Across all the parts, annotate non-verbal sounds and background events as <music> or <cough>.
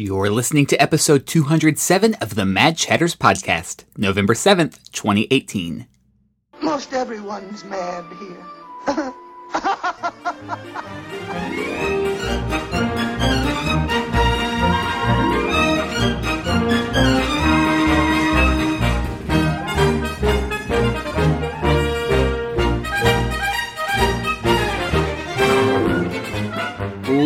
You're listening to episode 207 of the Mad Chatters podcast, November 7th, 2018. Most everyone's mad here. <laughs> <laughs>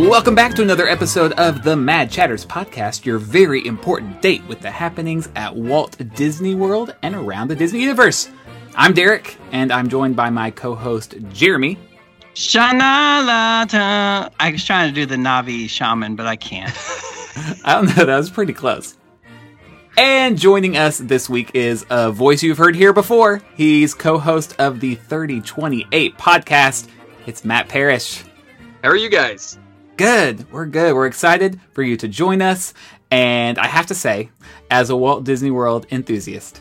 Welcome back to another episode of the Mad Chatters podcast, your very important date with the happenings at Walt Disney World and around the Disney universe. I'm Derek, and I'm joined by my co-host Jeremy. Shanalata. I was trying to do the Na'vi shaman, but I can't. <laughs> <laughs> I don't know, that was pretty close. And joining us this week is a voice you've heard here before. He's co-host of the 3028 podcast. It's Matt Parrish. How are you guys? Good. We're good. We're excited for you to join us. And I have to say, as a Walt Disney World enthusiast,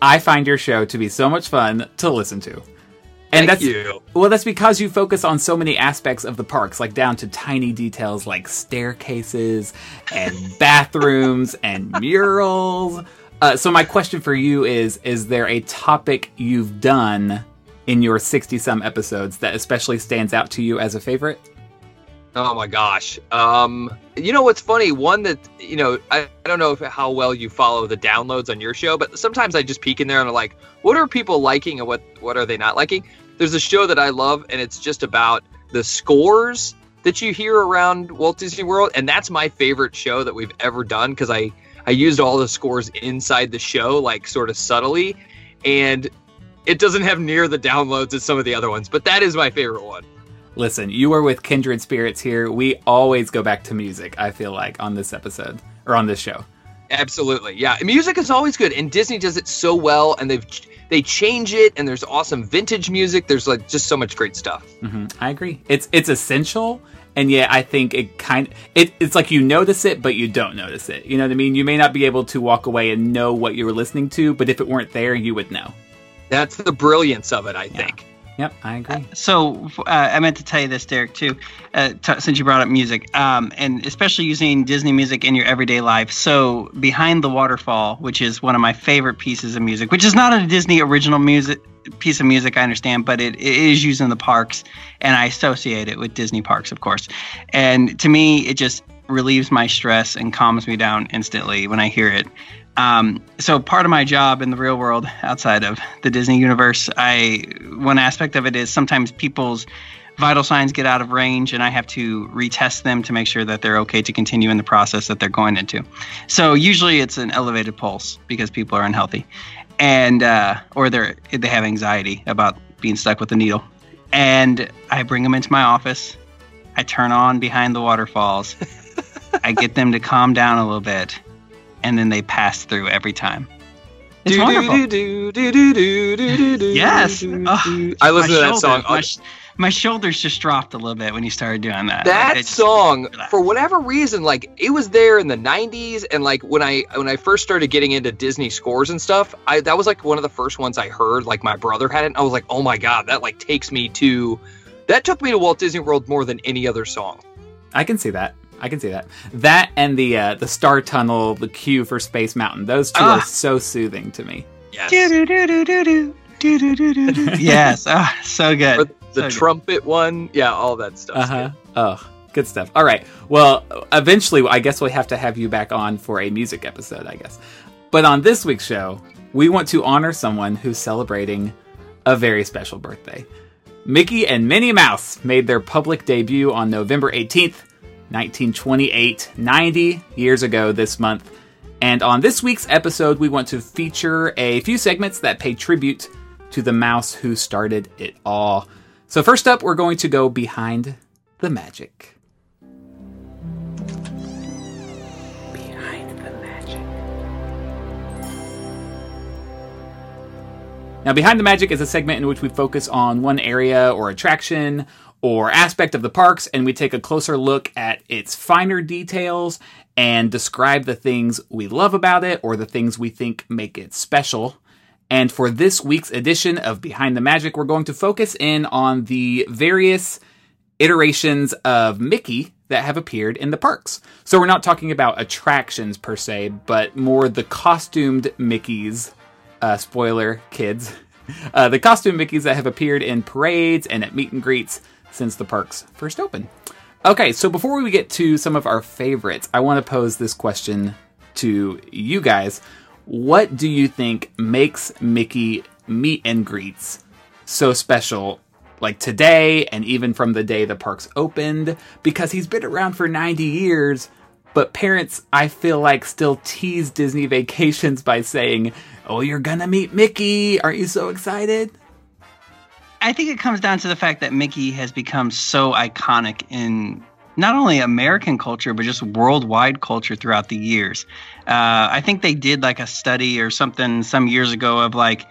I find your show to be so much fun to listen to. And Thank that's you. well, that's because you focus on so many aspects of the parks, like down to tiny details like staircases and <laughs> bathrooms and murals. Uh, so my question for you is: Is there a topic you've done in your sixty some episodes that especially stands out to you as a favorite? Oh my gosh. Um, you know what's funny? One that you know, I, I don't know if, how well you follow the downloads on your show, but sometimes I just peek in there and I'm like, what are people liking and what what are they not liking? There's a show that I love, and it's just about the scores that you hear around Walt Disney World, and that's my favorite show that we've ever done because I I used all the scores inside the show, like sort of subtly, and it doesn't have near the downloads as some of the other ones, but that is my favorite one. Listen, you are with kindred spirits here. We always go back to music, I feel like, on this episode or on this show. Absolutely, yeah. Music is always good, and Disney does it so well, and they've they change it, and there's awesome vintage music. There's like just so much great stuff. hmm I agree. It's it's essential, and yet I think it kind it it's like you notice it, but you don't notice it. You know what I mean? You may not be able to walk away and know what you were listening to, but if it weren't there, you would know. That's the brilliance of it, I think. Yep, I agree. So uh, I meant to tell you this, Derek, too, uh, t- since you brought up music, um, and especially using Disney music in your everyday life. So Behind the Waterfall, which is one of my favorite pieces of music, which is not a Disney original music piece of music, I understand, but it, it is used in the parks, and I associate it with Disney parks, of course. And to me, it just relieves my stress and calms me down instantly when I hear it. Um, so part of my job in the real world outside of the Disney universe, I one aspect of it is sometimes people's vital signs get out of range and I have to retest them to make sure that they're okay to continue in the process that they're going into. So usually it's an elevated pulse because people are unhealthy and uh, or they're they have anxiety about being stuck with the needle. And I bring them into my office. I turn on behind the waterfalls. <laughs> I get them to calm down a little bit and then they pass through every time. It's wonderful. Yes. I listened to that song. My, my, shoulders just dropped a little bit when you started doing that. That song, for whatever reason, like it was there in the '90s, and like when I when I first started getting into Disney scores and stuff, I that was like one of the first ones I heard. Like my brother had it, and I was like, oh my god, that like takes me to, that took me to Walt Disney World more than any other song. I can see that. I can see that. That and the uh, the Star Tunnel, the cue for Space Mountain. Those two Ah. are so soothing to me. yes yes, ah, so Or good. the So good. trumpet one yeah all that stuff Uh huh. Oh, good stuff. All right. Well, eventually, I guess we'll have to have you back on for a music episode, I guess. But on this week's show, we want to honor someone who's celebrating a very special birthday. Mickey and Minnie Mouse made their public debut on November 18th, 1928, 90 years ago this month. And on this week's episode, we want to feature a few segments that pay tribute to the mouse who started it all. So, first up, we're going to go behind the magic. Behind the magic. Now, Behind the Magic is a segment in which we focus on one area or attraction or aspect of the parks and we take a closer look at its finer details and describe the things we love about it or the things we think make it special. And for this week's edition of Behind the Magic, we're going to focus in on the various iterations of Mickey that have appeared in the parks. So we're not talking about attractions per se, but more the costumed Mickeys. Uh, spoiler, kids. <laughs> Uh, the costume Mickeys that have appeared in parades and at meet and greets since the parks first opened. Okay, so before we get to some of our favorites, I want to pose this question to you guys. What do you think makes Mickey meet and greets so special like today and even from the day the parks opened because he's been around for 90 years but parents i feel like still tease disney vacations by saying oh you're gonna meet mickey aren't you so excited I think it comes down to the fact that Mickey has become so iconic in not only American culture, but just worldwide culture throughout the years. Uh, I think they did like a study or something some years ago of like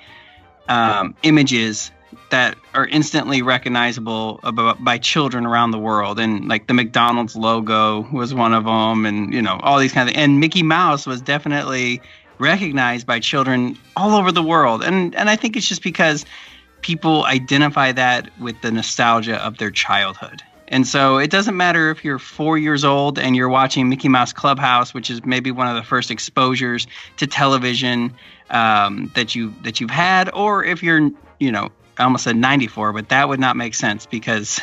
um, images that are instantly recognizable about, by children around the world and like the McDonald's logo was one of them and you know all these kind of and Mickey Mouse was definitely recognized by children all over the world and and I think it's just because people identify that with the nostalgia of their childhood. And so it doesn't matter if you're four years old and you're watching Mickey Mouse Clubhouse, which is maybe one of the first exposures to television um, that you that you've had, or if you're, you know, I almost said 94, but that would not make sense because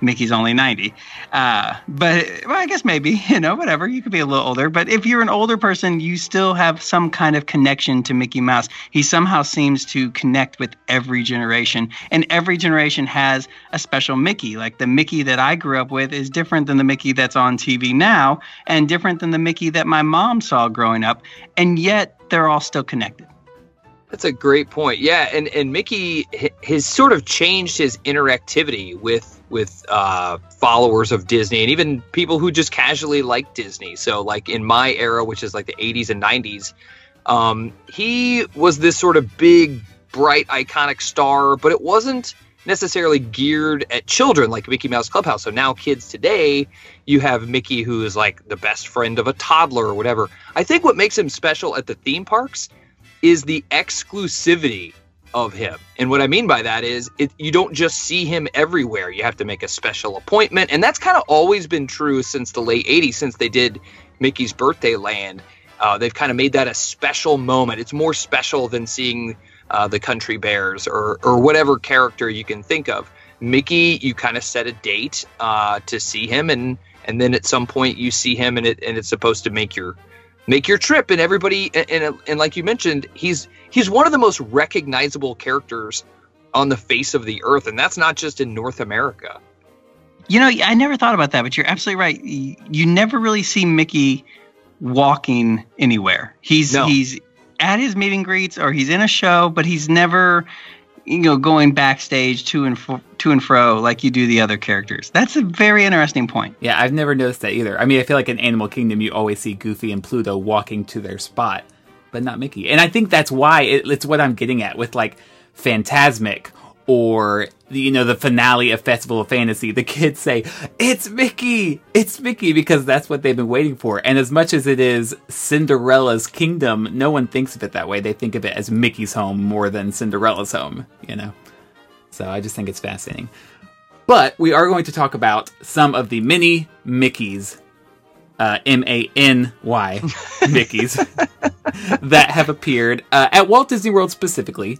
Mickey's only 90. Uh, but well, I guess maybe, <laughs> you know, whatever. You could be a little older. But if you're an older person, you still have some kind of connection to Mickey Mouse. He somehow seems to connect with every generation. And every generation has a special Mickey. Like the Mickey that I grew up with is different than the Mickey that's on TV now and different than the Mickey that my mom saw growing up. And yet they're all still connected. That's a great point. Yeah, and and Mickey has sort of changed his interactivity with with uh, followers of Disney and even people who just casually like Disney. So, like in my era, which is like the '80s and '90s, um, he was this sort of big, bright, iconic star, but it wasn't necessarily geared at children like Mickey Mouse Clubhouse. So now kids today, you have Mickey who is like the best friend of a toddler or whatever. I think what makes him special at the theme parks is the exclusivity of him. And what I mean by that is it, you don't just see him everywhere. You have to make a special appointment. And that's kind of always been true since the late 80s, since they did Mickey's Birthday Land. Uh, they've kind of made that a special moment. It's more special than seeing uh, the Country Bears or, or whatever character you can think of. Mickey, you kind of set a date uh, to see him, and and then at some point you see him, and it and it's supposed to make your make your trip. And everybody and, and, and like you mentioned he's he's one of the most recognizable characters on the face of the earth. And that's not just in north america. You know i never thought about that but you're absolutely right. You never really see mickey walking anywhere. He's no. he's at his meet and greets or he's in a show but he's never you know going backstage to and fro, to and fro like you do the other characters. That's a very interesting point. Yeah, I've never noticed that either. I mean, I feel like in Animal Kingdom you always see Goofy and Pluto walking to their spot, but not Mickey. And I think that's why it, it's what I'm getting at with like Fantasmic or you know the finale of Festival of Fantasy, the kids say, "It's Mickey! It's Mickey!" because that's what they've been waiting for. And as much as it is Cinderella's kingdom, no one thinks of it that way. They think of it as Mickey's home more than Cinderella's home, you know. So I just think it's fascinating. But we are going to talk about some of the many Mickeys, uh, M A N Y <laughs> Mickeys, that have appeared uh, at Walt Disney World specifically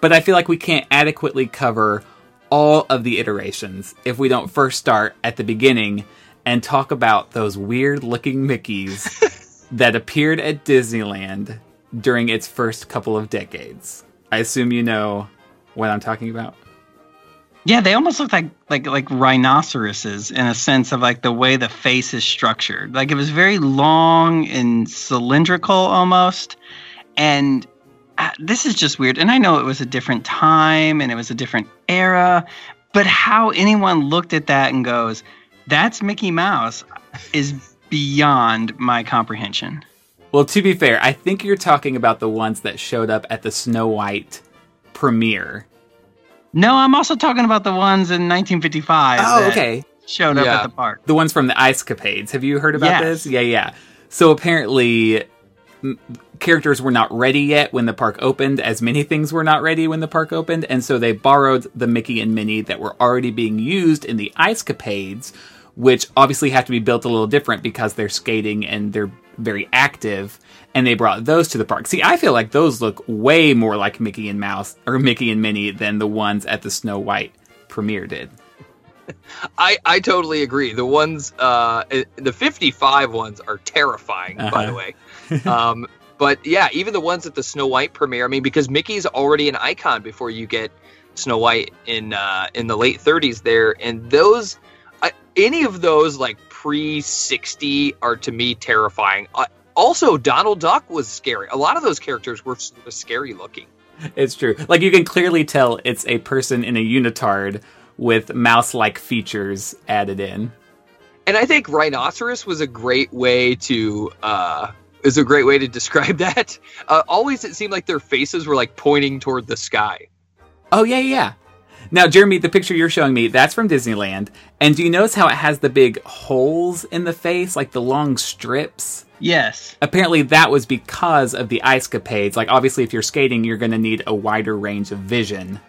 but I feel like we can't adequately cover all of the iterations if we don't first start at the beginning and talk about those weird looking Mickeys <laughs> that appeared at Disneyland during its first couple of decades. I assume you know what I'm talking about. Yeah, they almost look like like like rhinoceroses in a sense of like the way the face is structured. Like it was very long and cylindrical almost. And uh, this is just weird. And I know it was a different time and it was a different era, but how anyone looked at that and goes, that's Mickey Mouse is beyond my comprehension. Well, to be fair, I think you're talking about the ones that showed up at the Snow White premiere. No, I'm also talking about the ones in 1955. Oh, okay. Showed up at the park. The ones from the Ice Capades. Have you heard about yes. this? Yeah, yeah. So apparently, characters were not ready yet when the park opened, as many things were not ready when the park opened, and so they borrowed the Mickey and Minnie that were already being used in the Ice Capades, which obviously have to be built a little different because they're skating and they're very active. And they brought those to the park. See, I feel like those look way more like Mickey and Mouse or Mickey and Minnie than the ones at the Snow White premiere did. <laughs> I, I totally agree. The ones, uh, the 55 ones are terrifying, uh-huh. by the way. <laughs> Um, but yeah, even the ones at the Snow White premiere, I mean, because Mickey's already an icon before you get Snow White in uh, in the late 30s there, and those, uh, any of those like pre 60 are to me terrifying. Uh, also, Donald Duck was scary. A lot of those characters were sort of scary looking. It's true. Like you can clearly tell it's a person in a unitard with mouse-like features added in. And I think rhinoceros was a great way to uh, is a great way to <laughs> describe that. Uh, always, it seemed like their faces were like pointing toward the sky. Oh yeah, yeah. Now, Jeremy, the picture you're showing me, that's from Disneyland. And do you notice how it has the big holes in the face, like the long strips? Yes. Apparently, that was because of the ice capades. Like, obviously, if you're skating, you're going to need a wider range of vision.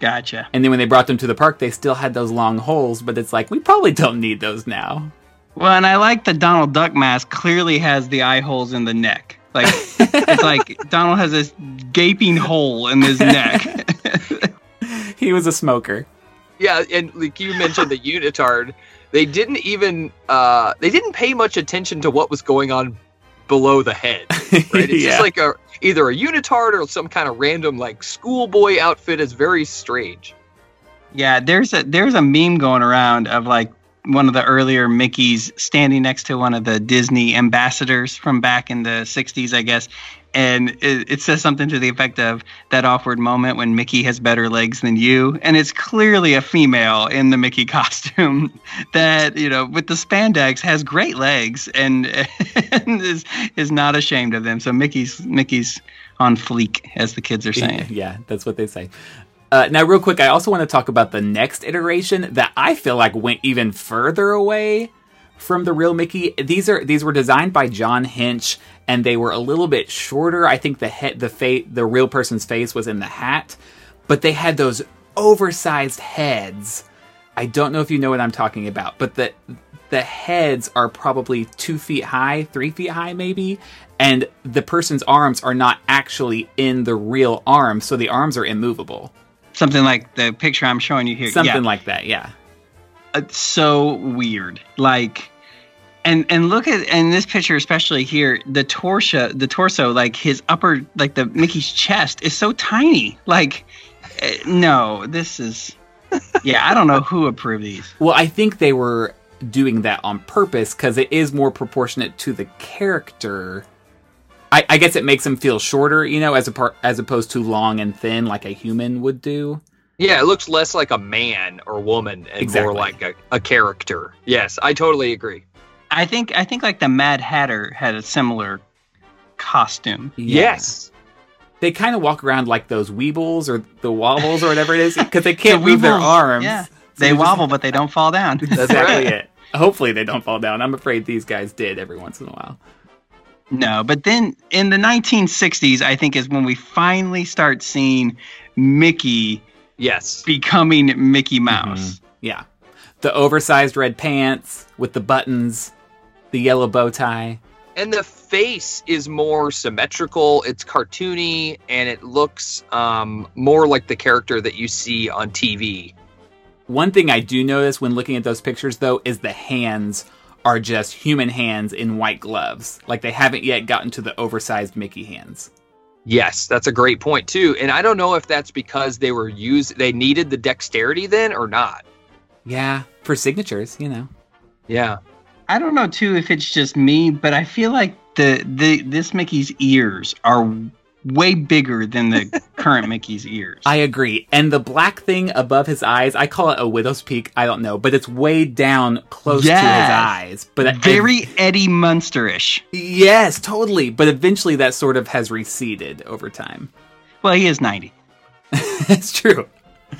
Gotcha. And then when they brought them to the park, they still had those long holes, but it's like, we probably don't need those now. Well, and I like the Donald Duck mask clearly has the eye holes in the neck. Like, it's like <laughs> Donald has this gaping hole in his neck. He was a smoker. Yeah, and like you mentioned the unitard, they didn't even uh, they didn't pay much attention to what was going on below the head. <laughs> Right? It's yeah. just like a either a unitard or some kind of random like schoolboy outfit. Is very strange. Yeah, there's a there's a meme going around of like one of the earlier Mickey's standing next to one of the Disney ambassadors from back in the 60s, I guess. And it, it, says something to the effect of that awkward moment when Mickey has better legs than you. And it's clearly a female in the Mickey <laughs> costume that, you know, with the spandex has great legs and, <laughs> and is, is not ashamed of them. So Mickey's Mickey's on fleek, as the kids are saying. <laughs> Yeah, that's what they say. Uh, now, real quick, I also want to talk about the next iteration that I feel like went even further away from the real Mickey. These are these were designed by John Hench, and they were a little bit shorter. I think the head, the fa- the real person's face was in the hat, but they had those oversized heads. I don't know if you know what I'm talking about, but the the heads are probably two feet high, three feet high, maybe, and the person's arms are not actually in the real arms, so the arms are immovable. Something like the picture I'm showing you here. Something yeah. like that, yeah. It's so weird. Like and and look at in this picture especially here the torso the torso like his upper like the Mickey's chest is so tiny. Like eh, no, this is <laughs> yeah, I don't know who approved these. Well, I think they were doing that on purpose because it is more proportionate to the character I, I guess it makes him feel shorter, you know, as a part as opposed to long and thin like a human would do. Yeah, it looks less like a man or woman and exactly. more like a, a character. Yes, I totally agree. I think I think like the Mad Hatter had a similar costume. Yeah. Yes. They kind of walk around like those weebles or the wobbles or whatever it is <laughs> because they can't the move their arms. Yeah. So they wobble, just... but they don't fall down. <laughs> That's exactly it. Hopefully they don't fall down. I'm afraid these guys did every once in a while. No, but then in the 1960s, I think is when we finally start seeing Mickey. Yes. Becoming Mickey Mouse. Mm-hmm. Yeah. The oversized red pants with the buttons, the yellow bow tie. And the face is more symmetrical. It's cartoony, and it looks um, more like the character that you see on TV. One thing I do notice when looking at those pictures, though, is the hands are just human hands in white gloves. Like they haven't yet gotten to the oversized Mickey hands. Yes, that's a great point too. And I don't know if that's because they were used they needed the dexterity then or not. Yeah, for signatures, you know. Yeah. I don't know too if it's just me, but I feel like the the this Mickey's ears are way bigger than the <laughs> current Mickey's ears. I agree. And the black thing above his eyes, I call it a widow's peak. I don't know, but it's way down close yes. to his eyes. But very I, Eddie Munsterish. Yes, totally. But eventually, that sort of has receded over time. Well, he is ninety. <laughs> That's true.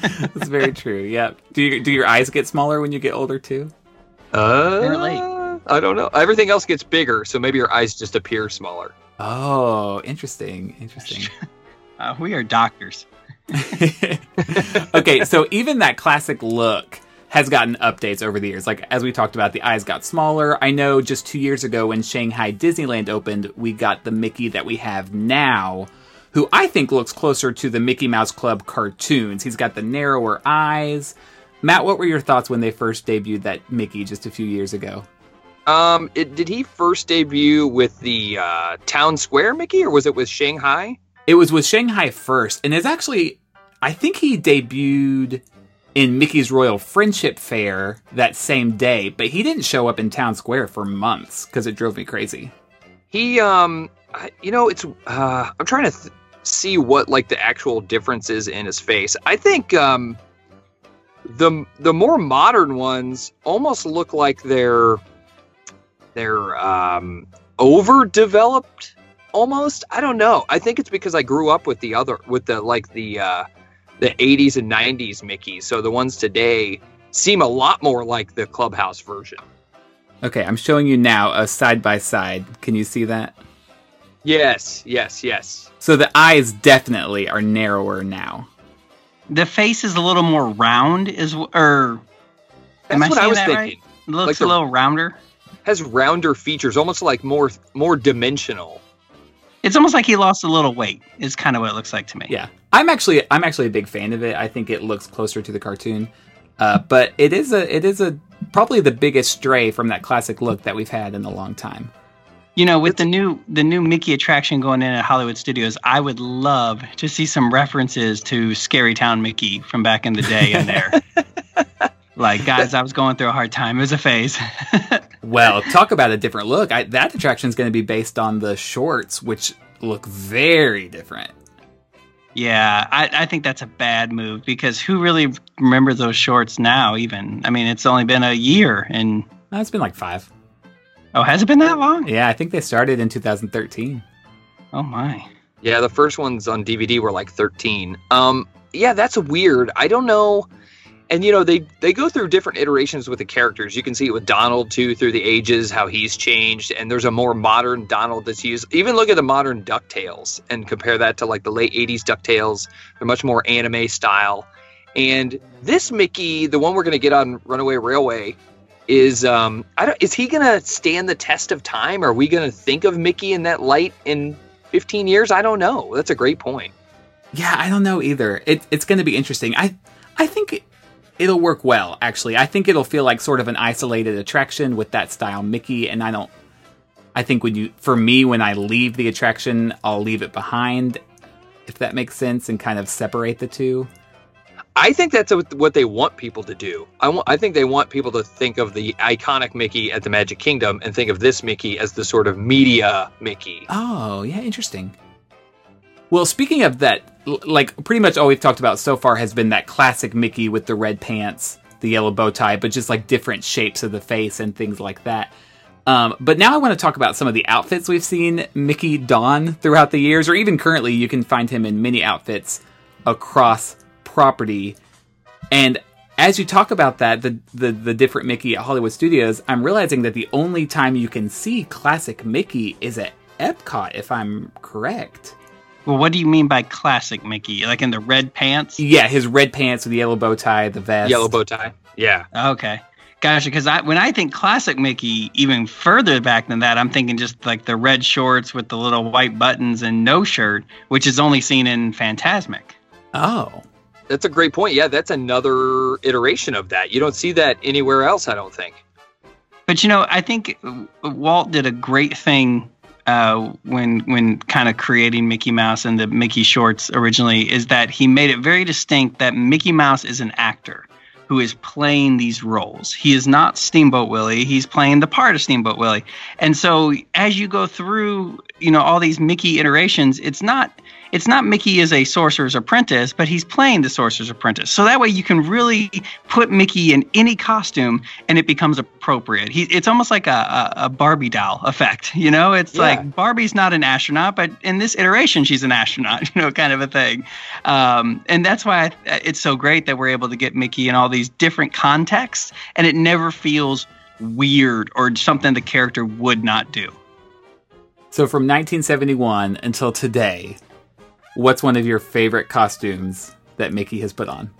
That's very true. Yeah. Do you, do your eyes get smaller when you get older too? Uh, I don't know. Everything else gets bigger, so maybe your eyes just appear smaller. Oh, interesting. Interesting. <laughs> uh, we are doctors. <laughs> okay, so even that classic look has gotten updates over the years. Like as we talked about, the eyes got smaller. I know just two years ago when Shanghai Disneyland opened, we got the Mickey that we have now, who I think looks closer to the Mickey Mouse Club cartoons. He's got the narrower eyes. Matt, what were your thoughts when they first debuted that Mickey just a few years ago? Um, it, did he first debut with the uh, Town Square Mickey, or was it with Shanghai? It was with Shanghai first, and it's actually, I think he debuted in Mickey's Royal Friendship Fair that same day, but he didn't show up in Town Square for months because it drove me crazy. He, um, you know, it's. Uh, I'm trying to th- see what like the actual difference is in his face. I think um, the the more modern ones almost look like they're they're um, overdeveloped. Almost, I don't know. I think it's because I grew up with the other with the like the uh, the 80s and 90s Mickey. So the ones today seem a lot more like the Clubhouse version. Okay, I'm showing you now a side by side. Can you see that? Yes, yes, yes. So the eyes definitely are narrower now. The face is a little more round, is w- or That's Am I what I seeing was that thinking. right? looks Like the- a little rounder. Has rounder features, almost like more more dimensional. It's almost like he lost a little weight. Is kind of what it looks like to me. Yeah, I'm actually I'm actually a big fan of it. I think it looks closer to the cartoon, uh, but it is a it is a probably the biggest stray from that classic look that we've had in a long time. You know, with the new the new Mickey attraction going in at Hollywood Studios, I would love to see some references to Scary Town Mickey from back in the day in there. <laughs> like, <laughs> guys, I was going through a hard time. It was a phase. <laughs> Well, talk about a different look. I, that attraction is going to be based on the shorts, which look very different. yeah, I, I think that's a bad move because who really remembers those shorts now? Even I mean, it's only been a year, and Uh, it's been like five. oh, has it been that long? Yeah, I think they started in 2013. Oh my. Yeah, the first ones on DVD were like 13. Um, yeah, that's weird. I don't know. And you know, they they go through different iterations with the characters. You can see it with Donald too through the ages, how he's changed. And there's a more modern Donald that's used. Even look at the modern Ducktales and compare that to like the late 80s Ducktales. They're much more anime style. And this Mickey, the one we're gonna get on Runaway Railway, is um I don't is he gonna stand the test of time? Are we gonna think of Mickey in that light in 15 years? I don't know. That's a great point. Yeah, I don't know either. It, it's going to be interesting. I I think it'll work well. Actually, I think it'll feel like sort of an isolated attraction with that style Mickey. And I don't. I think when you, for me, when I leave the attraction, I'll leave it behind, if that makes sense, and kind of separate the two. I think that's what what they want people to do. I want. I think they want people to think of the iconic Mickey at the Magic Kingdom and think of this Mickey as the sort of media Mickey. Oh, yeah, interesting. Well, speaking of that, like pretty much all we've talked about so far has been that classic Mickey with the red pants, the yellow bow tie, but just like different shapes of the face and things like that. Um, but now I want to talk about some of the outfits we've seen Mickey don throughout the years, or even currently, you can find him in many outfits across property. And as you talk about that, the, the the different Mickey at Hollywood Studios, I'm realizing that the only time you can see classic Mickey is at Epcot, if I'm correct. Well, what do you mean by classic Mickey? Like in the red pants? Yeah, his red pants with the yellow bow tie, the vest. Yellow bow tie. Yeah. Okay. Gotcha. Because I, when I think classic Mickey, even further back than that, I'm thinking just like the red shorts with the little white buttons and no shirt, which is only seen in Fantasmic. Oh, That's a great point. Yeah, that's another iteration of that. You don't see that anywhere else, I don't think. But you know, I think Walt did a great thing uh, when when kind of creating Mickey Mouse and the Mickey shorts originally is that he made it very distinct that Mickey Mouse is an actor who is playing these roles. He is not Steamboat Willie. He's playing the part of Steamboat Willie. And so as you go through, you know, all these Mickey iterations, it's not it's not Mickey as a sorcerer's apprentice, but he's playing the sorcerer's apprentice. So that way you can really put Mickey in any costume and it becomes appropriate. He, it's almost like a, a, Barbie doll effect, you know? It's Yeah. like Barbie's not an astronaut, but in this iteration, she's an astronaut, <laughs> you know, kind of a thing. Um, and that's why I, it's so great that we're able to get Mickey in all these different contexts and it never feels weird or something the character would not do. so from 1971 until today, what's one of your favorite costumes that Mickey has put on?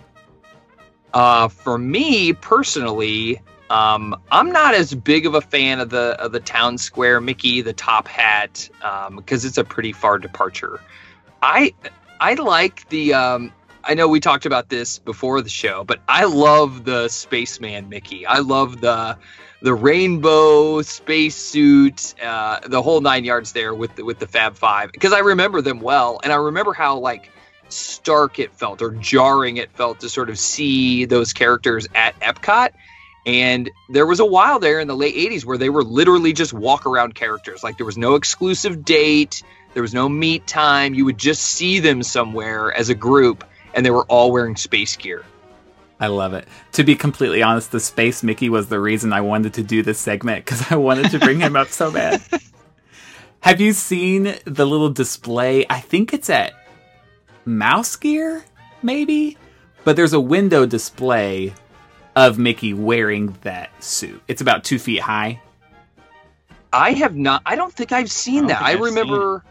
Uh, for me personally, um, I'm not as big of a fan of the of the town square Mickey, the top hat, because um, it's a pretty far departure. I I like the. Um, I know we talked about this before the show, but I love the spaceman Mickey. I love the the rainbow spacesuit, uh, the whole nine yards there with the, with the Fab Five because I remember them well, and I remember how like stark it felt or jarring it felt to sort of see those characters at Epcot. And there was a while there in the late 80s where they were literally just walk around characters. Like there was no exclusive date, there was no meet time. You would just see them somewhere as a group, and they were all wearing space gear. I love it. To be completely honest, the Space Mickey was the reason I wanted to do this segment because I wanted to bring him up so bad. <laughs> Have you seen the little display? I think it's at Mouse Gear, maybe? But there's a window display of Mickey wearing that suit. It's about two feet high. I have not. I don't think I've seen I that. I remember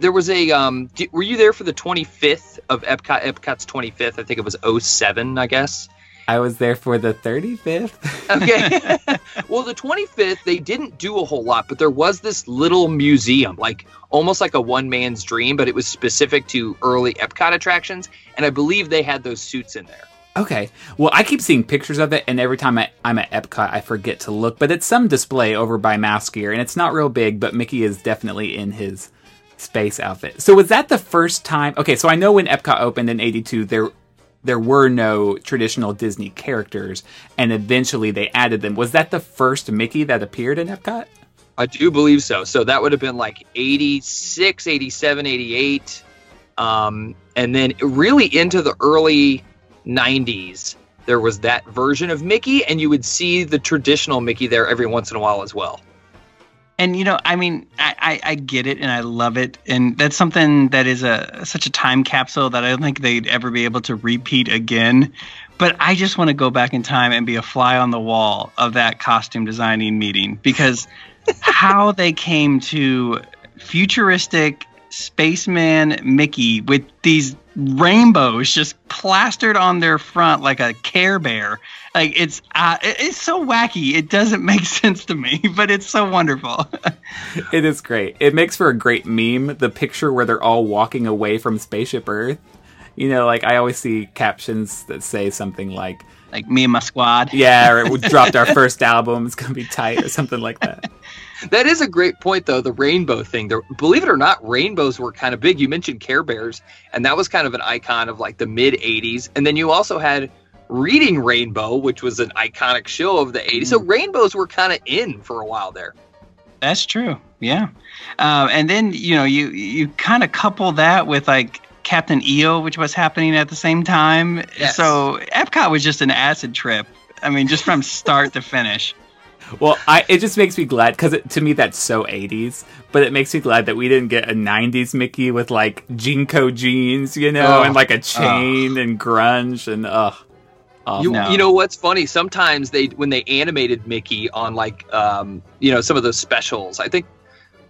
there was a. Um, were you there for the 25th of Epcot? Epcot's 25th. I think it was 07, I guess. I was there for the 35th. okay. <laughs> well, the 25th, they didn't do a whole lot, but there was this little museum, like almost like a one man's dream, but it was specific to early Epcot attractions. And I believe they had those suits in there. Okay. Well, I keep seeing pictures of it, and every time I, am at Epcot, I forget to look. But it's some display over by Mouse Gear, and it's not real big, but Mickey is definitely in his space outfit. So was that the first time? Okay, so I know when Epcot opened in '82, there there were no traditional Disney characters, and eventually they added them. Was that the first Mickey that appeared in Epcot? I do believe so. So that would have been like 86, 87, 88. Um, and then really into the early 90s, there was that version of Mickey, and you would see the traditional Mickey there every once in a while as well. And you know, I mean, I, I, I, get it and I love it, and that's something that is a such a time capsule that I don't think they'd ever be able to repeat again. But I just want to go back in time and be a fly on the wall of that costume designing meeting because how they came to futuristic spaceman Mickey with these rainbows just plastered on their front like a Care Bear. Like it's uh, it's so wacky. It doesn't <laughs> make sense to me, but it's so wonderful. <laughs> it is great. It makes for a great meme. The picture where they're all walking away from Spaceship Earth. You know, like I always see captions that say something like like me and my squad. Yeah, or we dropped our first album. It's gonna be tight or something like that. That is a great point, though. The rainbow thing. The, believe it or not, rainbows were kind of big. You mentioned Care Bears, and that was kind of an icon of like the mid '80s. And then you also had Reading Rainbow, which was an iconic show of the '80s. Mm. So rainbows were kind of in for a while there. That's true. Yeah, uh, and then you know you you kind of couple that with like Captain EO, which was happening at the same time. Yes. So Epcot was just an acid trip. I mean, just from <laughs> start to finish. Well, I it just makes me glad because to me that's so 80s, but it makes me glad that we didn't get a 90s Mickey with like JNCO jeans, you know, oh, and like a chain oh. and grunge and ugh. Oh, you, no. you know what's funny? Sometimes they when they animated Mickey on like um, you know some of those specials. I think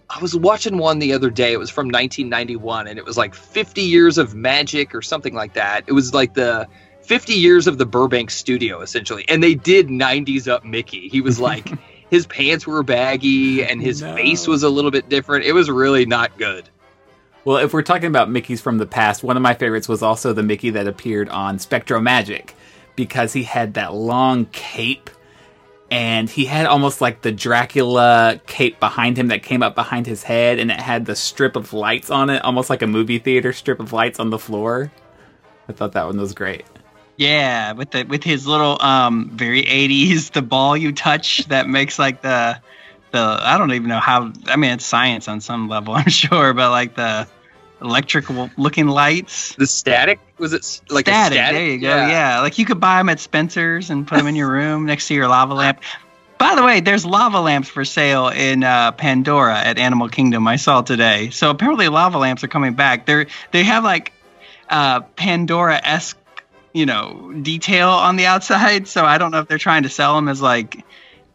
I was watching one the other day. It was from 1991, and it was like 50 years of magic or something like that. It was like the 50 years of the Burbank studio, essentially. And they did 90s up Mickey. He was like, <laughs> his pants were baggy and his no. face was a little bit different. It was really not good. Well, if we're talking about Mickeys from the past, one of my favorites was also the Mickey that appeared on SpectroMagic because he had that long cape and he had almost like the Dracula cape behind him that came up behind his head, and it had the strip of lights on it, almost like a movie theater strip of lights on the floor. I thought that one was great. Yeah, with the with his little um very 80s the ball you touch <laughs> that makes like the the I don't even know how I mean it's science on some level <laughs> I'm sure but like the electrical looking lights. The static was it like static? static? There you go. Yeah. yeah. like you could buy them at Spencer's and put them in your <laughs> room next to your lava lamp. By the way, there's lava lamps for sale in uh, Pandora at Animal Kingdom. I saw today. So apparently, lava lamps are coming back. They're they have like uh, Pandora esque, you know, detail on the outside. So I don't know if they're trying to sell them as like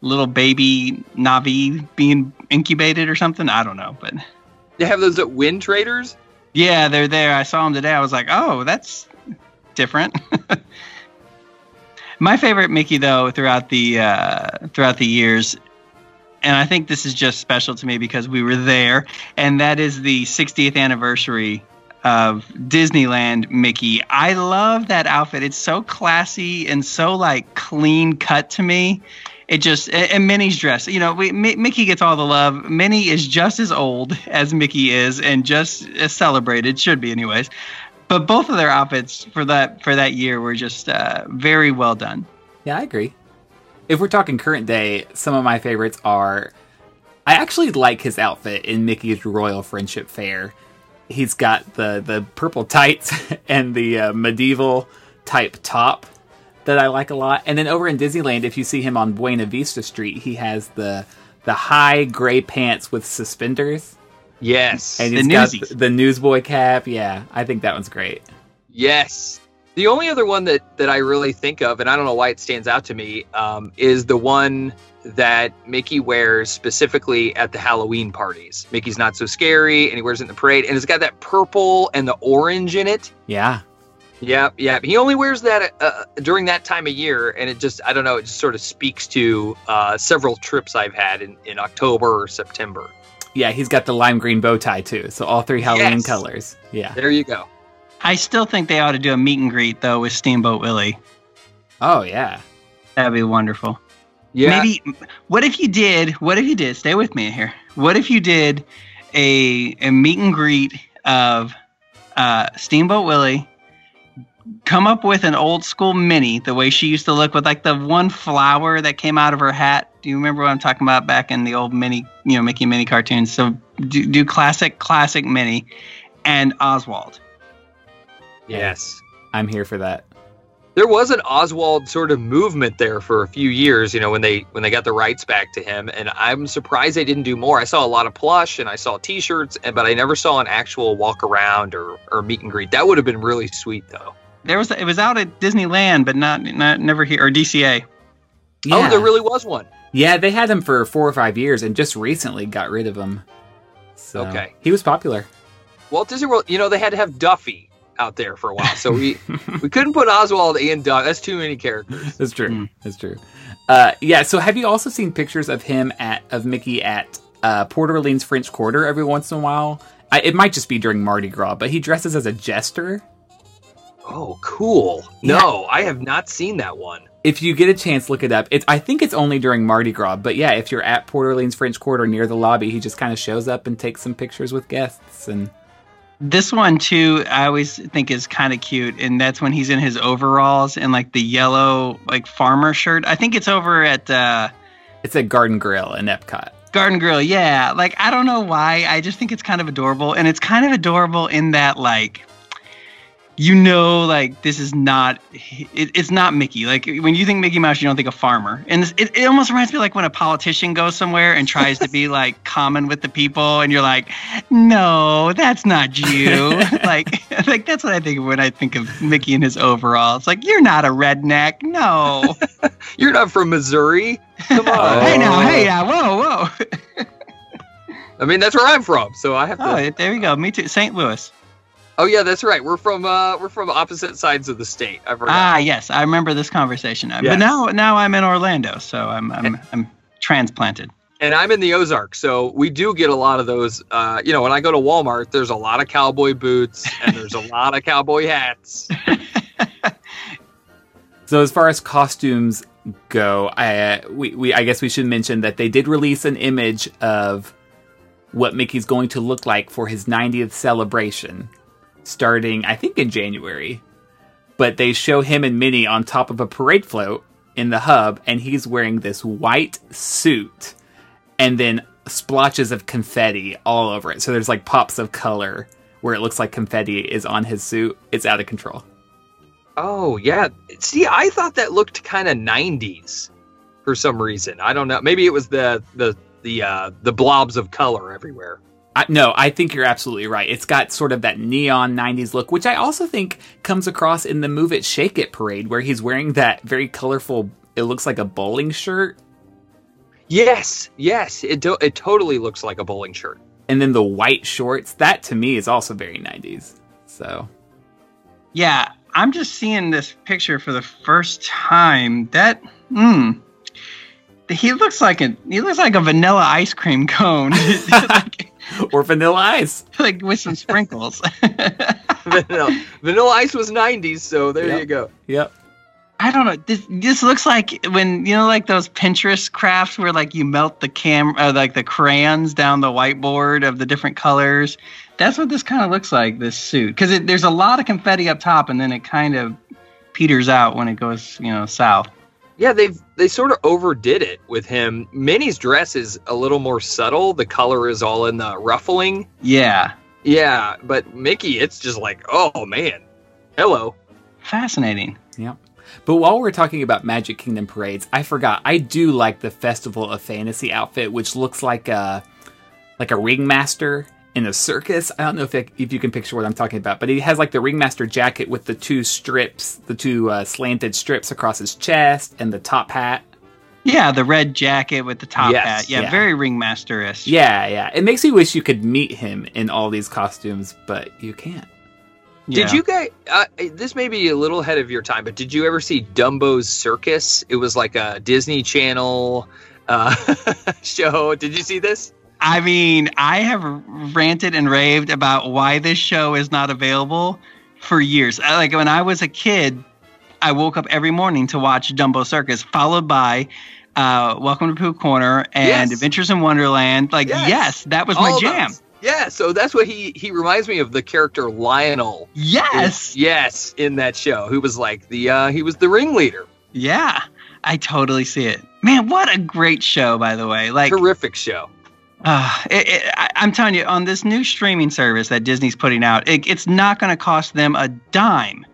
little baby Na'vi being incubated or something. I don't know, but they have those at Windtraders. Yeah, they're there. I saw them today. I was like, oh, that's different. <laughs> My favorite Mickey though throughout the uh, throughout the years, and I think this is just special to me because we were there, and that is the 60th anniversary of Disneyland Mickey. I love that outfit. It's so classy and so like clean cut to me. It just and Minnie's dress. You know, we, Mickey gets all the love. Minnie is just as old as Mickey is, and just as celebrated. Should be, anyways. But both of their outfits for that for that year were just uh, very well done. Yeah, I agree. If we're talking current day, some of my favorites are. I actually like his outfit in Mickey's Royal Friendship Fair. He's got the the purple tights <laughs> and the uh, medieval type top that I like a lot. And then over in Disneyland, if you see him on Buena Vista Street, he has the the high gray pants with suspenders. Yes, and he's the got the, the newsboy cap. Yeah, I think that one's great. Yes, the only other one that that I really think of, and I don't know why it stands out to me, um, is the one that Mickey wears specifically at the Halloween parties. Mickey's not so scary, and he wears it in the parade, and it's got that purple and the orange in it. Yeah. Yeah, yeah. He only wears that uh, during that time of year, and it just—I don't know—it just sort of speaks to uh, several trips I've had in, in October or September. Yeah, he's got the lime green bow tie too, so all three Halloween yes. colors. Yeah, there you go. I still think they ought to do a meet and greet though with Steamboat Willie. Oh yeah, that'd be wonderful. Yeah. Maybe. What if you did? What if you did? Stay with me here. What if you did a a meet and greet of uh, Steamboat Willie? Come up with an old school Minnie, the way she used to look with like the one flower that came out of her hat. Do you remember what I'm talking about back in the old Minnie, you know, Mickey Minnie cartoons? So do, do classic, classic Minnie and Oswald. Yes. I'm here for that. There was an Oswald sort of movement there for a few years, you know, when they when they got the rights back to him, and I'm surprised they didn't do more. I saw a lot of plush and I saw T-shirts, and but I never saw an actual walk around or, or meet and greet. That would have been really sweet, though. There was it was out at Disneyland, but not not never here or DCA. Yeah. Oh, there really was one. Yeah, they had him for four or five years, and just recently got rid of him. So, okay, he was popular. Walt Disney World, you know, they had to have Duffy out there for a while. So we <laughs> we couldn't put Oswald and Doug. That's too many characters. That's true. Mm. That's true. Uh, yeah. So have you also seen pictures of him at of Mickey at uh, Port Orleans French Quarter every once in a while? I, it might just be during Mardi Gras, but he dresses as a jester. Oh, cool! Yeah. No, I have not seen that one. If you get a chance, look it up. It's I think it's only during Mardi Gras, but yeah, if you're at Port Orleans French Quarter near the lobby, he just kind of shows up and takes some pictures with guests and this one too, I always think is kind of cute, and that's when he's in his overalls and like the yellow like farmer shirt. I think it's over at. uh It's at Garden Grill in Epcot. Garden Grill, yeah. Like I don't know why, I just think it's kind of adorable, and it's kind of adorable in that like you know, like this is not, it, it's not Mickey. Like when you think Mickey Mouse, you don't think a farmer. And this, it, it almost reminds me like when a politician goes somewhere and tries to be <laughs> like common with the people, and you're like, no, that's not you. <laughs> like, <laughs> like that's what I think of when I think of Mickey in his overall. It's like you're not a redneck. No, you're not from Missouri. Come on. hey now, hey now, whoa, whoa. I mean, that's where I'm from, so I have oh, to. Oh, there you go. Me too. St. Louis. Oh yeah, that's right. We're from uh, we're from opposite sides of the state. I forgot. Ah, yes, I remember this conversation. Yes. But now now I'm in Orlando, so I'm I'm and, I'm transplanted. And I'm in the Ozarks, so we do get a lot of those. Uh, you know, when I go to Walmart, there's a lot of cowboy boots and there's a lot of cowboy hats. <laughs> so as far as costumes go, I uh, we, we I guess we should mention that they did release an image of what Mickey's going to look like for his 90th celebration starting, I think, in January. But they show him and Minnie on top of a parade float in the hub, and he's wearing this white suit and then splotches of confetti all over it. So there's like pops of color where it looks like confetti is on his suit. It's out of control. Oh, yeah. See, I thought that looked kind of 90s for some reason. I don't know. Maybe it was the the the uh the blobs of color everywhere. I, no, I think you're absolutely right. It's got sort of that neon 90s look, which I also think comes across in the Move It Shake It parade, where he's wearing that very colorful, it looks like a bowling shirt. Yes, yes, it, do- it totally looks like a bowling shirt. And then the white shorts, that to me is also very 90s. So. Yeah, I'm just seeing this picture for the first time. That, hmm. He looks like a he looks like a vanilla ice cream cone, <laughs> like, <laughs> or vanilla ice. <laughs> like with some sprinkles. <laughs> vanilla, vanilla ice was 90s, so there Yep. you go. Yep. I don't know. This this looks like when you know, like those Pinterest crafts where like you melt the cam, uh, like the crayons down the whiteboard of the different colors. That's what this kind of looks like. This suit, because there's a lot of confetti up top, and then it kind of peters out when it goes, you know, south. Yeah, they've they sort of overdid it with him. Minnie's dress is a little more subtle. The color is all in the ruffling. Yeah, Yeah, but Mickey, it's just like, oh man, hello. fascinating. Yeah. But while we're talking about Magic Kingdom parades, I forgot I do like the Festival of Fantasy outfit, which looks like a like a ringmaster in a circus. I don't know if it, if you can picture what I'm talking about, but he has like the ringmaster jacket with the two strips, the two uh, slanted strips across his chest, and the top hat. Yeah, the red jacket with the top Yes, hat. Yeah, yeah. very ringmaster-ish. Yeah, yeah. It makes me wish you could meet him in all these costumes, but you can't. Did you guys? Uh, this may be a little ahead of your time, but did you ever see Dumbo's Circus? It was like a Disney Channel uh, <laughs> show. Did you see this? I mean, I have ranted and raved about why this show is not available for years. Like when I was a kid, I woke up every morning to watch Dumbo Circus, followed by uh, Welcome to Pooh Corner and Yes. Adventures in Wonderland. Like, Yes. yes, that was All my jam. those. Yeah, so that's what he he reminds me of the character Lionel. Yes, Yes, in that show, who was like the uh, he was the ringleader. yeah, I totally see it. Man, what a great show, by the way. Like, Terrific show. Uh, it, it, I, I'm telling you, on this new streaming service that Disney's putting out, it, it's not going to cost them a dime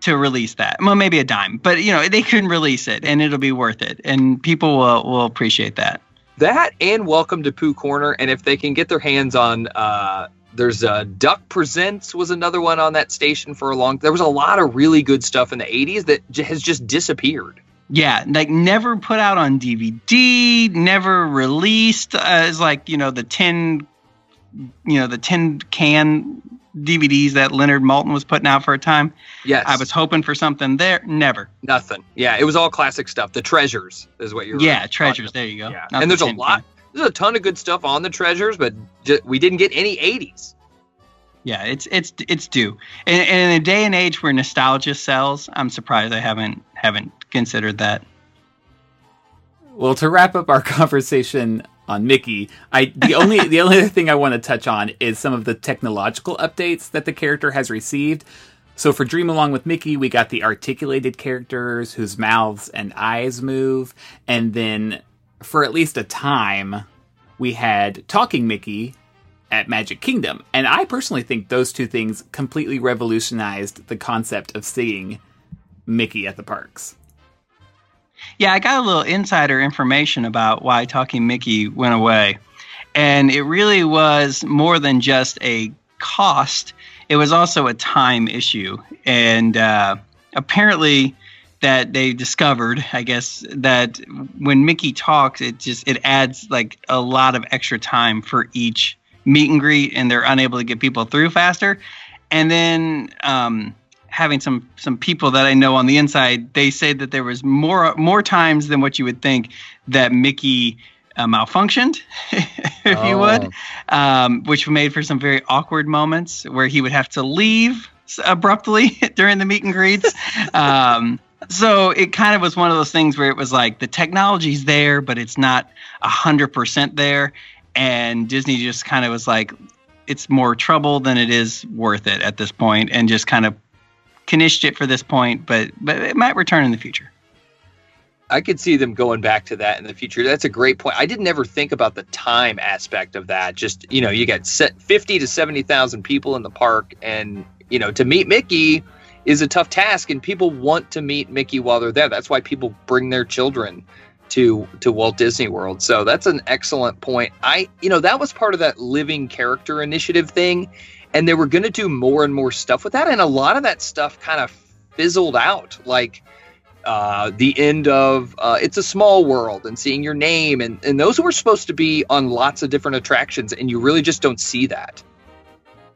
to release that. Well, maybe a dime, but you know they can release it, and it'll be worth it, and people will will appreciate that. That and Welcome to Pooh Corner, and if they can get their hands on, uh, there's uh, Duck Presents was another one on that station for a long. There was a lot of really good stuff in the '80s that j- has just disappeared. Yeah, like never put out on DVD, never released uh, as like you know the tin, you know the tin can DVDs that Leonard Maltin was putting out for a time. Yes, I was hoping for something there, never. nothing. Yeah, it was all classic stuff. The treasures is what you're. Yeah, treasures. There you go. Yeah, Not and the there's a lot. can. There's a ton of good stuff on the treasures, but we didn't get any '80s. Yeah, it's it's it's due. And, and in a day and age where nostalgia sells, I'm surprised I haven't haven't considered that. Well, to wrap up our <laughs> conversation on Mickey, I the <laughs> only the only other thing I want to touch on is some of the technological updates that the character has received. So for Dream Along with Mickey, we got the articulated characters whose mouths and eyes move, and then for at least a time, we had Talking Mickey at Magic Kingdom. And I personally think those two things completely revolutionized the concept of seeing Mickey at the parks. Yeah, I got a little insider information about why Talking Mickey went away. And it really was more than just a cost, it was also a time issue. And uh, apparently, that they discovered, I guess, that when Mickey talks, it just it adds like a lot of extra time for each meet and greet, and they're unable to get people through faster. And then um, having some some people that I know on the inside, they say that there was more more times than what you would think that Mickey uh, malfunctioned, <laughs> if you would, um, which made for some very awkward moments where he would have to leave abruptly <laughs> during the meet and greets. <laughs> um, so it kind of was one of those things where it was like the technology's there, but it's not a hundred percent there, and Disney just kind of was like, it's more trouble than it is worth it at this point, and just kind of conditioned it for this point, but but it might return in the future. I could see them going back to that in the future. That's a great point. I didn't ever think about the time aspect of that. Just you know, you got set fifty to seventy thousand people in the park, and you know, to meet Mickey is a tough task, and people want to meet Mickey while they're there. That's why people bring their children to to Walt Disney World. So that's an excellent point. I you know that was part of that living character initiative thing, and they were going to do more and more stuff with that, and a lot of that stuff kind of fizzled out, like uh, the end of uh, It's a Small World and seeing your name. And, and those were supposed to be on lots of different attractions, and you really just don't see that.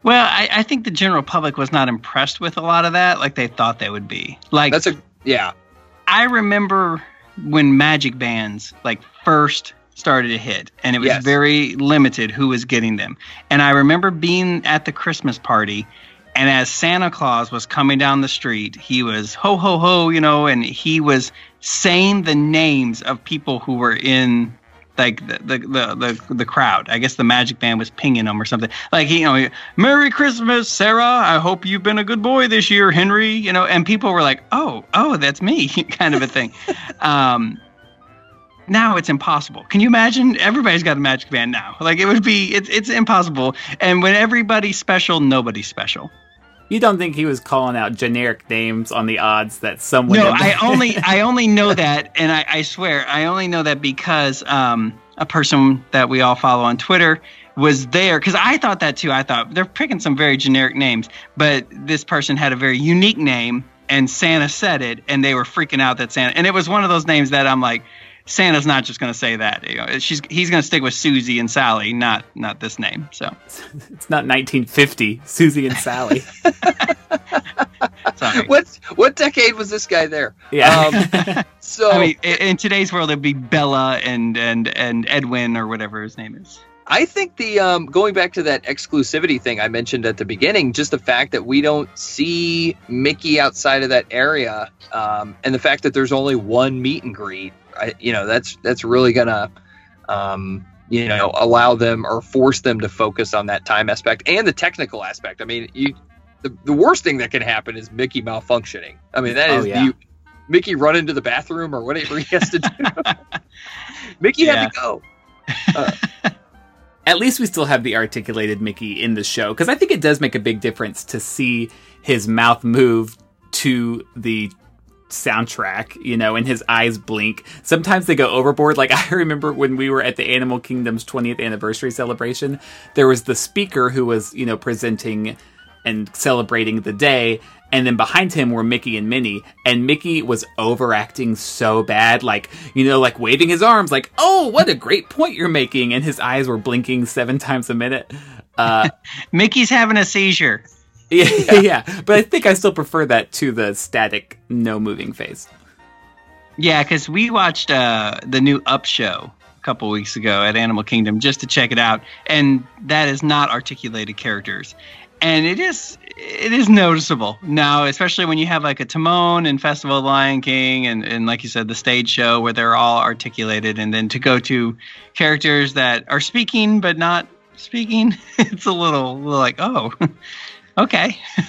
Well, I, I think the general public was not impressed with a lot of that, like they thought they would be. Like That's a yeah. I remember when magic bands like first started to hit and it was Yes. very limited who was getting them. And I remember being at the Christmas party and as Santa Claus was coming down the street, he was ho ho ho, you know, and he was saying the names of people who were in like the the the the, the crowd. I guess the magic band was pinging them or something. Like you know, Merry Christmas, Sarah. I hope you've been a good boy this year, Henry. You know, and people were like, "Oh, oh, that's me," <laughs> kind of a thing. <laughs> um, now it's impossible. Can you imagine? Everybody's got a magic band now. Like it would be, it's it's impossible. And when everybody's special, nobody's special. You don't think he was calling out generic names on the odds that someone? No, I only <laughs> I only know that, and I, I swear I only know that because um, a person that we all follow on Twitter was there because I thought that too. I thought they're picking some very generic names, but this person had a very unique name, and Santa said it, and they were freaking out that Santa, and it was one of those names that I'm like. Santa's not just going to say that. You know, she's he's going to stick with Susie and Sally, not not this name. So <laughs> it's not 1950. Susie and Sally. sorry. <laughs> What what decade was this guy there? Yeah. Um, <laughs> so I mean, in, in today's world, it'd be Bella and and and Edwin or whatever his name is. I think the um, going back to that exclusivity thing I mentioned at the beginning, just the fact that we don't see Mickey outside of that area, um, and the fact that there's only one meet and greet, I, you know, that's that's really gonna, um, you know, allow them or force them to focus on that time aspect and the technical aspect. I mean, you, the, the worst thing that can happen is Mickey malfunctioning. I mean, that is Oh, yeah. the Mickey run into the bathroom or whatever he has to do. <laughs> Mickey Yeah. had to go. <laughs> At least we still have the articulated Mickey in the show because I think it does make a big difference to see his mouth move to the soundtrack, you know, and his eyes blink. Sometimes they go overboard. Like <laughs> I remember when we were at the Animal Kingdom's 20th anniversary celebration, there was the speaker who was, you know, presenting and celebrating the day. And then behind him were Mickey and Minnie, and Mickey was overacting so bad, like, you know, like waving his arms, like, oh, what a great point you're making. And his eyes were blinking seven times a minute. Uh, <laughs> Mickey's having a seizure. <laughs> yeah, yeah, but I think I still prefer that to the static, no moving face. Yeah, because we watched uh, the new Up show a couple weeks ago at Animal Kingdom just to check it out, and that is not articulated characters, and it is it is noticeable. Now, especially when you have like a Timon and Festival of Lion King, and and like you said, the stage show where they're all articulated, and then to go to characters that are speaking but not speaking, <laughs> it's a little, little like oh, <laughs> okay. <laughs>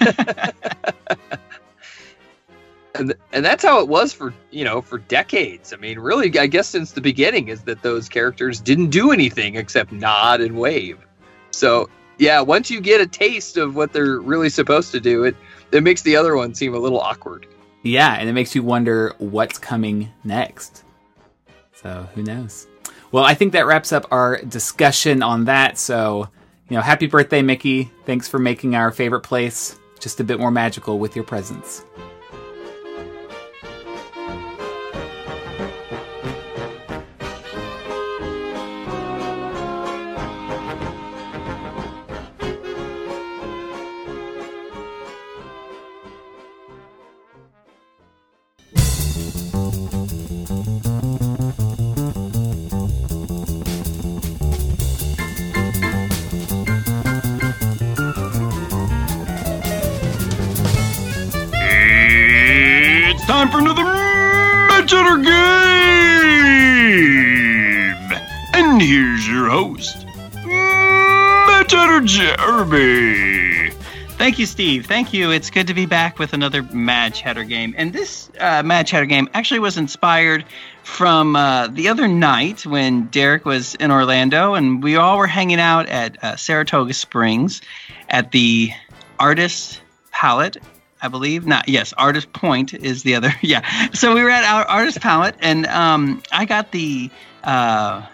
and and that's how it was for you know for decades. I mean, really, I guess since the beginning is that those characters didn't do anything except nod and wave. So yeah, once you get a taste of what they're really supposed to do, it it makes the other one seem a little awkward. Yeah, and it makes you wonder what's coming next. So who knows? Well, I think that wraps up our discussion on that. So, you know, happy birthday, Mickey. Thanks for making our favorite place just a bit more magical with your presence. Thank you, Steve. Thank you. It's good to be back with another Mad Chatter game. And this uh, Mad Chatter game actually was inspired from uh, the other night when Derek was in Orlando and we all were hanging out at uh, Saratoga Springs at the Artist Palette I believe. Not yes, Artist Point is the other. <laughs> Yeah. So we were at our Artist Palette, and um, I got the uh,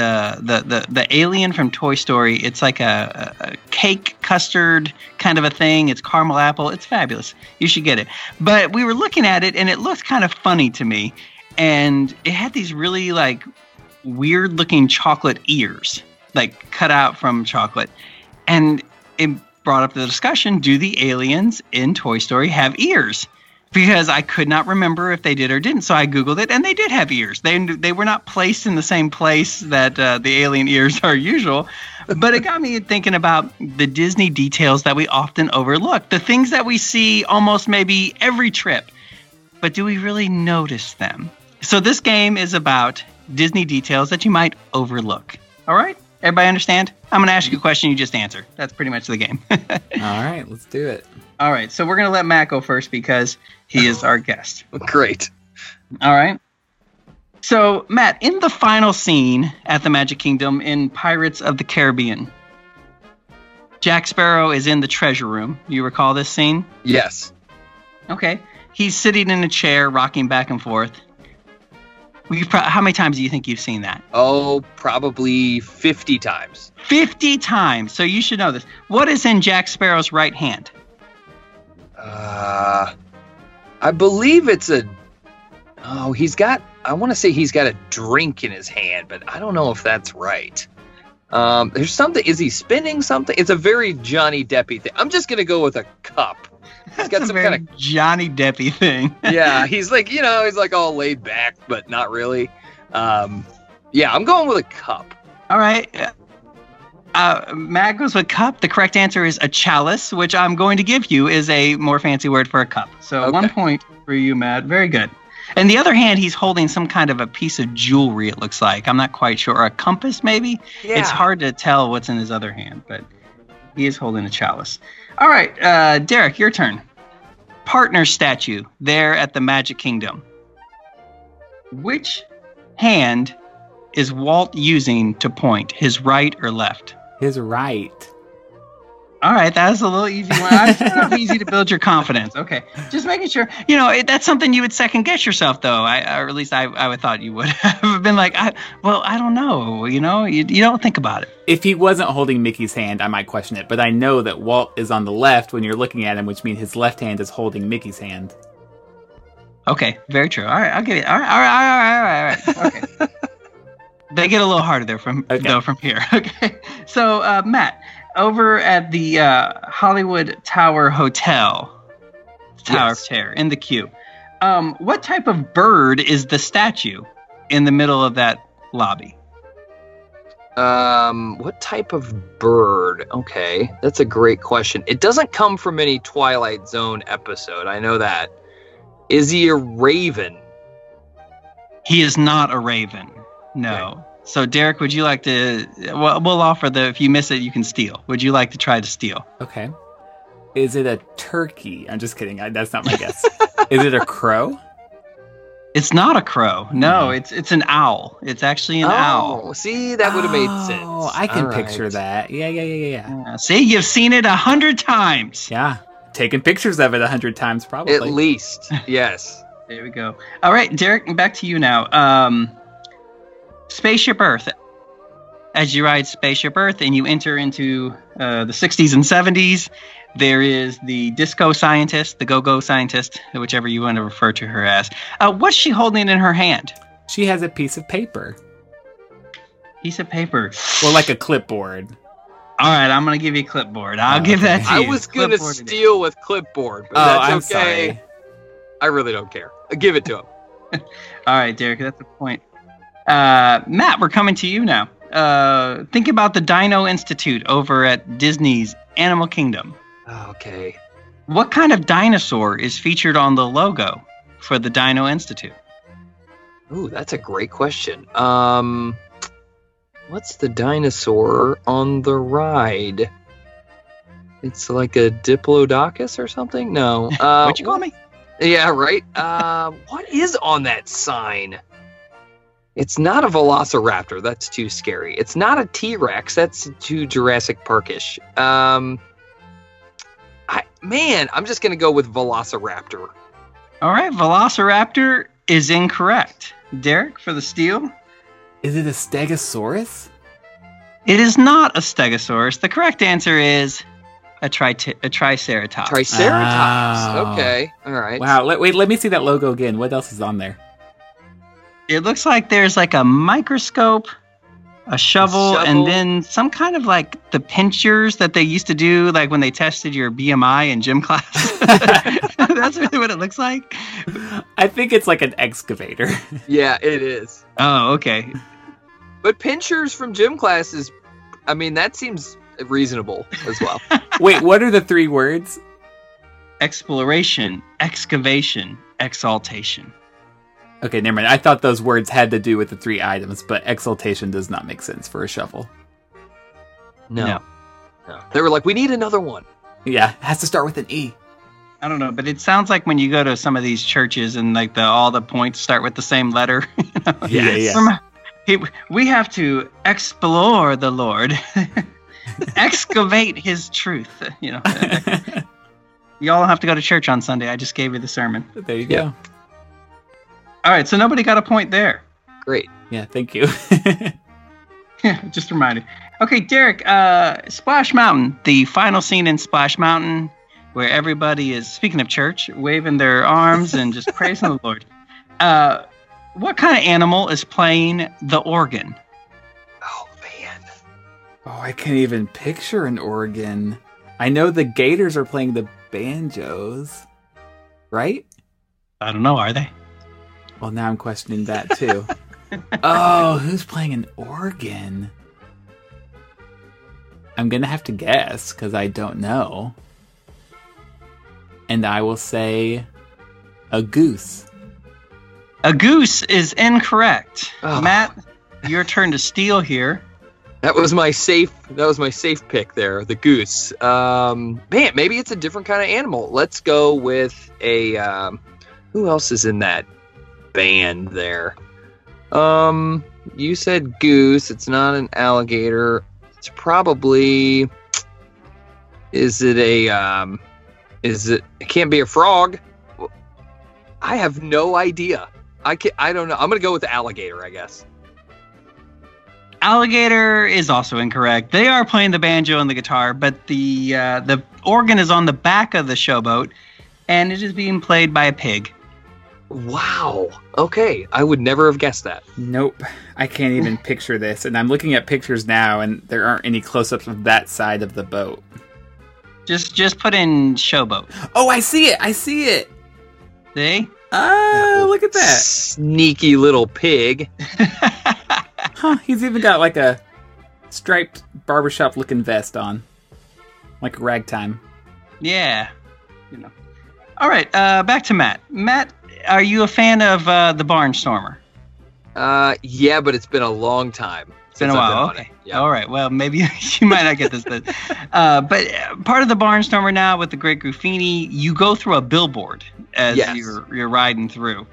the the the the alien from Toy Story. It's like a, a, cake custard kind of a thing. It's caramel apple. It's fabulous. You should get it. But we were looking at it, and it looked kind of funny to me, and it had these really like weird looking chocolate ears, like cut out from chocolate, and it brought up the discussion do the aliens in Toy Story have ears? Because I could not remember if they did or didn't. So I Googled it and they did have ears. They, they were not placed in the same place that uh, the alien ears <laughs> are usual. But it got me thinking about the Disney details that we often overlook, the things that we see almost maybe every trip. But do we really notice them? So this game is about Disney details that you might overlook. All right? Everybody understand? I'm going to ask you a question, you just answer. That's pretty much the game. <laughs> All right, let's do it. All right, so we're going to let Matt go first because he is our guest. <laughs> Great. All right. So, Matt, in the final scene at the Magic Kingdom in Pirates of the Caribbean, Jack Sparrow is in the treasure room. You recall this scene? Yes. Okay. He's sitting in a chair, rocking back and forth. Pro- how many times do you think you've seen that? Oh, probably 50 times. 50 times. So you should know this. What is in Jack Sparrow's right hand? Uh, I believe it's a. Oh, he's got. I want to say he's got a drink in his hand, but I don't know if that's right. Um, there's something. Is he spinning something? It's a very Johnny Deppy thing. I'm just gonna go with a cup. He's got some kind of Johnny Deppy thing. <laughs> Yeah, he's like you know he's like all laid back, but not really. Um, yeah, I'm going with a cup. All right. Uh, Matt goes with cup. The correct answer is a chalice, which I'm going to give you is a more fancy word for a cup. So Okay. one point for you, Matt. Very good. In the other hand, he's holding some kind of a piece of jewelry. It looks like I'm not quite sure, or a compass maybe. Yeah. It's hard to tell what's in his other hand, but he is holding a chalice. All right, uh, Derek, your turn. Partner statue there at the Magic Kingdom. Which hand is Walt using to point, his right or left? His right. All right, that was a little easy one. I it's easy to build your confidence. Okay, just making sure. You know, it, that's something you would second guess yourself, though. I, or at least I, I would thought you would <laughs> have been like, I, well, I don't know. You know, you, you don't think about it. If he wasn't holding Mickey's hand, I might question it, but I know that Walt is on the left when you're looking at him, which means his left hand is holding Mickey's hand. Okay, very true. All right, I'll give it. All right, all right, all right, all right, all right. Okay. <laughs> they get a little harder there from Okay. though from here. <laughs> Okay, so uh, Matt, over at the uh, Hollywood Tower Hotel, Tower Yes. of Terror in the queue, um, what type of bird is the statue in the middle of that lobby? Um, what type of bird? Okay, that's a great question. It doesn't come from any Twilight Zone episode. I know that. Is he a raven? He is not a raven. No. So Derek, would you like to? Well, we'll offer the. If you miss it, you can steal. Would you like to try to steal? Okay. Is it a turkey? I'm just kidding. I, that's not my guess. <laughs> is it a crow? It's not a crow. No, it's it's an owl. It's actually an owl. oh, see, that would have made sense. Oh, I can All picture right. that. Yeah, yeah, yeah, yeah, yeah. Yeah, see, you've seen it a hundred times. Yeah. Taken pictures of it a hundred times, probably. At least, yes. <laughs> There we go. All right, Derek, back to you now. Um, Spaceship Earth. As you ride Spaceship Earth and you enter into uh, the 60s and 70s, there is the disco scientist, the go-go scientist, whichever you want to refer to her as. Uh, what's she holding in her hand? She has a piece of paper. Piece of paper. Well, like a clipboard. All right, I'm gonna give you a clipboard. I'll Oh, give that to you. I was gonna Clipboard steal with clipboard, but Oh, that's I'm okay. sorry. I really don't care. Give it to him. <laughs> All right, Derek, that's the point. Uh, Matt, we're coming to you now. Uh, think about the Dino Institute over at Disney's Animal Kingdom. Okay. What kind of dinosaur is featured on the logo for the Dino Institute? Ooh, that's a great question. Um, what's the dinosaur on the ride? It's like a diplodocus or something. No. <laughs> Uh, what you call me? Yeah, right. Uh, what is on that sign? It's not a Velociraptor. That's too scary. It's not a T Rex. That's too Jurassic Parkish. Um, I man, I'm just gonna go with Velociraptor. All right, Velociraptor is incorrect. Derek for the steal. Is it a stegosaurus? It is not a Stegosaurus. The correct answer is a, tri- a Triceratops. Triceratops. Oh. Okay. All right. Wow. Let, wait, let me see that logo again. What else is on there? It looks like there's like a microscope a shovel, shovel. and then some kind of like the pinchers that they used to do, like when they tested your BMI in gym class. <laughs> That's really what it looks like. I think it's like an excavator. <laughs> Yeah, it is. Oh, okay. But pinchers from gym classes, I mean, that seems reasonable as well. <laughs> Wait, what are the three words? Exploration, excavation, exaltation. Okay, never mind. I thought those words had to do with the three items, but exaltation does not make sense for a shovel. No. No. No. They were like, we need another one. Yeah, it has to start with an E. I don't know, but it sounds like when you go to some of these churches and like the all the points start with the same letter. <laughs> you know? <laughs> Yeah, yeah. Rem- he- we have to explore the Lord, <laughs> excavate His truth. You know, you all have to go to church on Sunday. I just gave you the sermon. there you Yeah. go. All right, so nobody got a point there. Great. Yeah, thank you. <laughs> Yeah, <laughs> just reminded. Okay, Derek, uh, Splash Mountain, the final scene in Splash Mountain, where everybody is speaking of church, waving their arms and just praising the <laughs> Lord. Uh, what kind of animal is playing the organ? Oh, man. oh, I can't even picture an organ. I know the Gators are playing the banjos, right? I don't know. Are they? Well, now I'm questioning that too. oh, who's playing an organ? I'm gonna have to guess because I don't know. And I will say a goose. A goose is incorrect. Oh. Matt, your turn to steal here. That was my safe. That was my safe pick there, the goose. Um, man, maybe it's a different kind of animal. Let's go with a. Um, who else is in that band there? Um, you said goose. It's not an alligator. It's probably. Is it a? Um, is it? It can't be a frog. I have no idea. I can I don't know. I'm gonna go with the alligator. I guess. Alligator is also incorrect. They are playing the banjo and the guitar, but the uh, the organ is on the back of the showboat, and it is being played by a pig. Wow. Okay, I would never have guessed that. Nope, I can't even <laughs> picture this. And I'm looking at pictures now, and there aren't any close-ups of that side of the boat. Just just put in showboat. Oh, I see it! I see it! See? Oh, look at that! Sneaky little pig. <laughs> Huh? He's even got like a striped barbershop-looking vest on, like ragtime. yeah. You know. All right. Uh, back to Matt. Matt, are you a fan of uh, the Barnstormer? Uh, yeah, but it's been a long time. It's been a while. on okay. Yeah. All right. Well, maybe <laughs> you might not get this, but uh, but uh, part of the Barnstormer now with the Great Goofini, you go through a billboard as Yes. you're you're riding through.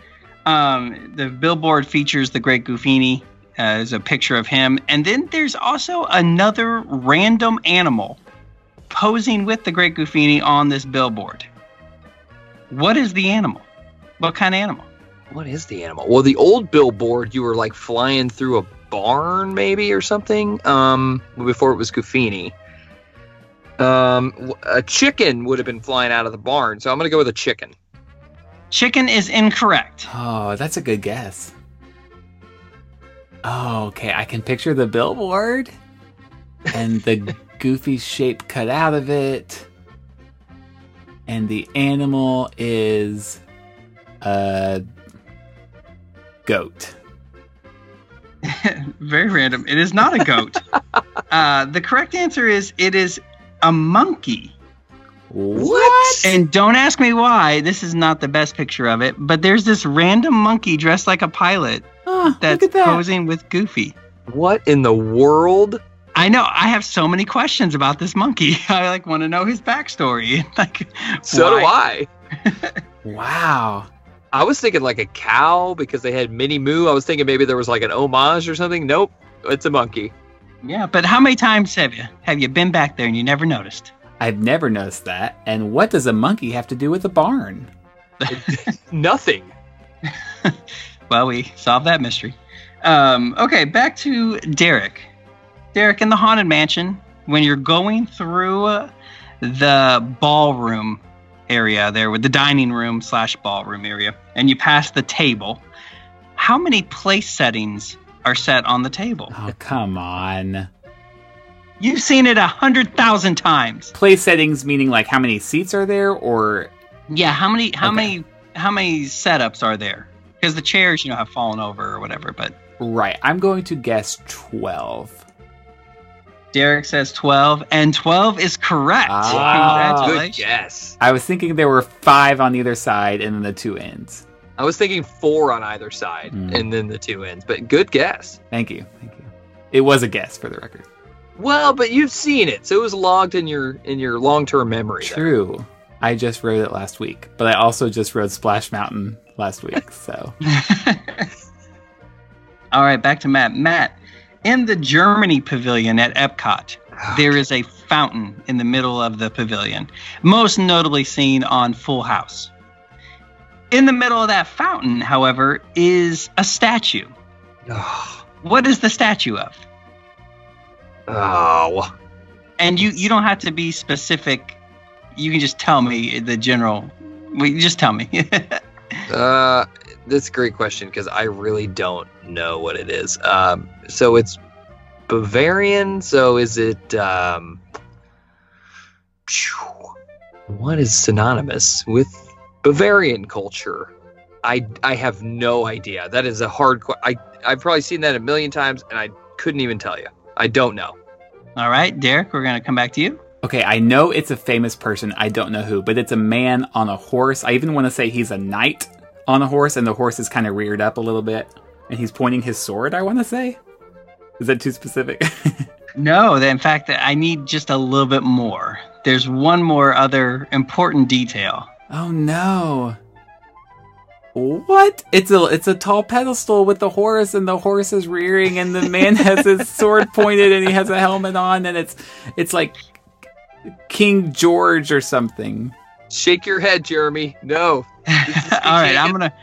Um, the billboard features the Great Goofini uh, as a picture of him, and then there's also another random animal posing with the Great Goofini on this billboard. What is the animal? What kind of animal? What is the animal? Well, the old billboard, you were like flying through a barn, maybe or something. Um, before it was Goofini. Um, w- a chicken would have been flying out of the barn, so I'm gonna go with a chicken. Chicken is incorrect. Oh, that's a good guess. Oh, okay. I can picture the billboard and the <laughs> goofy shape cut out of it. And the animal is a goat. <laughs> Very random. It is not a goat. <laughs> uh, the correct answer is it is a monkey. What? And don't ask me why. This is not the best picture of it, but there's this random monkey dressed like a pilot Oh, that's that. posing with Goofy. What in the world? I know. I have so many questions about this monkey. <laughs> I like want to know his backstory. like, So do? I. Wow. I was thinking like a cow because they had Minnie Moo. I was thinking maybe there was like an homage or something. Nope, it's a monkey. Yeah, but how many times have you have you been back there and you never noticed? I've never noticed that. And what does a monkey have to do with a barn? <laughs> Nothing. <laughs> Well, we solved that mystery. Um, okay, back to Derek. Derek, in the Haunted Mansion, when you're going through uh, the ballroom area there, with the dining room slash ballroom area, and you pass the table, how many place settings are set on the table. Oh, come on. You've seen it a hundred thousand times. Place settings meaning like how many seats are there, or Yeah, how many how Okay. many how many setups are there? Because the chairs, you know, have fallen over or whatever. But right? I'm going to guess twelve. Derek says twelve, and twelve is correct. Ah. Good Congratulations. guess. I was thinking there were five on either side and then the two ends. I was thinking four on either side, Hmm. and then the two ends. But good guess. Thank you, thank you. It was a guess for the record. Well, but you've seen it, so it was logged in your in your long term memory. there. True. I just wrote it last week, but I also just wrote Splash Mountain last week. So <laughs> All right, back to Matt. Matt, in the Germany pavilion at Epcot, there is a fountain in the middle of the pavilion, most notably seen on Full House. In the middle of that fountain, however, is a statue. Oh, What is the statue of? oh. And you you don't have to be specific. You can just tell me the general. Well, just tell me. <laughs> Uh, that's a great question because I really don't know what it is. Um, so it's Bavarian. So is it? Um, what is synonymous with Bavarian culture? I I have no idea. That is a hard. que- I I've probably seen that a million times, and I couldn't even tell you. I don't know. All right, Derek, we're gonna come back to you. Okay, I know it's a famous person. I don't know who, but it's a man on a horse. I even want to say he's a knight on a horse, and the horse is kind of reared up a little bit, and he's pointing his sword. I want to say, is that too specific? <laughs> No, in fact, I need just a little bit more. There's one more other important detail. oh no! What? It's a it's a tall pedestal with the horse, and the horse is rearing, and the man <laughs> has his sword pointed, and he has a helmet on, and it's it's like King George or something. Shake your head, Jeremy. No. <laughs> All right, I'm gonna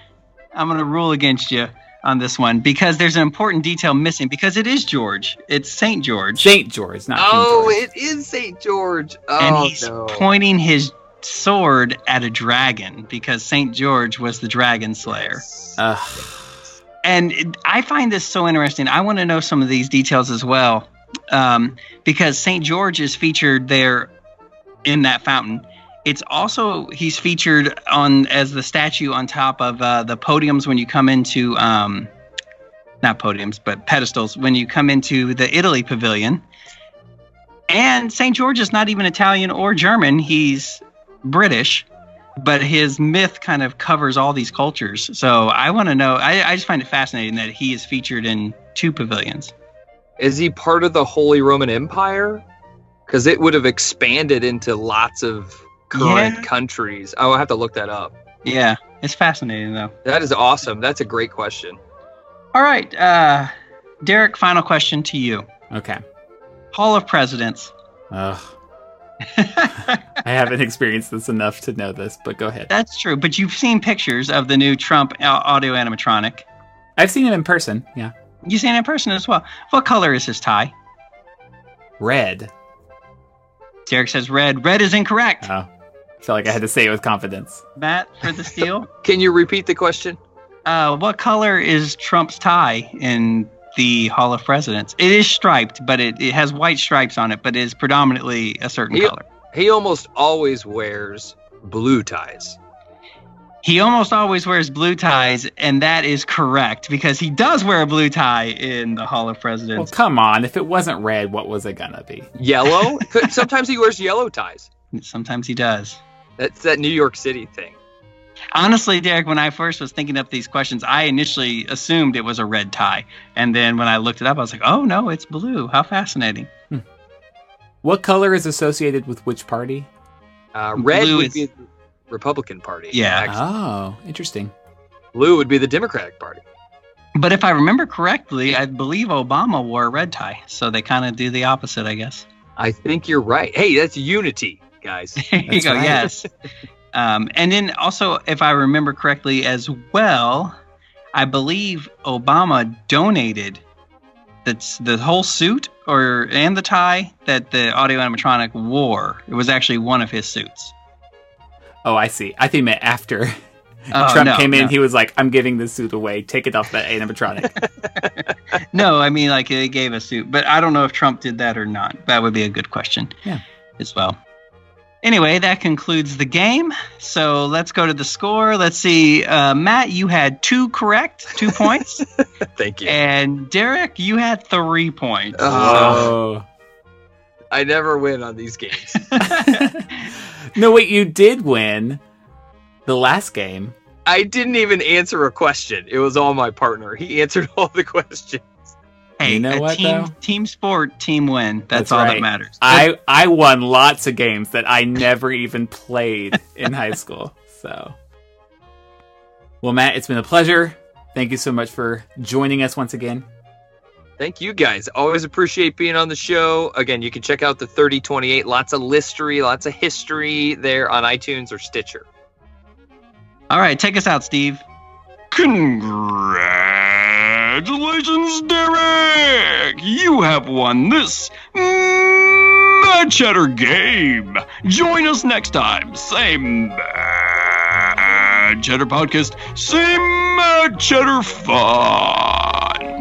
I'm gonna rule against you on this one because there's an important detail missing because it is George. It's Saint George, Saint George, not Oh, George. it is Saint George. Oh and he's no. pointing his sword at a dragon because Saint George was the dragon slayer. Ugh. and it- I find this so interesting. I want to know some of these details as well, um, because Saint George is featured there in that fountain. It's also he's featured on as the statue on top of uh, the podiums when you come into um, not podiums but pedestals when you come into the Italy pavilion. And Saint George is not even Italian or German; he's British but his myth kind of covers all these cultures. So I want to know. I, I just find it fascinating that he is featured in two pavilions. Is he part of the Holy Roman Empire? Because it would have expanded into lots of current Yeah. countries. Oh, I'll have to look that up. Yeah, it's fascinating though. That is awesome. That's a great question. All right, uh, Derek. Final question to you: Okay. Hall of Presidents. Ugh. <laughs> I haven't experienced this enough to know this, but go ahead. That's true, but you've seen pictures of the new Trump audio animatronic. I've seen him in person. Yeah. You've seen it in person as well. What color is his tie? Red. Derek says red. Red is incorrect. Oh. Felt like I had to say it with confidence. Matt for the steal. <laughs> Can you repeat the question? Uh, what color is Trump's tie in the Hall of Presidents? It is striped, but it, it has white stripes on it, but it is predominantly a certain He- color. He almost always wears blue ties. He almost always wears blue ties, and that is correct because he does wear a blue tie in the Hall of Presidents. Well, Presidents. come on. If it wasn't red, what was it gonna be? Yellow? <laughs> Sometimes he wears yellow ties. Sometimes he does. That's that New York City thing. Honestly, Derek, when I first was thinking up these questions, I initially assumed it was a red tie. And then when I looked it up, I was like, oh, no, it's blue. How fascinating. What color is associated with which party? Uh, red Blue would is- be the Republican Party. Yeah. actually. Oh, interesting. Blue would be the Democratic Party. But if I remember correctly, I believe Obama wore a red tie. So they kind of do the opposite, I guess. I think you're right. Hey, that's unity, guys. <laughs> There you go. right. Yes. um, and then also, if I remember correctly as well, I believe Obama donated that's the whole suit or and the tie that the audio animatronic wore. It was actually one of his suits. Oh, I see. I think meant after Oh, <laughs> Trump no, came in, no. he was like, "I'm giving this suit away. Take it off that animatronic." <laughs> no, I mean like they gave a suit, but I don't know if Trump did that or not. That would be a good question. Yeah. As well. Anyway, that concludes the game. So let's go to the score. Let's see. Uh, Matt, you had two correct, two <laughs> points, Thank you. and Derek, you had three points. Oh, oh. I never win on these games. <laughs> <laughs> no, wait, you did win the last game. I didn't even answer a question. It was all my partner. He answered all the questions. Hey, You know a what, team though? team sport, team win. That's, That's all right. that matters. I I won lots of games that I never even played in high <laughs> school. So, well, Matt, it's been a pleasure. Thank you so much for joining us once again. Thank you guys. Always appreciate being on the show. Again, you can check out the 3028. Lots of listery, lots of history there on iTunes or Stitcher. All right, take us out, Steve. Congratulations, Derek! You have won this Mad Chatter game. Join us next time. Same Mad Chatter podcast, same Mad Chatter fun.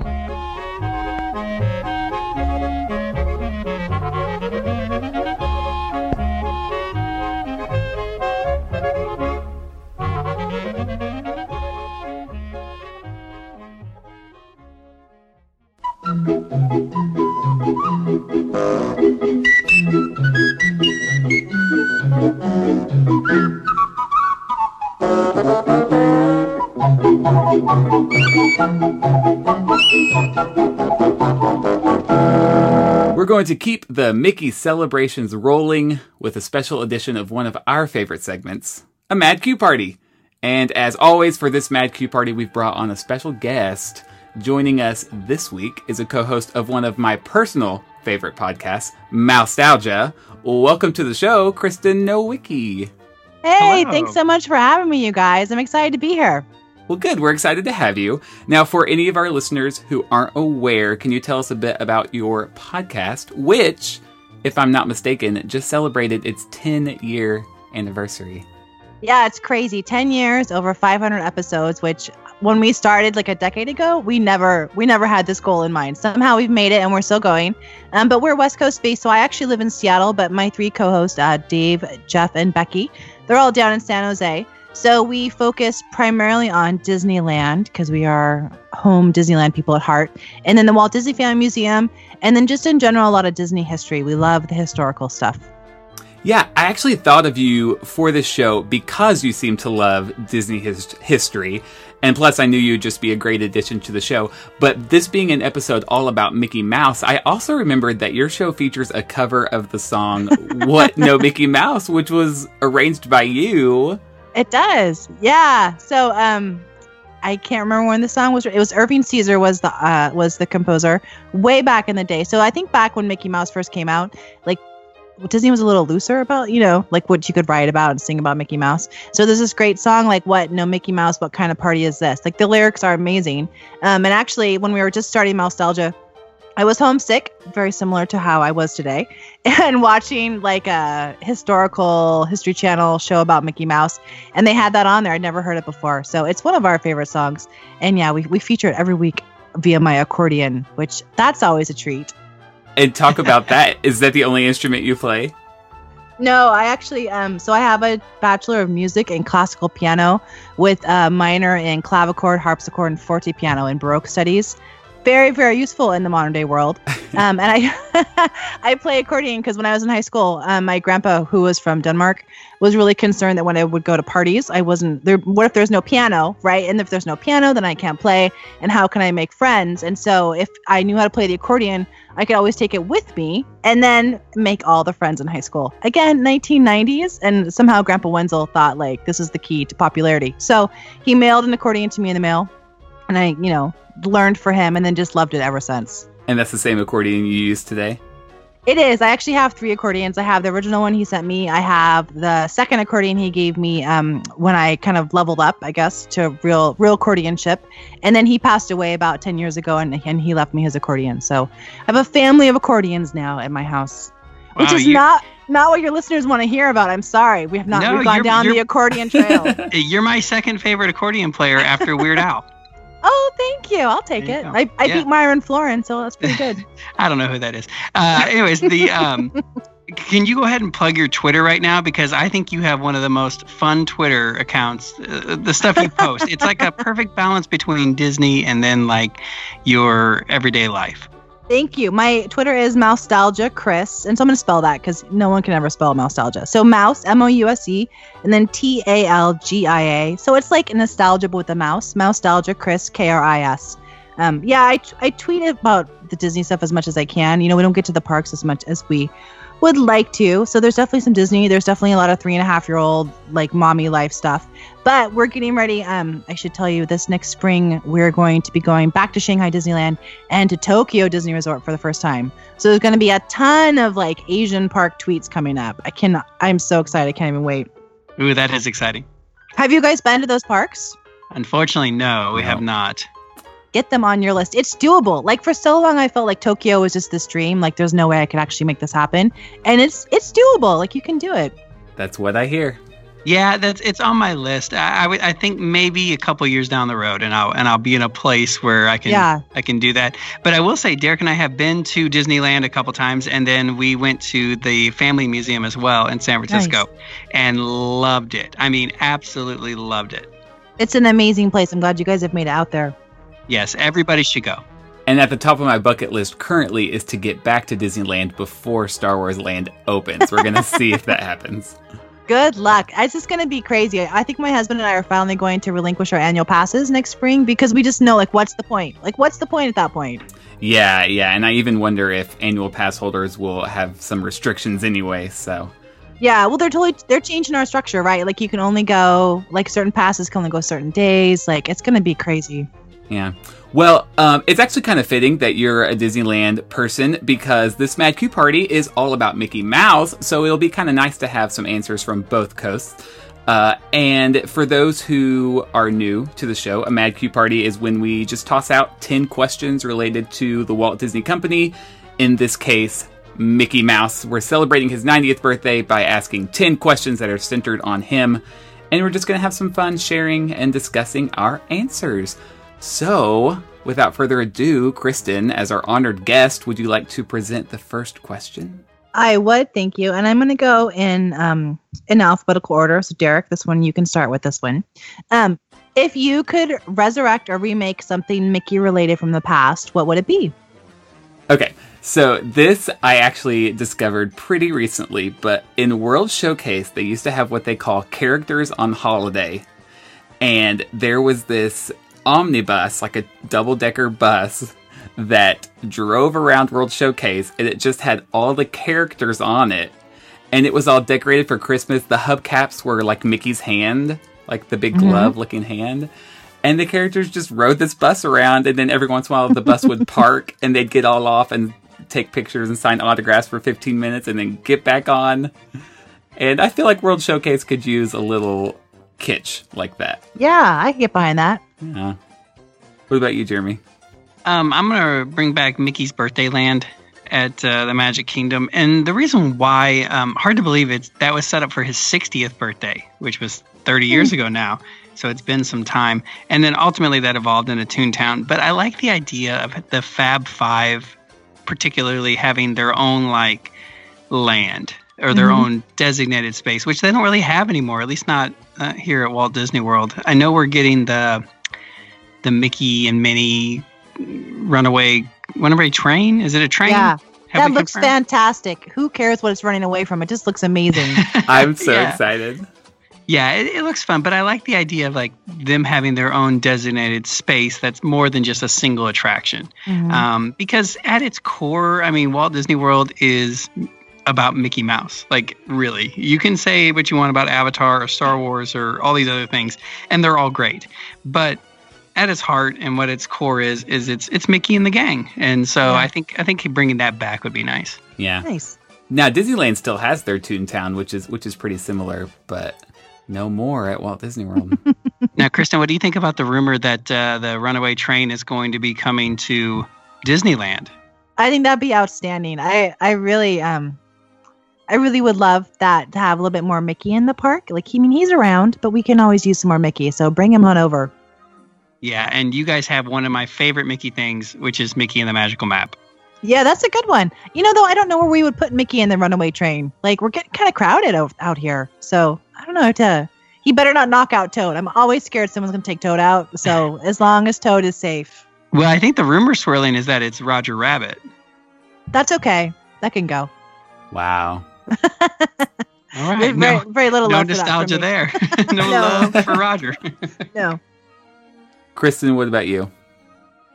We're going to keep the Mickey celebrations rolling with a special edition of one of our favorite segments, a Mad Q Party. And as always, for this Mad Q Party, we've brought on a special guest. Joining us this week is a co host of one of my personal favorite podcasts, Mousetalgia. Welcome to the show, Kristen Nowicki. Hey, Hello. thanks so much for having me, you guys. I'm excited to be here. Well, good. We're excited to have you. Now, for any of our listeners who aren't aware, can you tell us a bit about your podcast, which, if I'm not mistaken, just celebrated its 10 year anniversary? Yeah, it's crazy. 10 years, over 500 episodes, which when we started like a decade ago, we never we never had this goal in mind. Somehow we've made it and we're still going. Um, but we're West Coast based, so I actually live in Seattle, but my three co-hosts, uh, Dave, Jeff, and Becky, they're all down in San Jose. So we focus primarily on Disneyland because we are home Disneyland people at heart, and then the Walt Disney Family Museum, and then just in general a lot of Disney history. We love the historical stuff. Yeah, I actually thought of you for this show because you seem to love Disney his- history. And plus, I knew you'd just be a great addition to the show. But this being an episode all about Mickey Mouse, I also remembered that your show features a cover of the song <laughs> What No Mickey Mouse, which was arranged by you. It does. Yeah. So um I can't remember when the song was it was Irving Caesar was the uh was the composer way back in the day. So I think back when Mickey Mouse first came out, like Disney was a little looser about, you know, like what you could write about and sing about Mickey Mouse. So there's this great song like what no Mickey Mouse, what kind of party is this? Like the lyrics are amazing. Um and actually when we were just starting Mousetalgia, I was homesick, very similar to how I was today, <laughs> and watching like a historical History Channel show about Mickey Mouse, and they had that on there. I'd never heard it before, so it's one of our favorite songs. And yeah, we we feature it every week via my accordion, which that's always a treat. And talk about that. <laughs> Is that the only instrument you play? No, I actually um so I have a bachelor of music in classical piano with a minor in clavichord, harpsichord, and forte piano in Baroque studies. Very, very useful in the modern day world. <laughs> Um, and I <laughs> I play accordion because when I was in high school, um, my grandpa, who was from Denmark, was really concerned that when I would go to parties, I wasn't there. What if there's no piano, right? And if there's no piano, then I can't play. And how can I make friends? And so if I knew how to play the accordion, I could always take it with me and then make all the friends in high school. Again, 1990s, and somehow Grandpa Wenzel thought like this is the key to popularity. So he mailed an accordion to me in the mail, and I, you know, learned for him and then just loved it ever since. And that's the same accordion you use today? It is. I actually have three accordions. I have the original one he sent me. I have the second accordion he gave me um, when I kind of leveled up, I guess, to real real accordionship. And then he passed away about ten years ago, and, and he left me his accordion. So I have a family of accordions now at my house. which is you- not not what your listeners want to hear about. I'm sorry, we have not No, we've gone down the accordion trail. <laughs> You're my second favorite accordion player after Weird Al. Oh, thank you. I'll take There it. I, I Yeah. beat Myron Floren, so that's pretty good. <laughs> I don't know who that is. Uh, anyways, the um, <laughs> can you go ahead and plug your Twitter right now because I think you have one of the most fun Twitter accounts. Uh, the stuff you post, it's like a <laughs> perfect balance between Disney and then like your everyday life. Thank you. My Twitter is Mousetalgia Kris, and so I'm gonna spell that because no one can ever spell Mousetalgia. So Mouse M O U S E, and then T A L G I A. So it's like nostalgia with a mouse. Mousetalgia Kris K R I S. Um, yeah, I, I tweet about the Disney stuff as much as I can. You know, we don't get to the parks as much as we would like to. So there's definitely some Disney. There's definitely a lot of three and a half year old like mommy life stuff. But we're getting ready. Um, I should tell you this next spring we're going to be going back to Shanghai Disneyland and to Tokyo Disney Resort for the first time. So there's going to be a ton of like Asian park tweets coming up. I can I'm so excited. I can't even wait. Ooh, that is exciting. Have you guys been to those parks? Unfortunately, no, we No. have not. Get them on your list. It's doable. Like for so long I felt like Tokyo was just this dream. Like there's no way I could actually make this happen. And it's it's doable. Like you can do it. That's what I hear. Yeah, that's it's on my list. I, I, think maybe a couple years down the road, and I'll and I'll be in a place where I can Yeah. I can do that. But I will say, Derek and I have been to Disneyland a couple times, and then we went to the Family Museum as well in San Francisco, and loved it. I mean, absolutely loved it. It's an amazing place. I'm glad you guys have made it out there. Yes, everybody should go. And at the top of my bucket list currently is to get back to Disneyland before Star Wars Land opens. We're going <laughs> to see if that happens. Good luck. It's just going to be crazy. I think my husband and I are finally going to relinquish our annual passes next spring because we just know, like, what's the point? Like, what's the point at that point? Yeah, yeah. And I even wonder if annual pass holders will have some restrictions anyway. So, Yeah, well, they're totally they're changing our structure, right? Like, you can only go like certain passes can only go certain days. Like, it's going to be crazy. yeah. Well, um, it's actually kind of fitting that you're a Disneyland person because this Mad Q party is all about Mickey Mouse. So it'll be kind of nice to have some answers from both coasts. Uh, and for those who are new to the show, a Mad Q party is when we just toss out 10 questions related to the Walt Disney Company. In this case, Mickey Mouse. We're celebrating his 90th birthday by asking 10 questions that are centered on him. And we're just going to have some fun sharing and discussing our answers. So, without further ado, Kristen, as our honored guest, would you like to present the first question? I would, thank you. And I'm going to go in um in alphabetical order. So, Derek, this one you can start with this one. Um, if you could resurrect or remake something Mickey related from the past, what would it be? Okay, so this I actually discovered pretty recently, but in World Showcase, they used to have what they call characters on holiday. And there was this omnibus, like a double decker bus, that drove around World Showcase, and it just had all the characters on it. And it was all decorated for Christmas. The hubcaps were like Mickey's hand, like the big mm-hmm. glove looking hand. And the characters just rode this bus around, and then every once in a while the bus would <laughs> park, and they'd get all off and take pictures and sign autographs for 15 minutes, and then get back on. And I feel like World Showcase could use a little kitsch like that. Yeah, I can get behind that. Yeah. What about you, Jeremy? Um, I'm gonna bring back Mickey's Birthday Land at uh, the Magic Kingdom, and the reason why, um, hard to believe, it's that was set up for his 60th birthday, which was 30 years ago now. So it's been some time, and then ultimately that evolved into Toontown. But I like the idea of the Fab Five, particularly having their own like land or their Mhm. own designated space, which they don't really have anymore. At least not uh, here at Walt Disney World. I know we're getting the the Mickey and Minnie runaway runaway train. Is it a train? Yeah, Have that looks confirmed? fantastic. Who cares what it's running away from? It just looks amazing. <laughs> I'm so Yeah. excited. Yeah, it, it looks fun, but I like the idea of like them having their own designated space that's more than just a single attraction. Mhm. Um, because at its core, I mean, Walt Disney World is about Mickey Mouse. Like, really, you can say what you want about Avatar or Star Wars or all these other things, and they're all great. But at its heart and what its core is, is it's it's Mickey and the gang. And so Yeah. I think I think bringing that back would be nice. Yeah. nice. Now Disneyland still has their Toontown, which is which is pretty similar, but no more at Walt Disney World. <laughs> Now, Kristen, what do you think about the rumor that uh, the runaway train is going to be coming to Disneyland? I think that'd be outstanding. I I really um I really would love that to have a little bit more Mickey in the park. Like, I mean, he's around, but we can always use some more Mickey. So bring him on over. Yeah, and you guys have one of my favorite Mickey things, which is Mickey and the Magical Map. Yeah, that's a good one. You know, though, I don't know where we would put Mickey in the Runaway Train. Like, we're getting kind of crowded out, out here. So I don't know how to. He better not knock out Toad. I'm always scared someone's going to take Toad out. So <laughs> as long as Toad is safe, Well, I think the rumor swirling is that it's Roger Rabbit. that's okay. That can go. Wow. <laughs> All right, Very, no, very, very little no love for that for nostalgia there. <laughs> no, No. love for Roger. No. Kristen, what about you?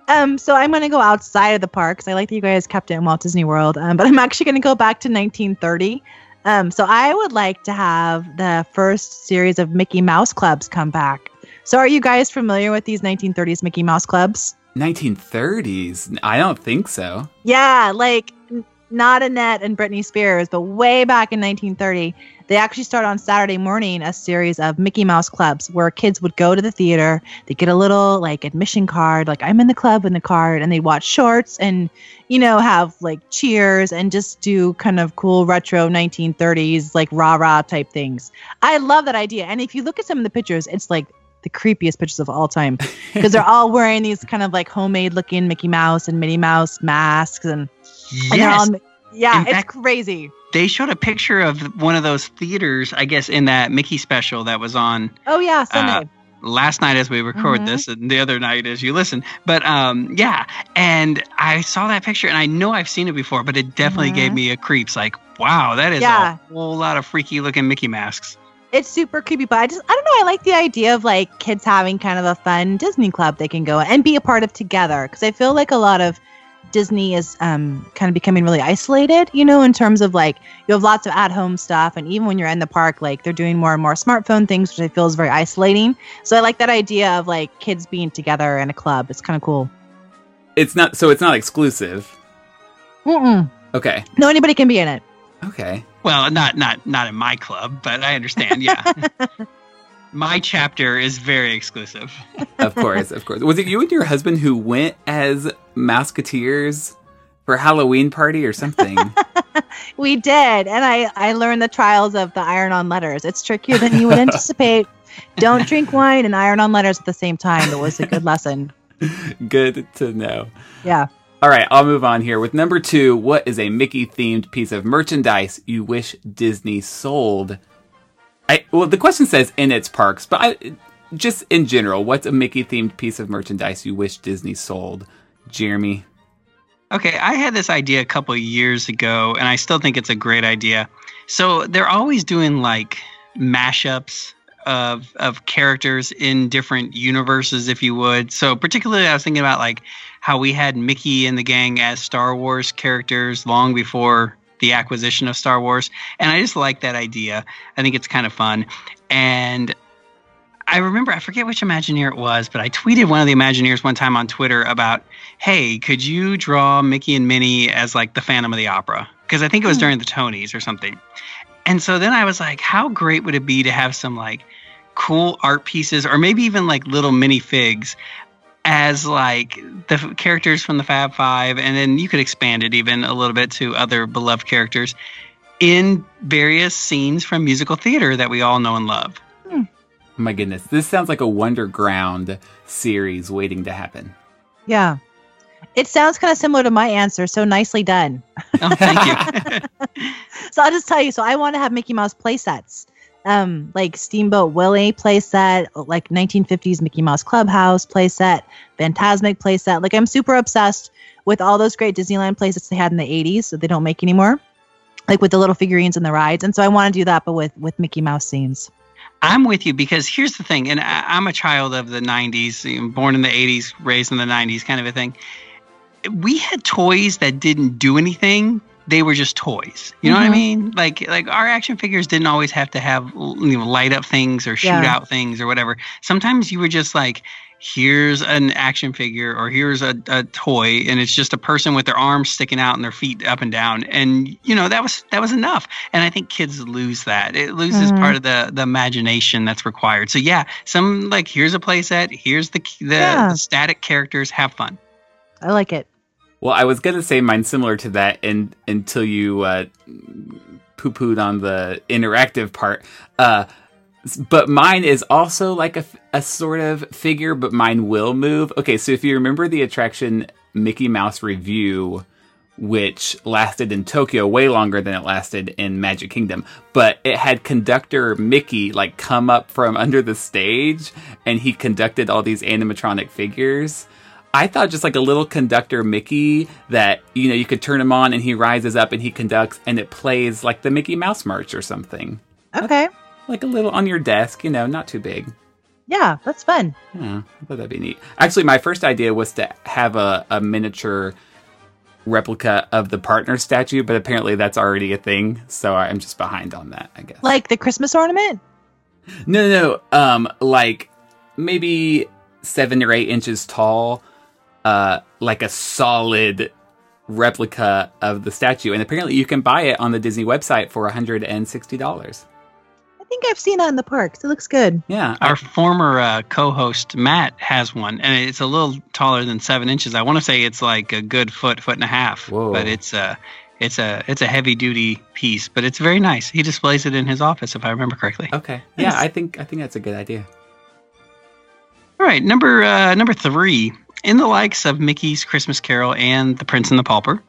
Um, so I'm gonna go outside of the park 'cause I like that you guys kept it in Walt Disney World. Um, but <laughs> I'm actually gonna go back to 1930. Um, so I would like to have the first series of Mickey Mouse clubs come back. So are you guys familiar with these 1930s Mickey Mouse clubs? 1930s? I don't think so. Yeah, like not Annette and Britney Spears, but way back in 1930, they actually started on Saturday morning a series of Mickey Mouse clubs where kids would go to the theater, they get a little like admission card, like I'm in the club in the card, and they watch shorts and you know have like cheers and just do kind of cool retro 1930s like rah rah type things. I love that idea, and if you look at some of the pictures, it's like the creepiest pictures of all time because they're all wearing these kind of like homemade looking Mickey Mouse and Minnie Mouse masks and, yes, yeah, In it's fact- crazy. they showed a picture of one of those theaters, I guess, in that Mickey special that was on Oh yeah, Sunday. last night as we record Mhm. this and the other night as you listen but um yeah and i saw that picture and i know i've seen it before but it definitely gave Mhm. me a creeps like wow that is Yeah. a whole lot of freaky looking mickey masks it's super creepy, but I just I don't know. I like the idea of like kids having kind of a fun Disney club they can go and be a part of together because I feel like a lot of Disney is um kind of becoming really isolated, you know, in terms of like you have lots of at home stuff and even when you're in the park, like they're doing more and more smartphone things, which I feel is very isolating. So I like that idea of like kids being together in a club. It's kind of cool. It's not so it's not exclusive. Mm-mm. Okay. No, anybody can be in it. Okay. well not not not in my club but i understand yeah <laughs> my chapter is very exclusive <laughs> Of course, of course. Was it you and your husband who went as Mouseketeers for Halloween party or something? <laughs> We did, and I I learned the trials of the iron-on letters. It's trickier than you would anticipate. <laughs> Don't drink wine and iron on letters at the same time. It was a good lesson. Good to know. Yeah. All right, I'll move on here with number two. What is a Mickey themed piece of merchandise you wish Disney sold? I well, the question says in its parks, but I just in general, what's a Mickey themed piece of merchandise you wish Disney sold? Jeremy. Okay, I had this idea a couple years ago, and I still think it's a great idea. So they're always doing like mashups of of characters in different universes, if you would. So particularly, I was thinking about like how we had Mickey and the gang as Star Wars characters long before the acquisition of Star Wars, and I just like that idea. I think it's kind of fun, and I remember, I forget which Imagineer it was, but I tweeted one of the Imagineers one time on Twitter about, hey, could you draw Mickey and Minnie as like the Phantom of the Opera? Because I think it was hmm. during the Tonys or something. And so then I was like, how great would it be to have some like cool art pieces or maybe even like little mini figs as like the f- characters from the Fab Five? And then you could expand it even a little bit to other beloved characters in various scenes from musical theater that we all know and love. Hmm. My goodness, this sounds like a Wonderground series waiting to happen. Yeah. It sounds kind of similar to my answer, so nicely done. Oh, thank you. <laughs> <laughs> So I'll just tell you. So I want to have Mickey Mouse play sets, um, like Steamboat Willie playset, like 1950s Mickey Mouse Clubhouse playset, Fantasmic play set. Like I'm super obsessed with all those great Disneyland play sets they had in the 80s that they don't make anymore, like with the little figurines and the rides. And so I want to do that, but with with Mickey Mouse scenes. I'm with you because here's the thing, and I, I'm a child of the 90s, born in the 80s, raised in the 90s, kind of a thing. We had toys that didn't do anything; they were just toys. You know what I Mhm. mean? Like, like our action figures didn't always have to have you know light up things or shoot Yeah. out things or whatever. Sometimes you were just like, here's an action figure or here's a, a toy and it's just a person with their arms sticking out and their feet up and down and you know that was that was enough and i think kids lose that it loses Mhm. part of the the imagination that's required so yeah some like here's a playset here's the the, Yeah. the static characters have fun I like it. Well, I was gonna say mine similar to that, and until you uh, poo pooed on the interactive part. Uh, but mine is also like a, a sort of figure, but mine will move. Okay, so if you remember the attraction Mickey Mouse Revue, which lasted in Tokyo way longer than it lasted in Magic Kingdom, but it had conductor Mickey like come up from <laughs> under the stage and he conducted all these animatronic figures. I thought just like a little conductor Mickey that you know you could turn him on and he rises up and he conducts and it plays like the Mickey Mouse march or something. Okay. Like a little on your desk, you know, not too big. Yeah, that's fun. Yeah, I thought that'd be neat. Actually, my first idea was to have a, a miniature replica of the partner statue, but apparently that's already a thing, so I'm just behind on that, I guess. Like the Christmas ornament? No, no, no. Um, like maybe seven or eight inches tall, uh, like a solid replica of the statue, and apparently you can buy it on the Disney website for $160. I think I've seen that in the parks. It looks good. Yeah, Our former uh, co-host Matt has one, and it's a little taller than seven inches. I want to say it's like a good foot, foot and a half. Whoa. But it's a, it's a, it's a heavy duty piece, but it's very nice. He displays it in his office, if I remember correctly. okay. Yeah, I think I think that's a good idea. All right, number uh, number three. In the likes of Mickey's Christmas Carol and The Prince and the Pauper,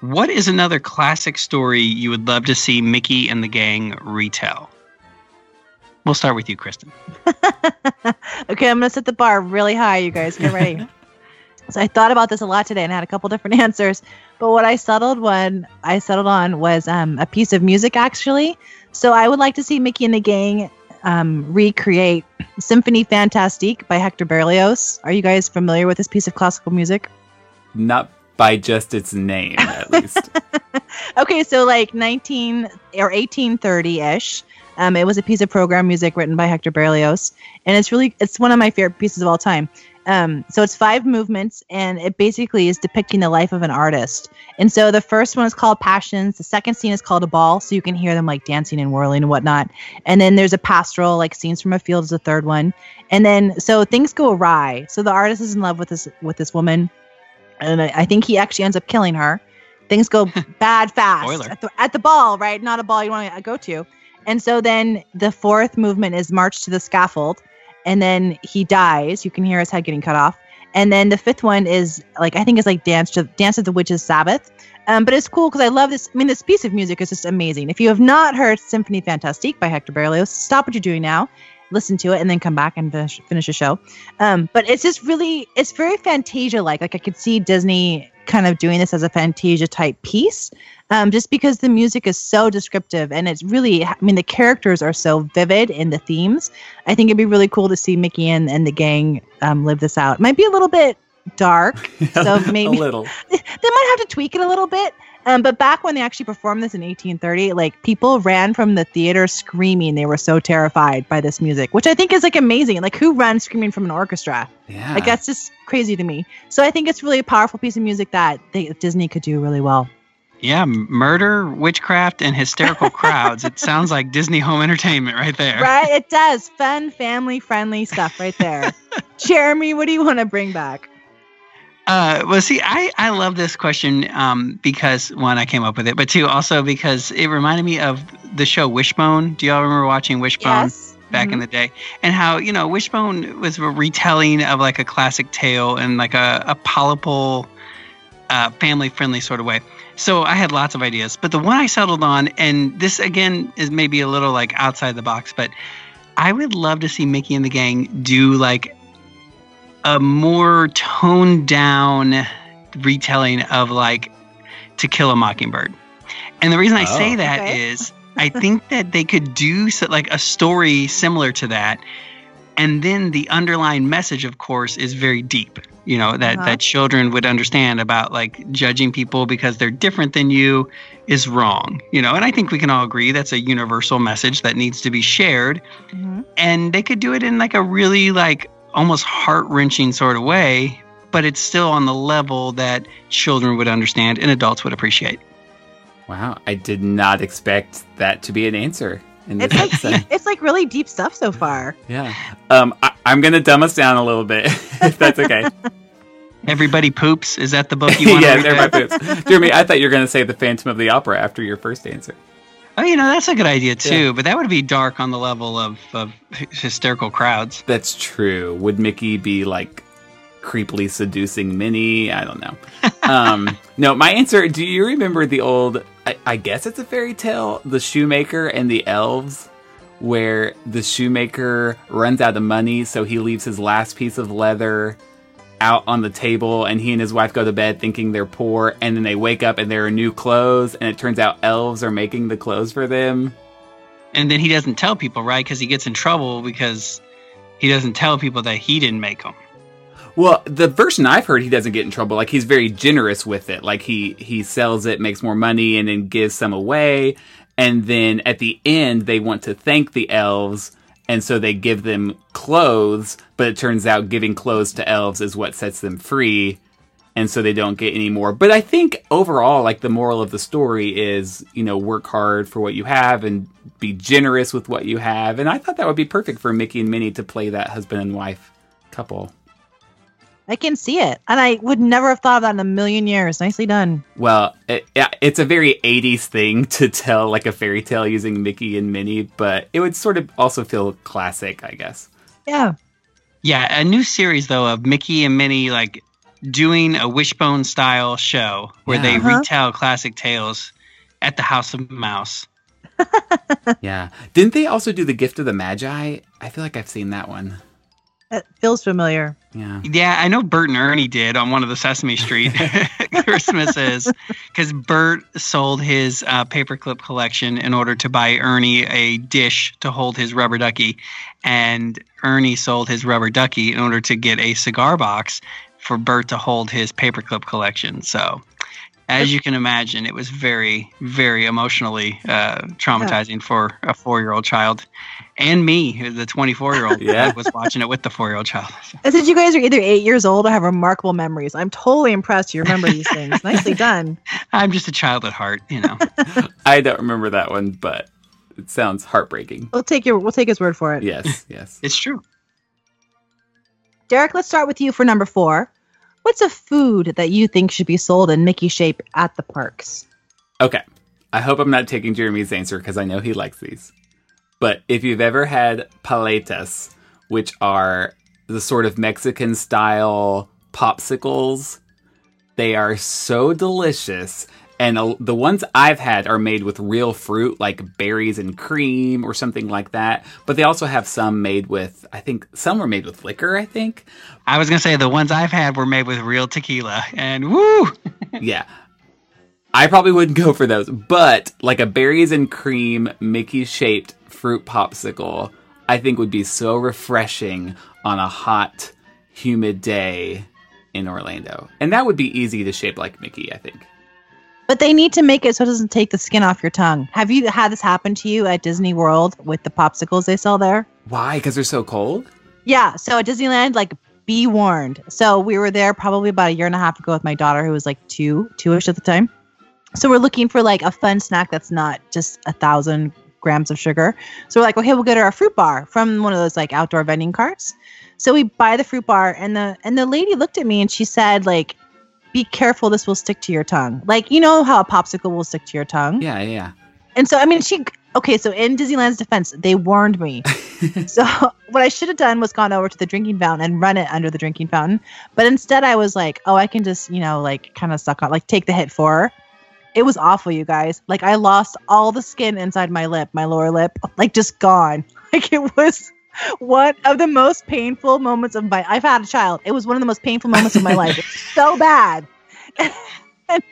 what is another classic story you would love to see Mickey and the gang retell? We'll start with you, Kristen. <laughs> okay, I'm gonna set the bar really high. You guys get ready. <laughs> so I thought about this a lot today and had a couple different <laughs> answers. But what I settled when I settled on was um, a piece of music actually. So I would like to see Mickey and the Gang um, recreate Symphony Fantastique by Hector Berlioz. Are you guys familiar with this piece of classical music? Not by just its name, at least. <laughs> Okay, so like 19 or 1830-ish. Um, it was a piece of program music written by Hector Berlioz, and it's really it's one of my favorite pieces of all time. Um, so it's five movements, and it basically is depicting the life of an artist. And so the first one is called Passions. The second scene is called a ball, so you can hear them like dancing and whirling and whatnot. And then there's a pastoral, like scenes from a field, is the third one. And then so things go awry. So the artist is in love with this with this woman, and I, I think he actually ends up killing her. Things go <laughs> bad fast at the, at the ball, right? Not a ball you want to go to. And so then the fourth movement is March to the Scaffold, and then he dies. You can hear his head getting cut off. And then the fifth one is like I think it's like Dance to Dance of the Witches Sabbath. Um, but it's cool because I love this. I mean, this piece of music is just amazing. If you have not heard Symphony Fantastique by Hector Berlioz, stop what you're doing now, listen to it, and then come back and finish, finish the show. Um, but it's just really, it's very Fantasia like. Like I could see Disney kind of doing this as a Fantasia type piece, um, just because the music is so descriptive and it's really, I mean, the characters are so vivid in the themes. I think it'd be really cool to see Mickey and, and the gang um, live this out. Might be a little bit dark, <laughs> so maybe a little. <laughs> they might have to tweak it a little bit. Um, but back when they actually performed this in 1830, like people ran from the theater screaming. They were so terrified by this music, which I think is like amazing. Like who runs screaming from an orchestra? Yeah. Like that's just crazy to me. So I think it's really a powerful piece of music that they, Disney could do really well. Yeah, murder, witchcraft, and hysterical <laughs> crowds. It sounds like Disney home entertainment right there. Right? It does. Fun, family friendly stuff right there. <laughs> Jeremy, what do you want to bring back? Uh, well, see, I, I love this question um, because one, I came up with it, but two, also because it reminded me of the show Wishbone. Do y'all remember watching Wishbone Yes. back in the day? And how you know Wishbone was a retelling of like a classic tale in like a, a palatable, uh, family-friendly sort of way. So I had lots of ideas, but the one I settled on, and this again is maybe a little like outside the box, but I would love to see Mickey and the gang do like a more toned down retelling of like To Kill a Mockingbird. And the reason I say Oh. that Okay. is I think that they could do so, like a story similar to that. And then the underlying message, of course, is very deep. You know, that, Uh-huh. that children would understand about like judging people because they're different than you is wrong. You know, and I think we can all agree that's a universal message that needs to be shared Mhm. and they could do it in like a really like almost heart-wrenching sort of way but it's still on the level that children would understand and adults would appreciate Wow, I did not expect that to be an answer in this It's like episode. it's like really deep stuff so far. yeah. Um, I, I'm gonna dumb us down a little bit, <laughs> if that's okay. everybody poops is that the book you want yes, to read everybody poops. Jeremy, I thought you were gonna say the Phantom of the Opera after your first answer. Oh, you know that's a good idea too, but that would be dark on the level of, of hysterical crowds. That's true. Would Mickey be like creepily seducing Minnie? I don't know. <laughs> Um, no, my answer. Do you remember the old? I, I guess it's a fairy tale. The shoemaker and the elves, where the shoemaker runs out of money, so he leaves his last piece of leather out on the table, and he and his wife go to bed thinking they're poor, and then they wake up and there are new clothes, and it turns out elves are making the clothes for them. And then he doesn't tell people, right? Because he gets in trouble because he doesn't tell people that he didn't make them. Well, the version I've heard, he doesn't get in trouble. Like he's very generous with it. Like he he sells it, makes more money, and then gives some away. And then at the end, they want to thank the elves, and so they give them clothes. But it turns out giving clothes to elves is what sets them free, and so they don't get any more. But I think overall, like the moral of the story is, you know, work hard for what you have and be generous with what you have. And I thought that would be perfect for Mickey and Minnie to play that husband and wife couple. I can see it, and I would never have thought of that in a million years. Nicely done. Well, it, yeah, it's a very 80s thing <laughs> to tell like a fairy tale using Mickey and Minnie, but it would sort of also feel classic, I guess. Yeah. Yeah, a new series though of Mickey and Minnie like doing a wishbone style show where Yeah. they Uh-huh. retell classic tales at the House of Mouse. <laughs> Yeah. Didn't they also do The Gift of the Magi? I feel like I've seen that one. It feels familiar. Yeah. Yeah, I know Bert and Ernie did on one of the Sesame Street <laughs> Christmases because Bert sold his uh, paperclip collection in order to buy Ernie a dish to hold his rubber ducky, and Ernie sold his rubber ducky in order to get a cigar box for Bert to hold his paperclip collection. So. As you can imagine, it was very, very emotionally uh, traumatizing for a four-year-old child, and me, the twenty-four-year-old, <laughs> Yeah. that was watching it with the four-year-old child. I said you guys are either eight years old or have remarkable memories. I'm totally impressed you remember these things. <laughs> Nicely done. I'm just a child at heart, you know. <laughs> I don't remember that one, but it sounds heartbreaking. We'll take your we'll take his word for it. Yes, yes. it's true. Derek, let's start with you for number four. What's a food that you think should be sold in Mickey shape at the parks? Okay. I hope I'm not taking Jeremy's answer because I know he likes these. But if you've ever had paletas, which are the sort of Mexican style popsicles, they are so delicious. And uh, the ones I've had are made with real fruit, like berries and cream or something like that. But they also have some made with, I think, some were made with liquor, I think. I was gonna say the ones I've had were made with real tequila, and woo! <laughs> yeah. I probably wouldn't go for those, but like a berries and cream Mickey shaped fruit popsicle, I think would be so refreshing on a hot, humid day in Orlando. And that would be easy to shape like Mickey, I think. But they need to make it so it doesn't take the skin off your tongue. Have you had this happen to you at Disney World with the popsicles they sell there? Why? Because they're so cold? Yeah. So at Disneyland, like, be warned. So we were there probably about a year and a half ago with my daughter, who was like two, two-ish at the time. So we're looking for like a fun snack that's not just a thousand grams of sugar. So we're like, okay, we'll get her a fruit bar from one of those like outdoor vending carts. So we buy the fruit bar, and the and the lady looked at me and she said, like, be careful, this will stick to your tongue. Like, you know how a popsicle will stick to your tongue. Yeah, yeah. And so, I mean, she, okay, so in Disneyland's defense, they warned me. <laughs> so, <laughs> what I should have done was gone over to the drinking fountain and run it under the drinking fountain. But instead, I was like, oh, I can just, you know, like kind of suck on, like take the hit for her. It was awful, you guys. Like, I lost all the skin inside my lip, my lower lip, like just gone. <laughs> Like, it was one of the most painful moments of my I've had a child. It was one of the most painful moments of my life. So bad. <laughs> And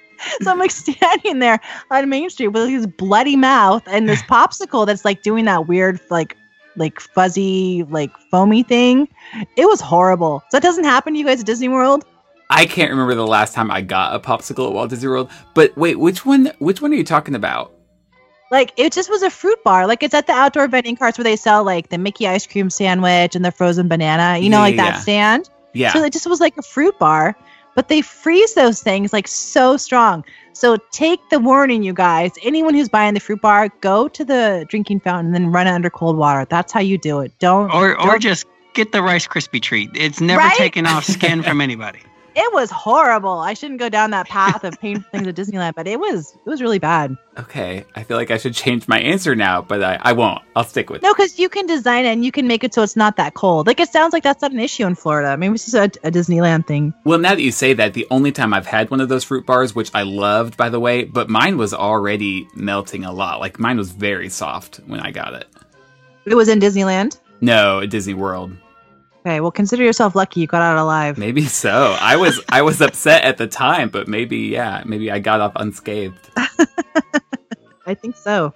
so I'm like <laughs> standing there on Main Street with his bloody mouth and this popsicle that's like doing that weird like like fuzzy like foamy thing. It was horrible. So that doesn't happen to you guys at Disney World? I can't remember the last time I got a popsicle at Walt Disney World. But wait, which one which one are you talking about? Like it just was a fruit bar. Like it's at the outdoor vending carts where they sell like the Mickey ice cream sandwich and the frozen banana. You know, Yeah, like yeah, that yeah. stand. Yeah. So it just was like a fruit bar, but they freeze those things like so strong. So take the warning, you guys. Anyone who's buying the fruit bar, go to the drinking fountain and then run it under cold water. That's how you do it. Don't Or or don't- just get the Rice Krispie treat. It's never Right? taken off skin <laughs> from anybody. It was horrible. I shouldn't go down that path of painful things at Disneyland, but it was it was really bad. Okay, I feel like I should change my answer now, but I, I won't. I'll stick with No, because you can design it and you can make it so it's not that cold. Like it sounds like that's not an issue in Florida. Maybe it's just a, a Disneyland thing. Well, now that you say that, the only time I've had one of those fruit bars, which I loved, by the way, but mine was already melting a lot. Like mine was very soft when I got it. It was in Disneyland. No, at Disney World. Okay, well consider yourself lucky you got out alive. Maybe so. I was I was upset at the time, but maybe yeah, maybe I got off unscathed. <laughs> I think so.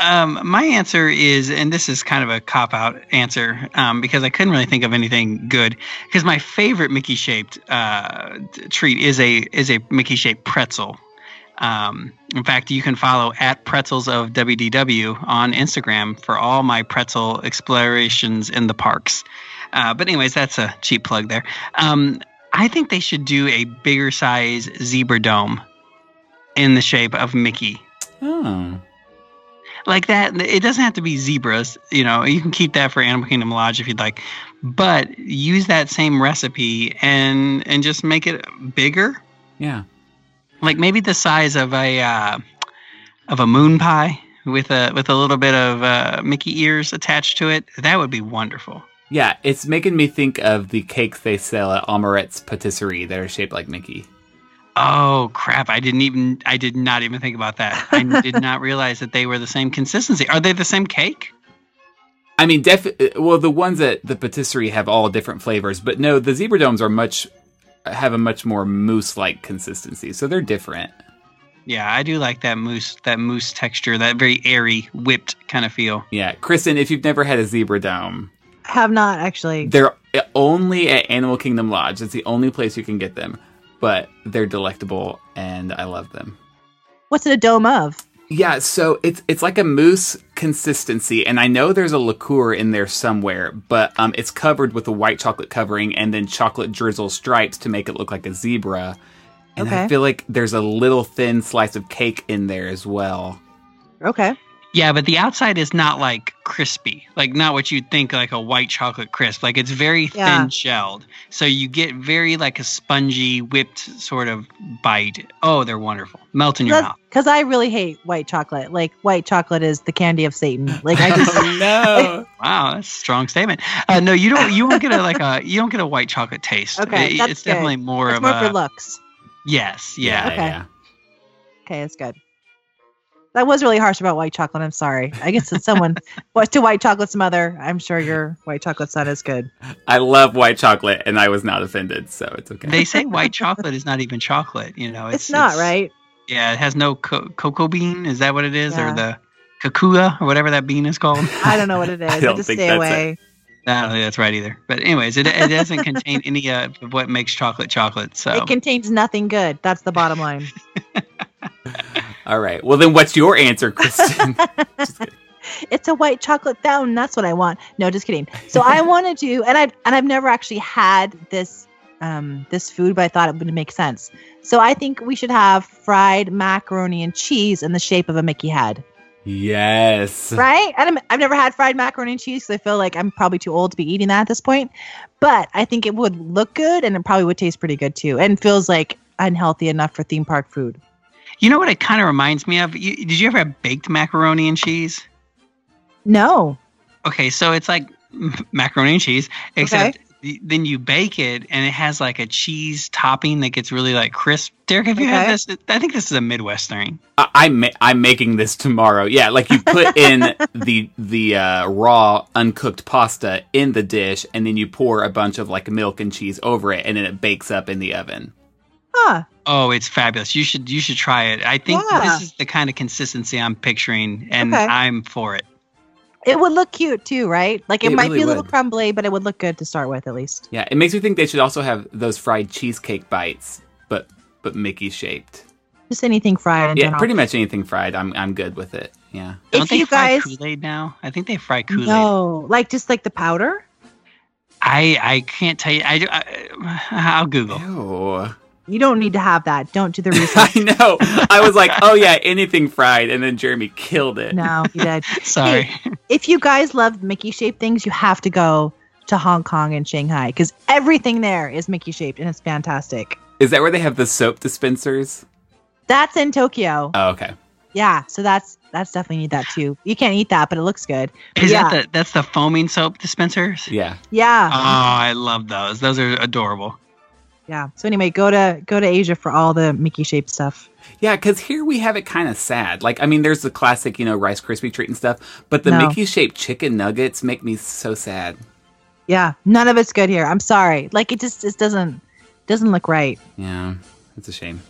Um, my answer is, and this is kind of a cop out answer um, because I couldn't really think of anything good. Because my favorite Mickey shaped uh, treat is a is a Mickey shaped pretzel. Um, in fact, you can follow at pretzels of WDW on Instagram for all my pretzel explorations in the parks. Uh, but anyways, that's a cheap plug there. Um, I think they should do a bigger size zebra dome in the shape of Mickey Oh. like that it doesn't have to be zebras you know you can keep that for animal kingdom lodge if you'd like but use that same recipe and and just make it bigger Yeah. Like maybe the size of a uh, of a moon pie with a with a little bit of uh, mickey ears attached to it. That would be wonderful. Yeah, it's making me think of the cakes they sell at Amorette's Patisserie that are shaped like Mickey. oh crap. I didn't even i did not even think about that. I <laughs> did not realize that they were the same consistency. Are they the same cake? I mean, def- well, the ones at the patisserie have all different flavors, but no, the zebra domes are much have a much more mousse-like consistency, so they're different. yeah i do like that mousse that mousse texture that very airy whipped kind of feel Yeah, Kristen, if you've never had a zebra dome, Have not actually. they're only at Animal Kingdom Lodge. It's the only place you can get them, but they're delectable and I love them. What's it a dome of? Yeah, so it's it's like a mousse consistency, and I know there's a liqueur in there somewhere, but um, it's covered with a white chocolate covering and then chocolate drizzle stripes to make it look like a zebra. And I feel like there's a little thin slice of cake in there as well. Okay. Yeah, but the outside is not like crispy, like not what you'd think like a white chocolate crisp. Like it's very thin Yeah. shelled, so you get very like a spongy whipped sort of bite. Oh, they're wonderful, melt in your mouth. Because I really hate white chocolate. Like white chocolate is the candy of Satan. <laughs> Like I just oh no! <laughs> Wow, that's a strong statement. Uh, no, you don't. You won't get a like a you don't get a white chocolate taste. Okay, It- that's it's good. definitely more it's of more a for looks. yes, yeah. Okay. Okay, that's good. That was really harsh about white chocolate. I'm sorry. I guess it's someone <laughs> was to white chocolate's mother. I'm sure your white chocolate's not as good. I love white chocolate, and I was not offended, so it's okay. They say white chocolate is not even chocolate. You know, It's, not right. Yeah, it has no co- cocoa bean. Is that what it is, Yeah. or the kakua, or whatever that bean is called? <laughs> I don't know what it <laughs> is. I, don't just think stay that's away. I don't think that's right either. But anyways, it, it doesn't contain any uh, of what makes chocolate chocolate. So It contains nothing good. That's the bottom line. All right. Well, then, what's your answer, Kristen? <laughs> It's a white chocolate fountain. That's what I want. No, just kidding. So I <laughs> want to do, and I and I've never actually had this um this food, but I thought it would make sense. So I think we should have fried macaroni and cheese in the shape of a Mickey head, yes. right? And I'm, I've never had fried macaroni and cheese because I feel like I'm probably too old to be eating that at this point. But I think it would look good, and it probably would taste pretty good too, and feels like unhealthy enough for theme park food. You know what it kind of reminds me of? You, did you ever have baked macaroni and cheese? No, Okay, so it's like <laughs> macaroni and cheese, except y- then you bake it and it has like a cheese topping that gets really like crisp. Derek, have you had this? I think this is a Midwest thing. I, I'm ma- I'm making this tomorrow. Yeah, like you put in <laughs> the the uh, raw uncooked pasta in the dish, and then you pour a bunch of like milk and cheese over it, and then it bakes up in the oven. huh? Oh, it's fabulous. You should you should try it. I think Yeah. this is the kind of consistency I'm picturing and Okay. I'm for it. It would look cute too, right? Like it, It might really be a little would. crumbly, but it would look good to start with at least. Yeah, it makes me think they should also have those fried cheesecake bites, but but Mickey shaped. Just anything fried in Yeah, general. pretty much anything fried. I'm I'm good with it. Yeah. Don't If they you fry guys Kool-Aid now? I think they fry Kool-Aid. no, like just like the powder. I I can't tell you. I, I I'll Google. Ew. You don't need to have that. Don't do the <laughs> research. I know. I was like, oh yeah, anything fried, and then Jeremy killed it. no, you did. <laughs> Sorry. If you guys love Mickey shaped things, you have to go to Hong Kong and Shanghai because everything there is Mickey shaped and it's fantastic. Is that where they have the soap dispensers? That's in Tokyo. Oh, okay. Yeah, so that's that's definitely need that too. You can't eat that, but it looks good. But Is yeah, that the that's the foaming soap dispensers? Yeah. yeah, Oh, I love those. Those are adorable. Yeah. So anyway, go to go to Asia for all the Mickey shaped stuff. Yeah, because here we have it kind of sad. Like, I mean, there's the classic, you know, Rice Krispie treat and stuff, but the No. Mickey shaped chicken nuggets make me so sad. Yeah, none of it's good here. I'm sorry. Like it just it doesn't doesn't look right. Yeah, it's a shame.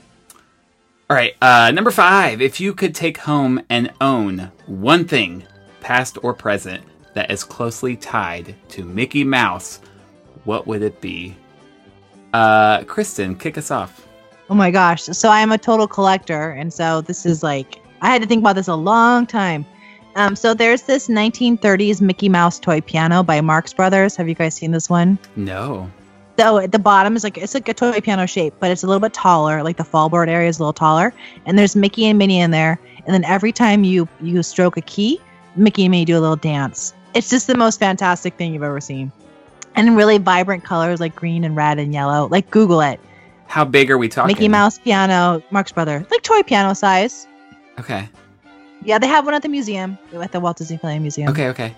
All right, uh, number five. If you could take home and own one thing, past or present, that is closely tied to Mickey Mouse, what would it be? Uh, Kristen, kick us off. Oh my gosh. So I am a total collector. And so this is like, I had to think about this a long time. Um, so there's this 1930s Mickey Mouse toy piano by Marx Brothers. Have you guys seen this one? No. So at the bottom is like, it's like a toy piano shape, but it's a little bit taller. Like the fallboard area is a little taller. And there's Mickey and Minnie in there. And then every time you, you stroke a key, Mickey and Minnie do a little dance. It's just the most fantastic thing you've ever seen. And really vibrant colors like green and red and yellow. Like Google it. How big are we talking? Mickey Mouse piano, Marx Brother, like toy piano size. Okay. Yeah, they have one at the museum, at the Walt Disney Play Museum. Okay. Okay.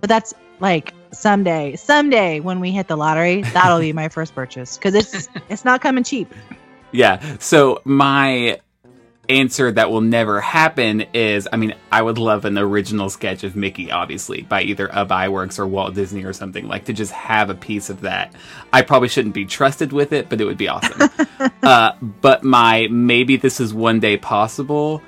but that's like someday, someday when we hit the lottery, that'll be <laughs> my first purchase because it's it's not coming cheap. Yeah. So my answer that will never happen is I mean, I would love an original sketch of Mickey, obviously, by either Ub Iwerks or Walt Disney or something, like to just have a piece of that. I probably shouldn't be trusted with it, but it would be awesome. <laughs> uh, but my maybe this is one day possible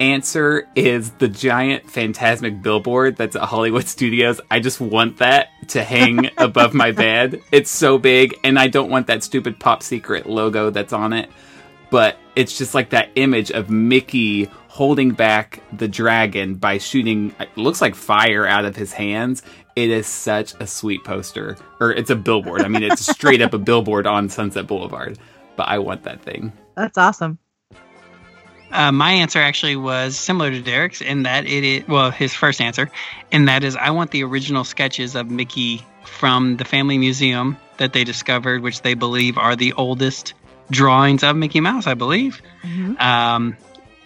answer is the giant Fantasmic billboard that's at Hollywood <laughs> Studios. I just want that to hang <laughs> above my bed. It's so big, and I don't want that stupid Pop Secret logo that's on it. But it's just like that image of Mickey holding back the dragon by shooting, it looks like fire out of his hands. It is such a sweet poster. Or it's a billboard. I mean, it's <laughs> straight up a billboard on Sunset Boulevard. But I want that thing. That's awesome. Uh, my answer actually was similar to Derek's in that it is, well, his first answer, and that is I want the original sketches of Mickey from the Family Museum that they discovered, which they believe are the oldest drawings of Mickey Mouse, I believe. Mhm. Um,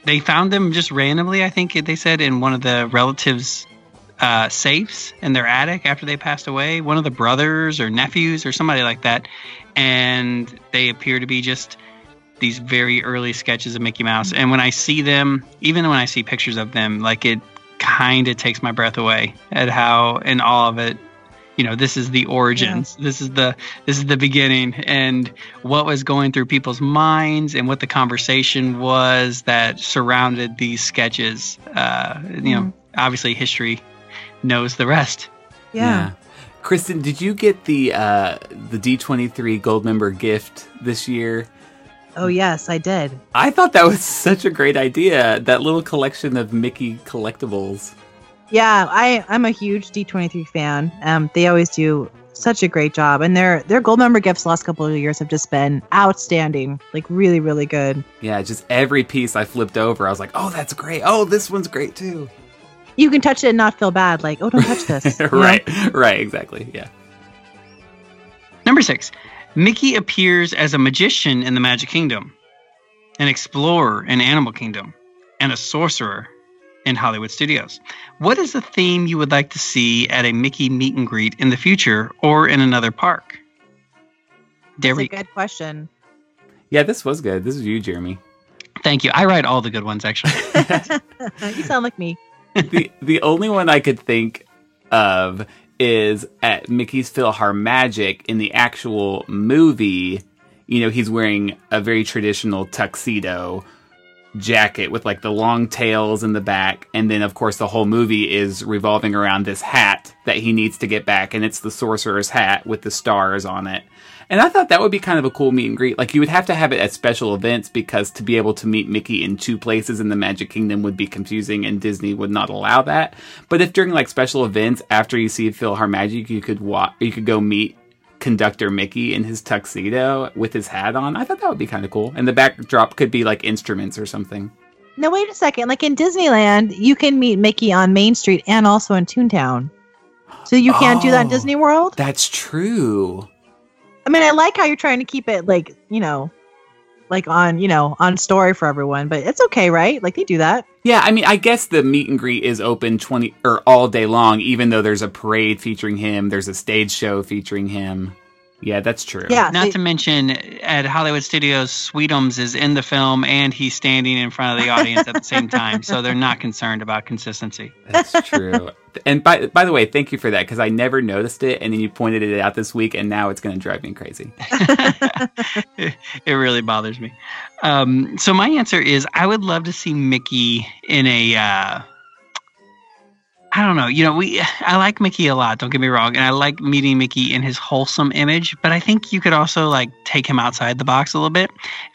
they found them just randomly, I think they said, in one of the relatives' uh, safes in their attic after they passed away. One of the brothers or nephews or somebody like that. And they appear to be just these very early sketches of Mickey Mouse. And when I see them, even when I see pictures of them, like it kind of takes my breath away at how in all of it you know this is the origins this is the this is the beginning and what was going through people's minds and what the conversation was that surrounded these sketches uh you know obviously history knows the rest Yeah. Kristen, did you get the uh, the D23 gold member gift this year? Oh yes, I did. I thought that was such a great idea. That little collection of Mickey collectibles. Yeah, I I'm a huge D23 fan. Um, they always do such a great job, and their their gold member gifts the last couple of years have just been outstanding. Like really, really good. Yeah, just every piece I flipped over, I was like, "Oh, that's great. Oh, this one's great too." You can touch it and not feel bad. Like, oh, don't touch this. <laughs> you know? right, right, exactly. Yeah. number six mickey appears as a magician in the magic kingdom an explorer in animal kingdom and a sorcerer in hollywood studios what is the theme you would like to see at a mickey meet and greet in the future or in another park That's a good question. Yeah, this was good. This is you, Jeremy. thank you i write all the good ones actually <laughs> <laughs> you sound like me. the the only one I could think of is at Mickey's PhilharMagic in the actual movie. You know, he's wearing a very traditional tuxedo jacket with like the long tails in the back, and then of course the whole movie is revolving around this hat that he needs to get back, and it's the sorcerer's hat with the stars on it. And I thought that would be kind of a cool meet and greet. Like you would have to have it at special events because to be able to meet Mickey in two places in the Magic Kingdom would be confusing and Disney would not allow that. But if during like special events after you see PhilharMagic you could walk, you could go meet conductor Mickey in his tuxedo with his hat on, I thought that would be kind of cool. And the backdrop could be like instruments or something. No, wait a second. Like in Disneyland, you can meet Mickey on Main Street and also in Toontown. So you can't do that in Oh. Disney World? That's true. I mean, I like how you're trying to keep it like, you know, like on, you know, on story for everyone, but it's okay, right? Like they do that. Yeah, I mean, I guess the meet and greet is open twenty or all day long, even though there's a parade featuring him. There's a stage show featuring him. Yeah, that's true. Yeah. Not they- to mention, at Hollywood Studios, Sweetums is in the film and he's standing in front of the audience at the same time, so they're not concerned about consistency. That's true. and by by the way, thank you for that because I never noticed it, and then you pointed it out this week, and now it's going to drive me crazy. <laughs> <laughs> it really bothers me. Um, so my answer is I would love to see Mickey in a. Uh, I don't know. You know, we I like Mickey a lot. Don't get me wrong, and I like meeting Mickey in his wholesome image. But I think you could also like take him outside the box a little bit,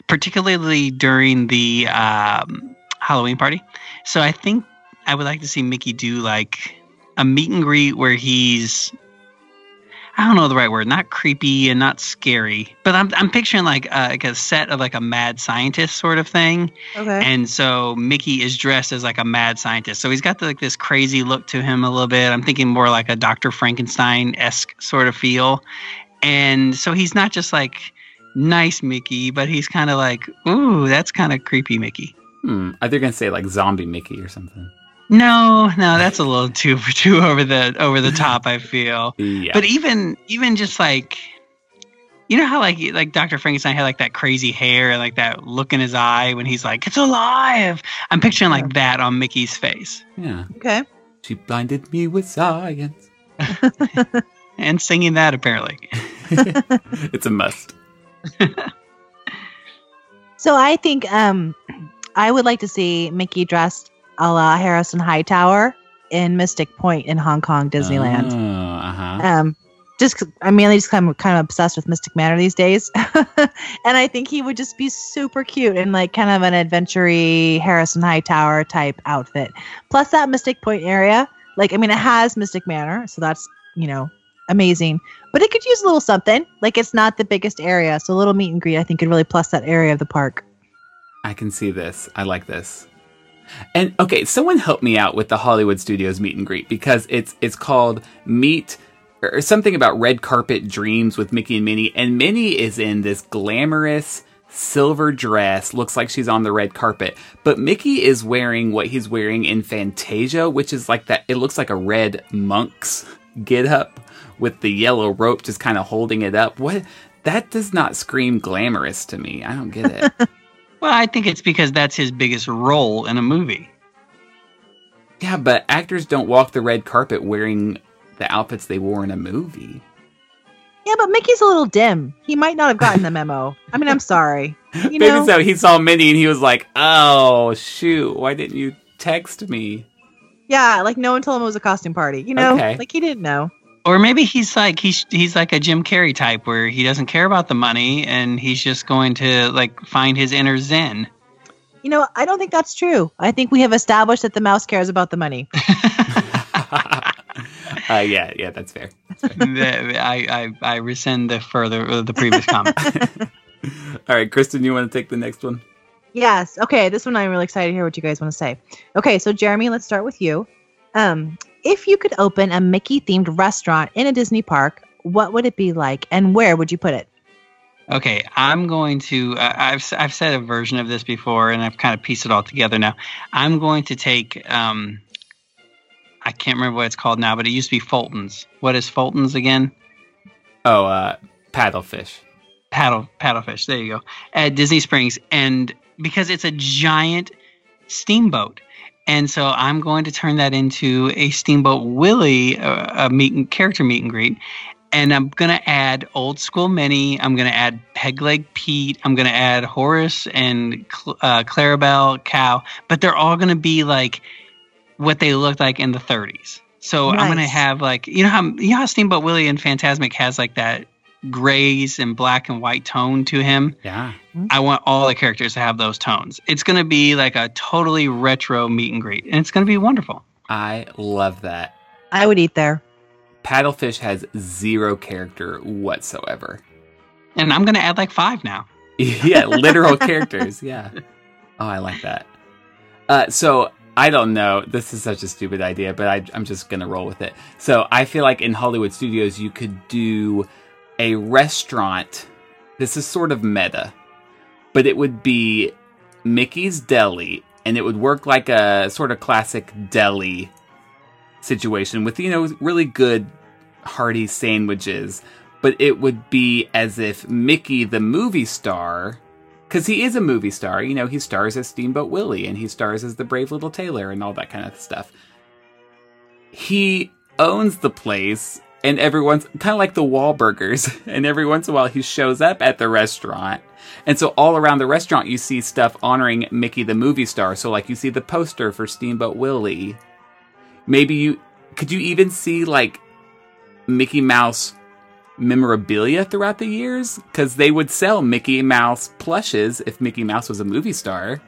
particularly during the um, Halloween party. So I think I would like to see Mickey do like a meet and greet where he's I don't know the right word, not creepy and not scary, but I'm I'm picturing like a, like a set of like a mad scientist sort of thing, Okay. and so Mickey is dressed as like a mad scientist. So he's got like this crazy look to him a little bit. I'm thinking more like a Dr. Frankenstein esque sort of feel, and so he's not just like nice Mickey, but he's kind of like, ooh, that's kind of creepy Mickey. Hmm. Are they going to say like zombie Mickey or something? No, no, that's a little too <laughs> too over the over the top. I feel. Yeah. But even even just like you know how like like Dr. Frankenstein had like that crazy hair and like that look in his eye when he's like, It's alive. I'm picturing like that on Mickey's face. yeah. okay. She blinded me with science. <laughs> And singing that apparently. <laughs> it's a must. So I think um I would like to see Mickey dressed a la Harrison Hightower in Mystic Point in Hong Kong Disneyland. Oh, uh-huh. Um just I'm mainly just kind of kind of obsessed with Mystic Manor these days. <laughs> and I think he would just be super cute in like kind of an adventure Harrison Hightower type outfit. Plus that Mystic Point area, like I mean it has Mystic Manor, so that's, you know, amazing. But it could use a little something. Like it's not the biggest area, so a little meet and greet I think could really plus that area of the park. I can see this. I like this. And okay, someone help me out with the Hollywood Studios meet and greet because it's it's called Meet or something about red carpet dreams with Mickey and Minnie, and Minnie is in this glamorous silver dress, looks like she's on the red carpet, but Mickey is wearing what he's wearing in Fantasia, which is like that. It looks like a red monk's get up with the yellow rope just kind of holding it up. What? That does not scream glamorous to me. I don't get it. <laughs> Well, I think it's because that's his biggest role in a movie. Yeah, but actors don't walk the red carpet wearing the outfits they wore in a movie. Yeah, but Mickey's a little dim. He might not have gotten the <laughs> memo. I mean, I'm sorry. You Maybe know, so. He saw Minnie and he was like, "Oh shoot, why didn't you text me?" yeah, like no one told him it was a costume party. You know, Okay. like he didn't know. Or maybe he's like he's he's like a Jim Carrey type where he doesn't care about the money and he's just going to like find his inner zen. You know, I don't think that's true. I think we have established that the mouse cares about the money. <laughs> <laughs> uh, yeah, yeah, that's fair. The- I, I I rescind the further uh, the previous comment. <laughs> All right, Kristen, you want to take the next one? Yes. Okay. This one I'm really excited to hear what you guys want to say. Okay, so Jeremy, let's start with you. Um, if you could open a Mickey themed restaurant in a Disney park, what would it be like, and where would you put it? Okay, I'm going to. Uh, I've I've said a version of this before, and I've kind of pieced it all together now. I'm going to take. Um, I can't remember what it's called now, but it used to be Fulton's. What is Fulton's again? Oh, uh, paddlefish. paddle paddlefish. There you go at Disney Springs, and because it's a giant steamboat, and so I'm going to turn that into a Steamboat Willie uh, a meet and character meet and greet. And I'm gonna add old school Minnie. I'm gonna add Pegleg Pete. I'm gonna add Horace and Cl- uh, Clarabelle Cow. But they're all gonna be like what they looked like in the 30s. So I'm gonna have like you know how you know how Steamboat Willie and Fantasmic has like that grays and black and white tone to him. Yeah. I want all the characters to have those tones. It's going to be like a totally retro meet and greet, and it's going to be wonderful. I love that. I would eat there. Paddlefish has zero character whatsoever. And I'm going to add like five now. <laughs> yeah, literal characters. Yeah. Oh, I like that. Uh, so I don't know. This is such a stupid idea, but I, I'm just gonna roll with it. So I feel like in Hollywood studios, you could do a restaurant. This is sort of meta, but it would be Mickey's Deli, and it would work like a sort of classic deli situation with you know really good hearty sandwiches. But it would be as if Mickey, the movie star, because he is a movie star. You know, he stars as Steamboat Willie and he stars as the Brave Little Tailor and all that kind of stuff. He owns the place, and everyone's kind of like the Wahlburgers, <laughs> and every once in a while he shows up at the restaurant. And so all around the restaurant, you see stuff honoring Mickey the movie star. So, like, you see the poster for Steamboat Willie. Maybe you could you even see like Mickey Mouse memorabilia throughout the years because they would sell Mickey Mouse plushes if Mickey Mouse was a movie star.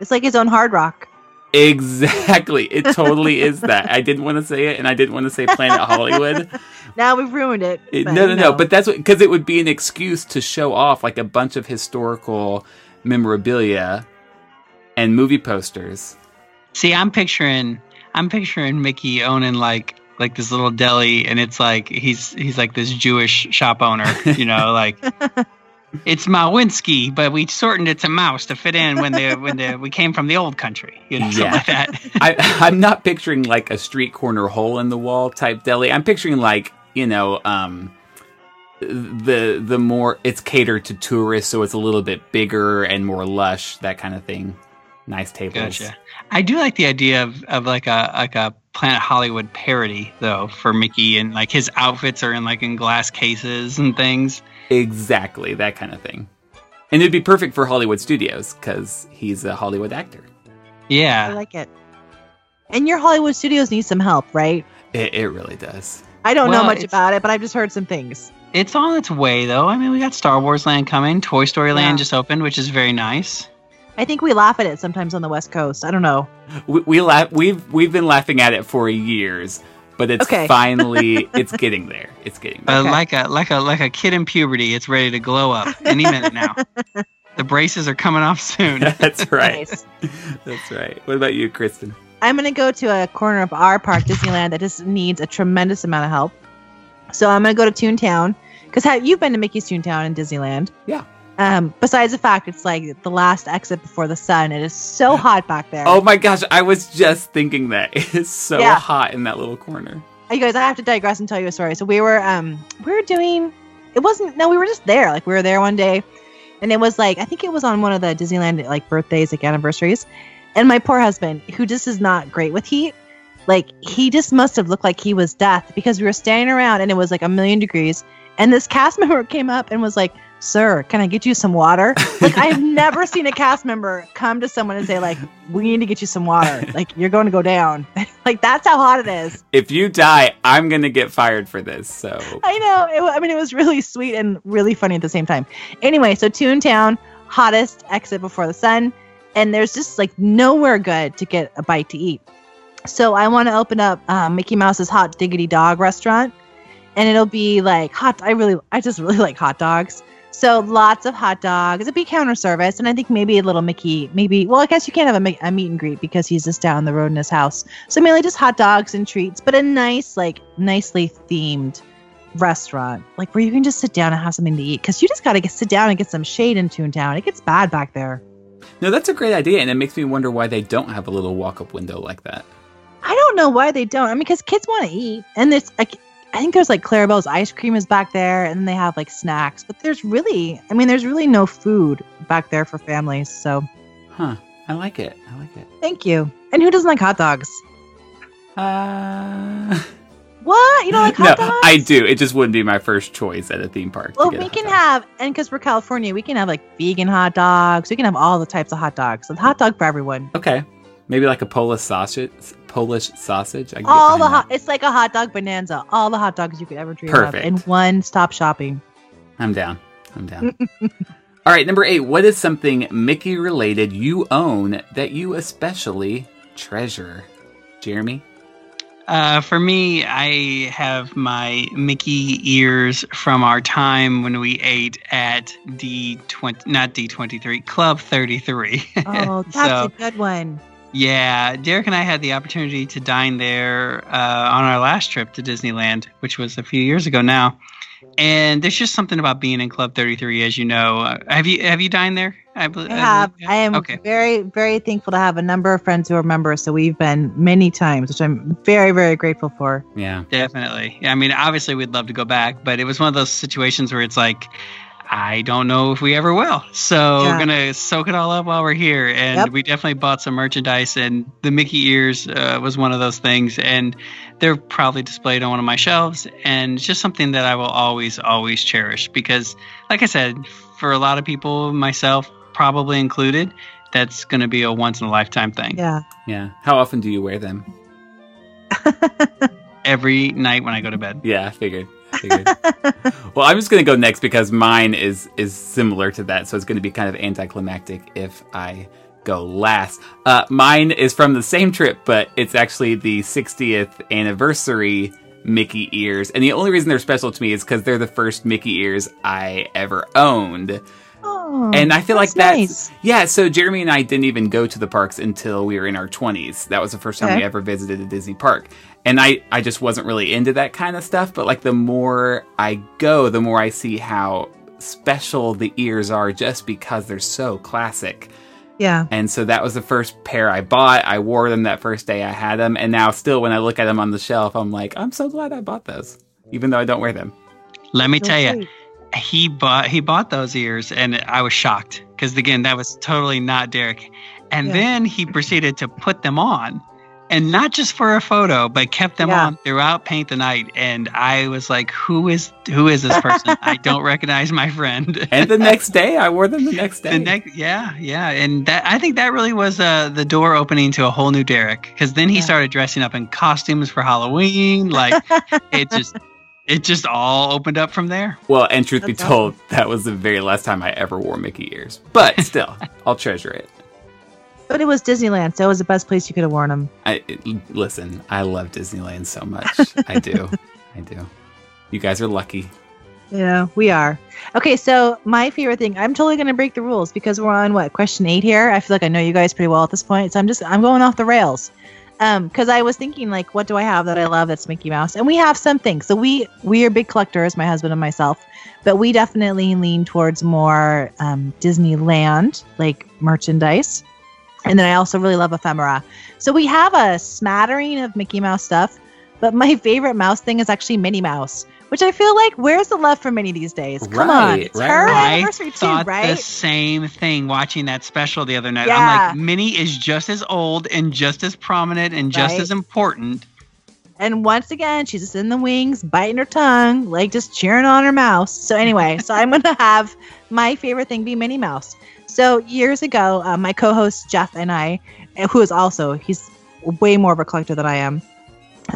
It's like his own hard rock. Exactly. It totally is that. I didn't want to say it and I didn't want to say Planet Hollywood. <laughs> Now we've ruined it. It- but, no, no, no. But that's what, because it would be an excuse to show off like a bunch of historical memorabilia and movie posters. See, I'm picturing I'm picturing Mickey owning like like this little deli and it's like he's he's like this Jewish shop owner, you know, like <laughs> it's Mawinski, but we shortened it to mouse to fit in when the when the we came from the old country, you know, Yeah. like that. <laughs> I, I'm not picturing like a street corner hole in the wall type deli. I'm picturing like you know um, the the more it's catered to tourists, so it's a little bit bigger and more lush, that kind of thing. Nice tables. Gotcha. I do like the idea of, of like a like a Planet Hollywood parody though for Mickey and like his outfits are in like in glass cases and things. Exactly that kind of thing. And it'd be perfect for Hollywood studios because he's a Hollywood actor. Yeah. I like it. And your Hollywood studios need some help, right? It, it really does. I don't Well, know much about it, but I've just heard some things. It's on its way though. I mean, we got Star Wars Land coming, Toy Story Land Yeah. just opened, which is very nice. I think we laugh at it sometimes on the West Coast. I don't know. We, we laugh. We've we've been laughing at it for years, but it's Okay. finally <laughs> it's getting there. It's getting there. Uh, Okay. like a like a like a kid in puberty, it's ready to glow up any minute now. <laughs> the braces are coming off soon. <laughs> That's right. Nice. That's right. What about you, Kristen? I'm going to go to a corner of our park, Disneyland, that just needs a tremendous amount of help. So I'm going to go to Toontown because you've been to Mickey's Toontown in Disneyland. Yeah. Um, besides the fact it's like the last exit before the sun, it is so <laughs> hot back there. Oh my gosh, I was just thinking that <laughs> it is so Yeah. hot in that little corner. you guys, I have to digress and tell you a story. So we were, um, we were doing. It wasn't. No, we were just there. Like we were there one day, and it was like I think it was on one of the Disneyland like birthdays, like anniversaries. And my poor husband, who just is not great with heat, like he just must have looked like he was death because we were standing around and it was like a million degrees. And this cast <laughs> member came up and was like, "Sir, can I get you some water?" Like I've <laughs> never seen a cast member come to someone and say like, "We need to get you some water. Like you're going to go down." <laughs> like that's how hot it is. If you die, I'm gonna get fired for this. So I know. It, I mean, it was really sweet and really funny at the same time. Anyway, so Toontown, hottest exit before the sun, and there's just like nowhere good to get a bite to eat. So I want to open up uh, Mickey Mouse's Hot Diggity Dog restaurant, and it'll be like hot. I really, I just really like hot dogs. So lots of hot dogs. It'll be counter service, and I think maybe a little Mickey. Maybe well, I guess you can't have a, a meet and greet because he's just down the road in his house. So mainly just hot dogs and treats, but a nice, like nicely themed restaurant, like where you can just sit down and have something to eat. Because you just got to get sit down and get some shade in Toontown. It gets bad back there. no, that's a great idea, and it makes me wonder why they don't have a little walk-up window like that. I don't know why they don't. I mean, because kids want to eat, and there's like, I think there's like Clarabelle's ice cream is back there, and they have like snacks. But there's really, I mean, there's really no food back there for families. So Huh? I like it. I like it. thank you. And who doesn't like hot dogs? Uh... <laughs> What you don't like no, hot dogs? I do. It just wouldn't be my first choice at a theme park. Well, we can have, and because we're California, we can have like vegan hot dogs. We can have all the types of hot dogs. So hot dog for everyone. Okay, maybe like a Polish sausage. Polish sausage. I can get all the behind hot it's like a hot dog bonanza all the hot dogs you could ever dream Perfect. of in one stop shopping. I'm down. I'm down. <laughs> All right, number eight. What is something Mickey related you own that you especially treasure? Jeremy. Uh, for me, I have my Mickey ears from our time when we ate at D twenty, not D twenty three, Club thirty three. <laughs> oh that's So- a good one Yeah, Derek and I had the opportunity to dine there uh, on our last trip to Disneyland, which was a few years ago now. And there's just something about being in Club 33, as you know. Uh, have you have you dined there? I, believe, I have. I am okay. very very thankful to have a number of friends who are members. So we've been many times, which I'm very very grateful for. Yeah, definitely. I mean, obviously we'd love to go back, but it was one of those situations where it's like I don't know if we ever will. So yeah. we're gonna soak it all up while we're here. And yep. we definitely bought some merchandise, and the Mickey ears uh, was one of those things. And they're probably displayed on one of my shelves, and it's just something that I will always, always cherish because, like I said, for a lot of people, myself probably included, that's gonna be a once in a lifetime thing. Yeah. Yeah. How often do you wear them? <laughs> Every night when I go to bed. Yeah, I figured. <laughs> well, I'm just going to go next because mine is is similar to that, so it's going to be kind of anticlimactic if I go last. Uh, mine is from the same trip, but it's actually the 60th anniversary Mickey ears, and the only reason they're special to me is because they're the first Mickey ears I ever owned. Oh, and I feel like that's nice. yeah. So Jeremy and I didn't even go to the parks until we were in our twenties. That was the first time okay. we ever visited a Disney park, and I I just wasn't really into that kind of stuff. But like the more I go, the more I see how special the ears are, just because they're so classic. Yeah. And so that was the first pair I bought. I wore them that first day I had them, and now still when I look at them on the shelf, I'm like, I'm so glad I bought those, even though I don't wear them. Let me tell you, he bought he bought those ears, and I was shocked because again, that was totally not Derek. And yeah. then he proceeded to put them on, and not just for a photo, but kept them yeah. on throughout Paint the Night. And I was like, "Who is who is this person? I <laughs> don't recognize my friend." and the <laughs> next day, I wore them. The next day, the next, yeah, yeah, and that I think that really was uh, the door opening to a whole new Derek because then he yeah. started dressing up in costumes for Halloween. Like <laughs> it just it just all opened up from there. Well, and truth That's be told, awesome. that was the very last time I ever wore Mickey ears. But still, I'll treasure it. But it was Disneyland, so it was the best place you could have worn them. I listen. I love Disneyland so much. <laughs> I do. I do. You guys are lucky. Yeah, we are. Okay, so my favorite thing. I'm totally going to break the rules because we're on what question eight here. I feel like I know you guys pretty well at this point, so I'm just I'm going off the rails um because i was thinking like what do i have that i love that's mickey mouse and we have something so we we are big collectors my husband and myself but we definitely lean towards more um, disneyland like merchandise and then i also really love ephemera so we have a smattering of mickey mouse stuff but my <laughs> favorite mouse thing is actually minnie mouse which I feel like where's the love for Minnie these days? Come right, on, it's right, her right. anniversary too, right? the same thing watching that special the other night. Yeah. I'm like, Minnie is just as old and just as prominent and just as important. And once again, she's just in the wings, biting her tongue, like just cheering on her mouse. So anyway, so I'm gonna <laughs> have my favorite thing be Minnie Mouse. So years ago, uh, my co-host Jeff and I, who is also he's way more of a collector than I am,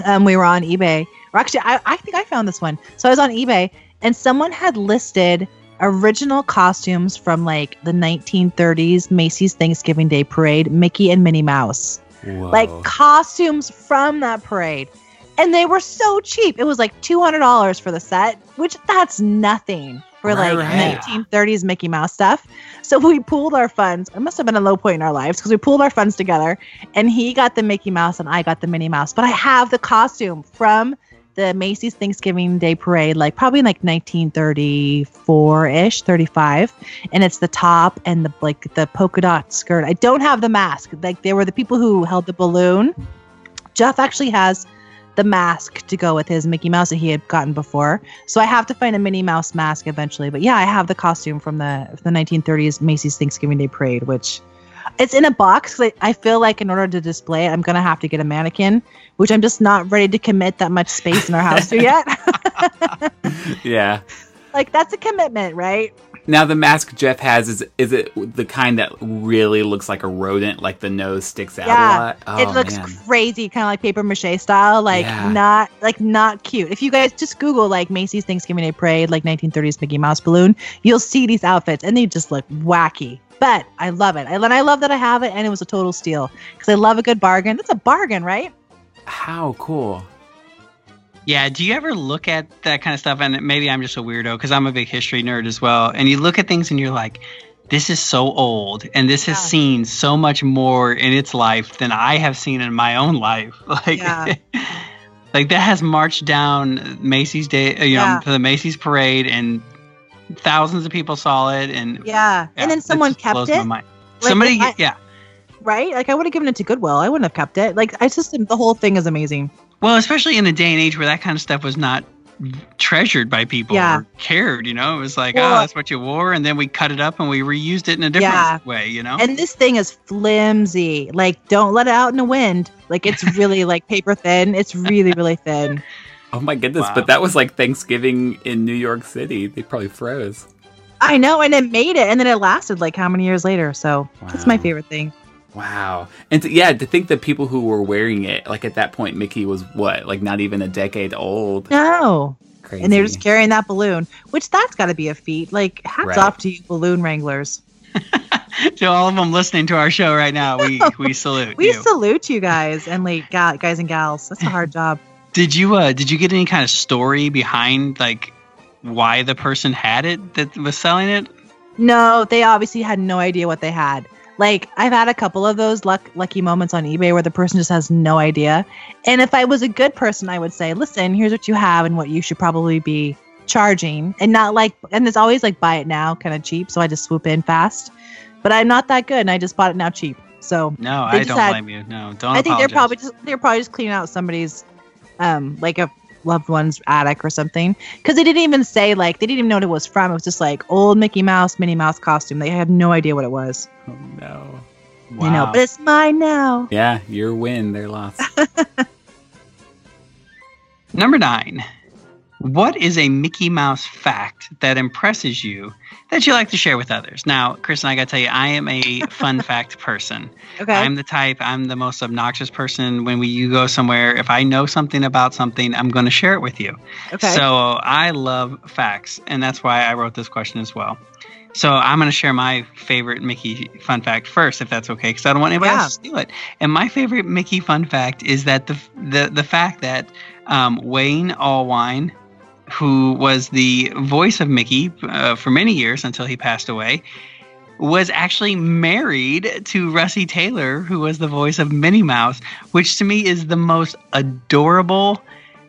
um, we were on eBay or actually, I, I think I found this one. So I was on eBay and someone had listed original costumes from like the 1930s Macy's Thanksgiving Day Parade, Mickey and Minnie Mouse. Whoa. Like costumes from that parade. And they were so cheap. It was like $200 for the set, which that's nothing for right, like right. 1930s Mickey Mouse stuff. So we pooled our funds. It must have been a low point in our lives because we pooled our funds together and he got the Mickey Mouse and I got the Minnie Mouse. But I have the costume from the Macy's Thanksgiving Day Parade, like probably in like 1934 ish, 35, and it's the top and the like the polka dot skirt. I don't have the mask. Like they were the people who held the balloon. Jeff actually has the mask to go with his Mickey Mouse that he had gotten before. So I have to find a Minnie Mouse mask eventually. But yeah, I have the costume from the the 1930s Macy's Thanksgiving Day Parade, which it's in a box. I feel like in order to display it, I'm gonna have to get a mannequin, which I'm just not ready to commit that much space in our house to yet. <laughs> <laughs> yeah. Like that's a commitment, right? Now the mask Jeff has is is it the kind that really looks like a rodent, like the nose sticks out yeah, a lot? Oh, it looks man. crazy, kind of like paper mache style, like yeah. not like not cute. If you guys just Google like Macy's Thanksgiving Day Parade, like 1930s Mickey Mouse balloon, you'll see these outfits, and they just look wacky. But I love it, and I love that I have it, and it was a total steal because I love a good bargain. It's a bargain, right? How cool! Yeah, do you ever look at that kind of stuff? And maybe I'm just a weirdo because I'm a big history nerd as well. And you look at things and you're like, this is so old and this has seen so much more in its life than I have seen in my own life. <laughs> Like, Yeah. <laughs> like that has marched down Macy's day, uh, you know, Yeah. to the Macy's parade, and thousands of people saw it. And Yeah. yeah, and then someone kept it. my mind. Like, Somebody, I- yeah. right? Like I would have given it to Goodwill. I wouldn't have kept it. Like I just the whole thing is amazing. Well, especially in a day and age where that kind of stuff was not treasured by people Yeah. or cared, you know, it was like, Well- oh, that's what you wore, and then we cut it up and we reused it in a different Yeah. way, you know. And this thing is flimsy. Like don't let it out in the wind. Like it's <laughs> really like paper thin. It's really really thin. <laughs> Oh my goodness! Wow. But that was like Thanksgiving in New York City. They probably froze. I know, and it made it, and then it lasted like how many years later? So that's my favorite thing. Wow. And to, yeah, to think that people who were wearing it, like at that point, Mickey was what, like not even a decade old. No, Crazy. and they're just carrying that balloon, which that's got to be a feat. Like hats Right. off to you, balloon wranglers. <laughs> to all of them listening to our show right now, we <laughs> we salute We you. salute you guys and like ga- guys and gals. That's a hard job. did you uh did you get any kind of story behind like why the person had it that was selling it? No, they obviously had no idea what they had. Like I've had a couple of those luck lucky moments on eBay where the person just has no idea. And if I was a good person, I would say, "Listen, here's what you have and what you should probably be charging." And not like and it's always like buy it now kind of cheap, so I just swoop in fast. But I'm not that good and I just bought it now cheap. So, No, I don't had- blame you. No, don't. I think they're probably just they're probably just cleaning out somebody's um like a loved one's attic or something because they didn't even say like they didn't even know what it was from it was just like old mickey mouse minnie mouse costume they had no idea what it was Oh no. wow. you know but it's mine now Yeah, your win, their loss. <laughs> Number nine. What is a Mickey Mouse fact that impresses you that you like to share with others? Now, Kris and I got to tell you, I am a fun <laughs> fact person. okay I'm the type, I'm the most obnoxious person when we you go somewhere. If I know something about something, I'm going to share it with you. okay So I love facts, and that's why I wrote this question as well. So I'm going to share my favorite Mickey fun fact first, if that's okay, because I don't want anybody Yeah. else to steal it. And my favorite Mickey fun fact is that the the the fact that um, Wayne Allwine, who was the voice of Mickey uh, for many years until he passed away, was actually married to Russi Taylor, who was the voice of Minnie Mouse, which to me is the most adorable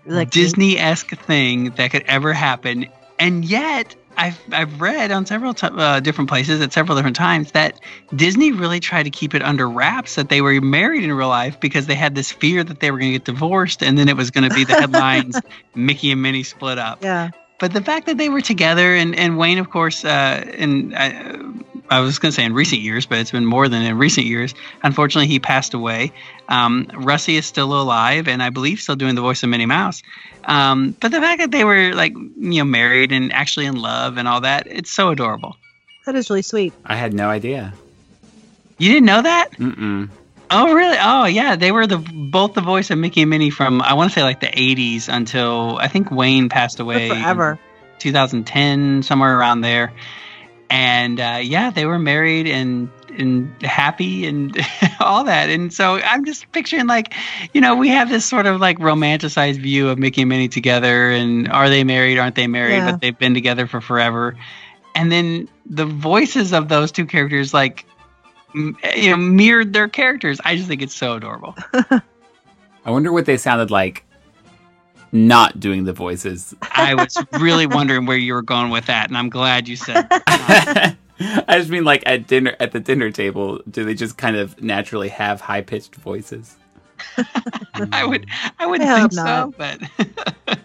like Disney esque thing that could ever happen. And yet, I've, I've read on several t- uh, different places at several different times that Disney really tried to keep it under wraps that they were married in real life because they had this fear that they were going to get divorced and then it was going to be the headlines <laughs> Mickey and Minnie split up. yeah But the fact that they were together and, and Wayne, of course, uh, and I, I was going to say in recent years, but it's been more than in recent years. Unfortunately, he passed away. Um, Russi is still alive, and I believe still doing the voice of Minnie Mouse. Um, but the fact that they were like you know married and actually in love and all that, it's so adorable. that is really sweet I had no idea. You didn't know that? Mm-mm. Oh, really? Oh, yeah. They were the both the voice of Mickey and Minnie from I want to say like the '80s until I think Wayne passed away. in forever 2010, somewhere around there. And uh, yeah, they were married and and happy and <laughs> all that. And so I'm just picturing like, you know, we have this sort of like romanticized view of Mickey and Minnie together, and are they married? Aren't they married? Yeah. But they've been together for forever. And then the voices of those two characters, like, m- you know, mirrored their characters. I just think it's so adorable. <laughs> I wonder what they sounded like not doing the voices. I was really wondering where you were going with that, and I'm glad you said. <laughs> I just mean like at dinner at the dinner table, do they just kind of naturally have high pitched voices? <laughs> I would, I would I think so, but <laughs>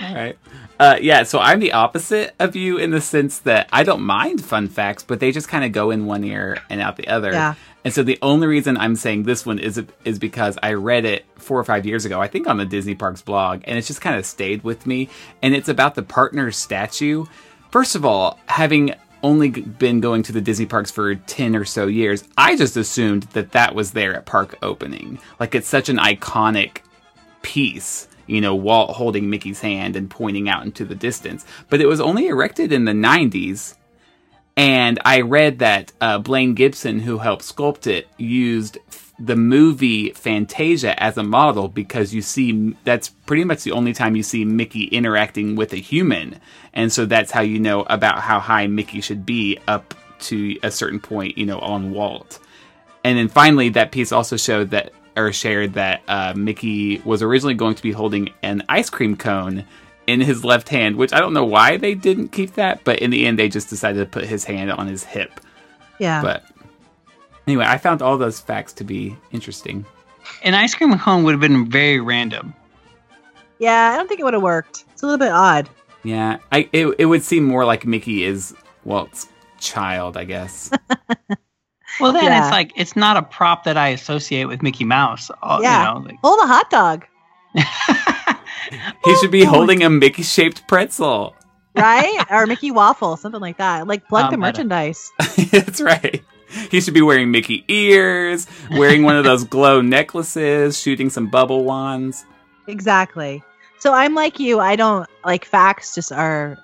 All right. Uh, yeah, so I'm the opposite of you in the sense that I don't mind fun facts, but they just kind of go in one ear and out the other. Yeah. And so the only reason I'm saying this one is is because I read it four or five years ago, I think on the Disney Parks blog, and it's just kind of stayed with me. And it's about the partner statue. First of all, having only been going to the Disney parks for 10 or so years, I just assumed that that was there at park opening. Like it's such an iconic piece, you know, Walt holding Mickey's hand and pointing out into the distance. But it was only erected in the 90s. And I read that uh, Blaine Gibson, who helped sculpt it, used f- the movie Fantasia as a model because you see that's pretty much the only time you see Mickey interacting with a human. And so that's how you know about how high Mickey should be up to a certain point, you know, on Walt. And then finally, that piece also showed that, or shared that uh, Mickey was originally going to be holding an ice cream cone in his left hand, which I don't know why they didn't keep that, but in the end, they just decided to put his hand on his hip. Yeah. But anyway, I found all those facts to be interesting. An ice cream cone would have been very random. yeah, I don't think it would have worked. It's a little bit odd. Yeah, I it, it would seem more like Mickey is Walt's child, I guess. <laughs> Well, then Yeah. it's like it's not a prop that I associate with Mickey Mouse. uh, Yeah. You know, like, Hold a hot dog, <laughs> he should be Oh, holding a Mickey shaped pretzel. right? or Mickey waffle, something like that. Like plug Um, the merchandise. <laughs> That's right. He should be wearing Mickey ears, wearing one of those <laughs> glow necklaces, shooting some bubble wands. Exactly. So I'm like you. I don't like facts. Just are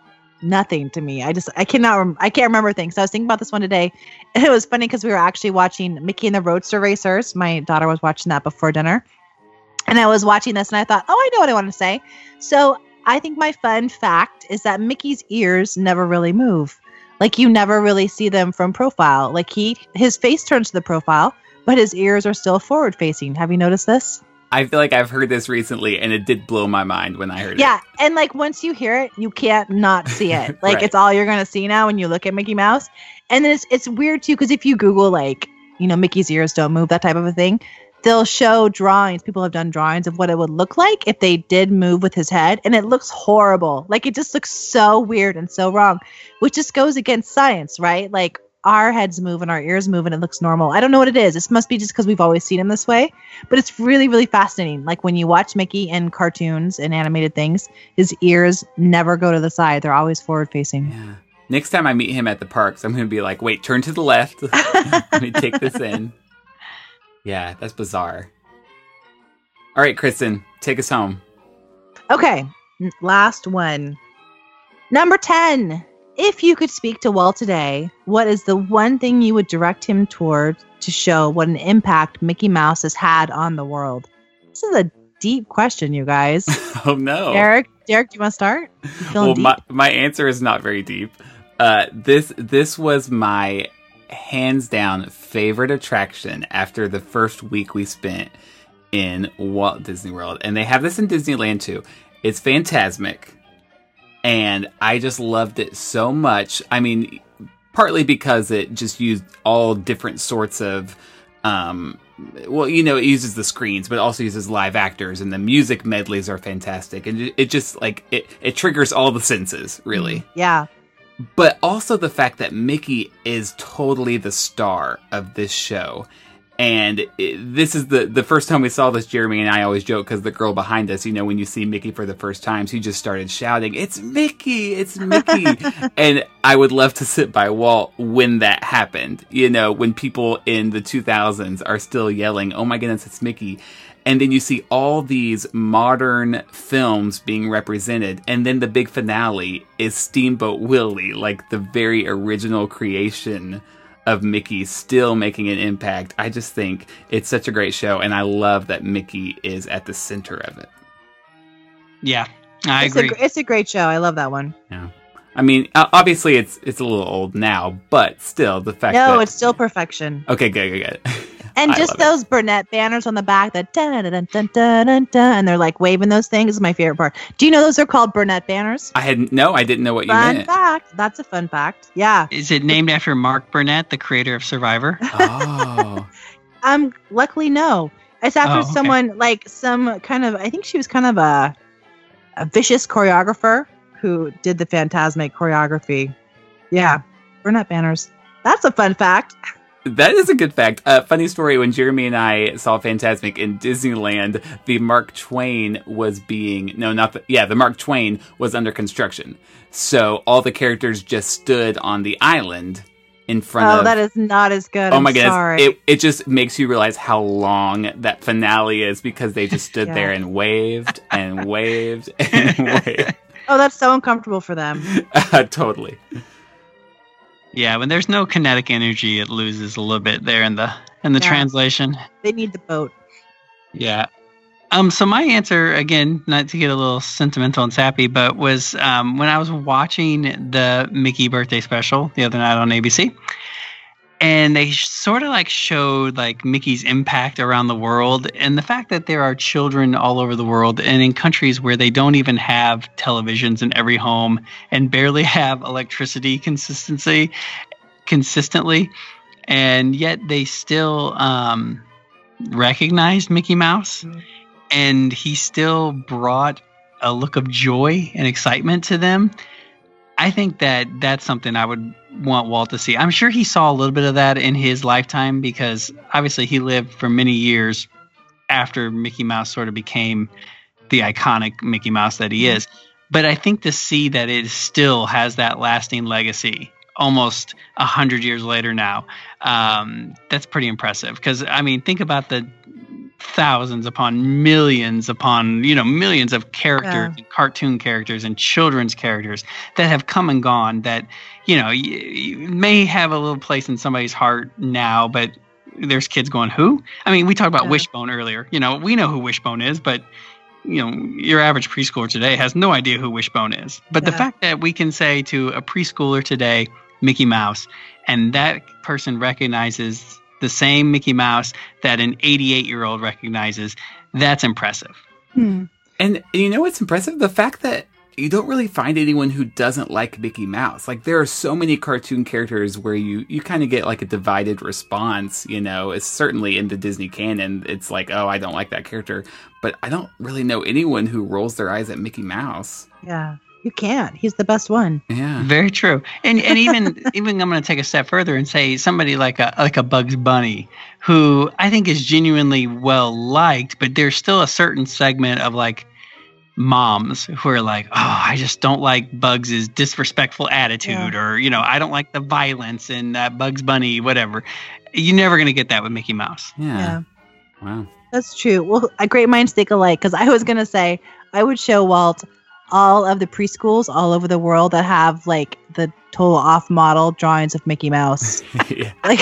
nothing to me. I just I cannot. Rem- I can't remember things. So I was thinking about this one today, and <laughs> it was funny because we were actually watching Mickey and the Roadster Racers. My daughter was watching that before dinner, and I was watching this, and I thought, oh, I know what I want to say. So I think my fun fact is that Mickey's ears never really move. Like you never really see them from profile. Like he his face turns to the profile, but his ears are still forward facing. Have you noticed this? I feel like I've heard this recently, and it did blow my mind when I heard it. Yeah, and like once you hear it, you can't not see it. <laughs> Like Right. it's all you're gonna see now when you look at Mickey Mouse. And then it's it's weird too because if you Google like you know Mickey's ears don't move that type of a thing, they'll show drawings. People have done drawings of what it would look like if they did move with his head, and it looks horrible. Like it just looks so weird and so wrong, which just goes against science, right? Like our heads move and our ears move and it looks normal. I don't know what it is. This must be just because we've always seen him this way. But it's really, really fascinating. Like when you watch Mickey in cartoons and animated things, his ears never go to the side. They're always forward facing. Yeah. Next time I meet him at the parks, I'm going to be like, wait, turn to the left. <laughs> Let me take this in. Yeah, that's bizarre. All right, Kristen, take us home. Okay, last one. Number 10. If you could speak to Walt today, what is the one thing you would direct him toward to show what an impact Mickey Mouse has had on the world? This is a deep question, you guys. <laughs> Oh, no. Derek, Derek, do you want to start? Well, deep? my, my answer is not very deep. Uh, this this was my hands down favorite attraction after the first week we spent in Walt Disney World, and they have this in Disneyland too. It's Fantasmic, and I just loved it so much. I mean, partly because it just used all different sorts of um well you know it uses the screens but also uses live actors and the music medleys are fantastic and it- it just like it it triggers all the senses really yeah. but also the fact that Mickey is totally the star of this show. And it, this is the the first time we saw this. Jeremy and I always joke because the girl behind us, you know, when you see Mickey for the first time, she just started shouting, "It's Mickey! It's Mickey!" <laughs> and I would love to sit by Walt when that happened. You know, when people in the 2000s are still yelling, "Oh my goodness, it's Mickey!" and then you see all these modern films being represented and then the big finale is steamboat willie like the very original creation of mickey still making an impact i just think it's such a great show and i love that mickey is at the center of it Yeah, I it's agree. A, it's a great show. I love that one. Yeah. I mean obviously it's it's a little old now but still the fact No, that it's still perfection. okay good good good <laughs> And I just love it. those Burnett banners on the back that dun dun dun dun dun dun dun, and they're like waving those things is my favorite part. Do you know those are called Burnett banners? i had no i didn't know what you meant. Fun meant fact. That's a fun fact. Yeah. Is it named after Mark Burnett, the creator of Survivor? <laughs> oh <laughs> Um. Luckily, no. It's after Oh, okay. someone like some kind of. I think she was kind of a a vicious choreographer who did the Fantasmic choreography. Yeah. Burnett banners. That's a fun fact. <laughs> That is a good fact. Uh, funny story when Jeremy and I saw Fantasmic in Disneyland, the Mark Twain was being no, not the yeah, the Mark Twain was under construction. So all the characters just stood on the island in front Oh, of Oh, that is not as good. Oh I'm my goodness. Sorry. It it just makes you realize how long that finale is because they just stood Yeah. there <laughs> and waved and waved <laughs> and waved. oh, that's so uncomfortable for them. <laughs> Uh, totally. Yeah, when there's no kinetic energy, it loses a little bit there in the in the Yeah. translation. They need the boat. Yeah. Um, so my answer again, not to get a little sentimental and sappy, but was um, when I was watching the Mickey birthday special the other night on ABC, and they sort of like showed like Mickey's impact around the world, and the fact that there are children all over the world and in countries where they don't even have televisions in every home and barely <laughs> have electricity consistency consistently, and yet they still um, recognized Mickey Mouse and he still brought a look of joy and excitement to them. I think that that's something I would want Walt to see. I'm sure he saw a little bit of that in his lifetime because obviously he lived for many years after Mickey Mouse sort of became the iconic Mickey Mouse that he is. But I think to see that it still has that lasting legacy almost a hundred years later now, um, that's pretty impressive. Because I mean, think about the thousands upon millions upon you know millions of characters Yeah. and cartoon characters and children's characters that have come and gone that you know may have a little place in somebody's heart now but there's kids going who i mean we talked about Yeah. wishbone earlier you know we know who wishbone is but you know your average preschooler today has no idea who wishbone is but the fact that we can say to a preschooler today mickey mouse and that person recognizes the same mickey mouse that an 88 year old recognizes that's impressive Hmm. And you know what's impressive? The fact that you don't really find anyone who doesn't like Mickey Mouse. Like there are so many cartoon characters where you you kind of get like a divided response. You know, it's certainly in the Disney canon. It's like, oh, I don't like that character, but I don't really know anyone who rolls their eyes at Mickey Mouse. Yeah. You can't. He's the best one. Yeah, Very true. And and even <laughs> even I'm going to take a step further and say somebody like a like a Bugs Bunny who I think is genuinely well liked, but there's still a certain segment of like moms who are like, "Oh, I just don't like Bugs's disrespectful attitude or, you know, I don't like the violence in uh, Bugs Bunny whatever." You're never going to get that with Mickey Mouse. yeah. Yeah. Wow. That's true. Well, a great minds think alike because I was gonna say I would show Walt all of the preschools all over the world that have like the total off model drawings of Mickey Mouse. <laughs> yeah. like,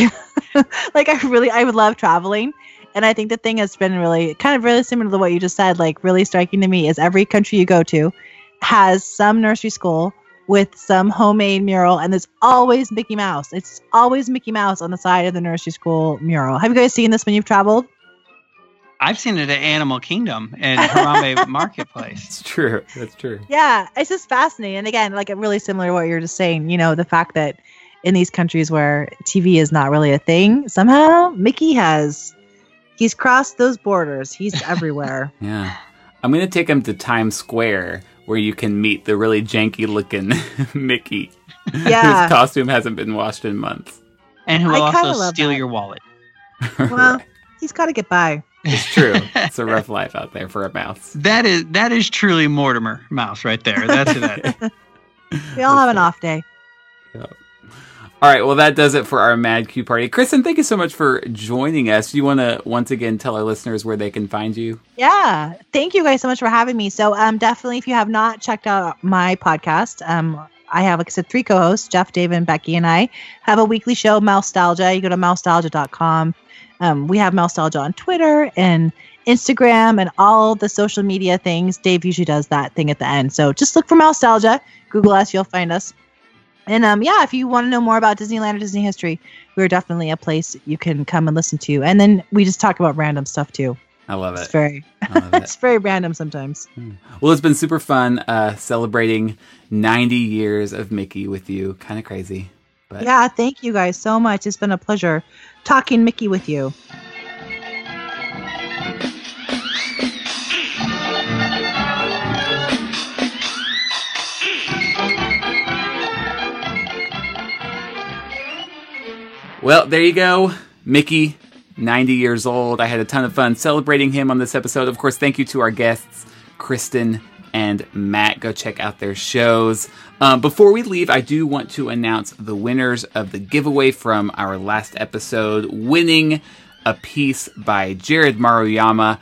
<laughs> like I really I would love traveling, and I think the thing has been really kind of really similar to what you just said. Like really striking to me is every country you go to has some nursery school with some homemade mural, and there's always Mickey Mouse. It's always Mickey Mouse on the side of the nursery school mural. Have you guys seen this when you've traveled? I've seen it at Animal Kingdom and <laughs> Harambe Marketplace. It's true. That's true. Yeah, it's just fascinating. And again, like really similar to what you're just saying, you know, the fact that in these countries where TV is not really a thing, somehow Mickey has he's crossed those borders. He's <laughs> everywhere. Yeah. I'm going to take him to Times Square where you can meet the really janky looking <laughs> Mickey Yeah. whose costume hasn't been washed in months. And who will also steal that. your wallet. well, he's got to get by. It's true. it's a rough <laughs> life out there for a mouse. That is that is truly Mortimer Mouse right there. That's who that is. We all have an off day. Yep. All right, well, that does it for our Mad Q party. Kristen, thank you so much for joining us. Do you want to once again tell our listeners where they can find you? Yeah. Thank you guys so much for having me. So um definitely if you have not checked out my podcast, um I have like I said three co-hosts, Jeff, David, and Becky, and I have a weekly show, Mousetalgia. You go to mousetalgia.com. Um, we have Mousetalgia on Twitter and Instagram and all the social media things. Dave usually does that thing at the end. So just look for Mousetalgia. Google us, you'll find us. And um, yeah, if you want to know more about Disneyland or Disney history, we're definitely a place you can come and listen to. And then we just talk about random stuff too. I love it. It's very I love <laughs> it. it's very random sometimes. Well, it's been super fun uh, celebrating 90 years of Mickey with you. Kind of crazy. But Yeah, thank you guys so much. It's been a pleasure talking Mickey with you. Well, there you go. Mickey, 90 years old. I had a ton of fun celebrating him on this episode. Of course, thank you to our guests, Kristen and Matt. Go check out their shows. Um, before we leave, I do want to announce the winners of the giveaway from our last episode, winning a piece by Jerrod Maruyama.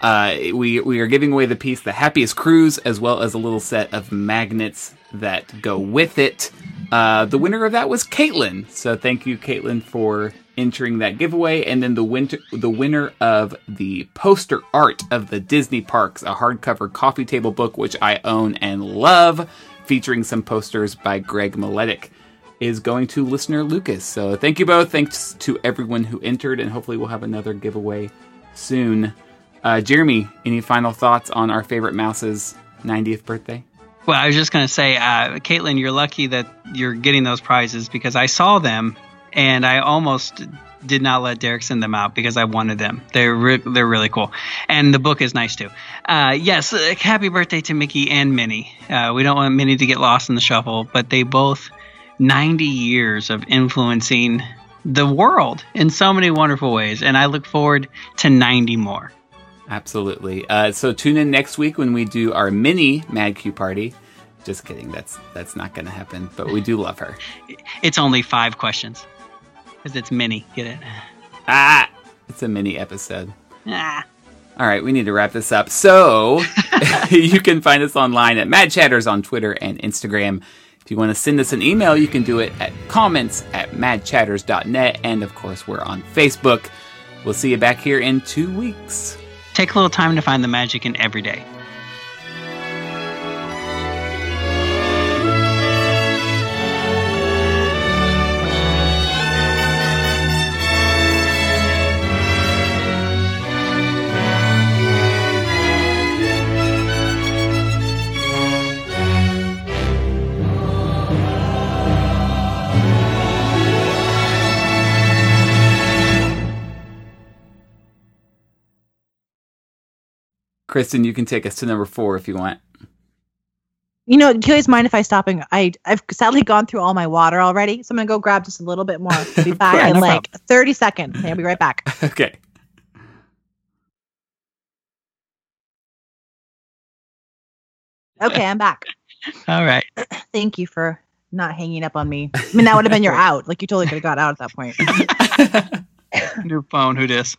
Uh, we we are giving away the piece, the happiest cruise, as well as a little set of magnets that go with it. Uh, the winner of that was Caitlin. So thank you, Caitlin, for entering that giveaway. And then the winter, the winner of the poster art of the Disney Parks, a hardcover coffee table book, which I own and love, featuring some posters by Greg Maletic, is going to listener Lucas. So thank you both. Thanks to everyone who entered, and hopefully we'll have another giveaway soon. Uh, Jeremy, any final thoughts on our favorite mouse's 90th birthday? Well, I was just going to say, uh, Caitlin, you're lucky that you're getting those prizes because I saw them and I almost did not let Derek send them out because I wanted them. They're re- they're really cool, and the book is nice too. Uh, yes, uh, happy birthday to Mickey and Minnie. Uh, we don't want Minnie to get lost in the shuffle, but they both 90 years of influencing the world in so many wonderful ways, and I look forward to 90 more. Absolutely. Uh, so tune in next week when we do our mini Mad Q party. Just kidding. That's that's not going to happen. But we do love her. It's only five questions because it's mini. Get it? Ah, it's a mini episode. Ah. All right, we need to wrap this up. So <laughs> you can find us online at Mad Chatters on Twitter and Instagram. If you want to send us an email, you can do it at comments at madchatters.net. And of course, we're on Facebook. We'll see you back here in two weeks. Take a little time to find the magic in every day. Kristen, you can take us to number four if you want. You know, do you guys mind if I stop and I I've sadly gone through all my water already, so I'm gonna go grab just a little bit more. I'll be <laughs> back Yeah, in no like 30 seconds. I'll be right back. <laughs> Okay. Okay, I'm back. <laughs> All right. <clears throat> Thank you for not hanging up on me. I mean, that would have been your out. Like you totally could have got out at that point. New phone. Who dis?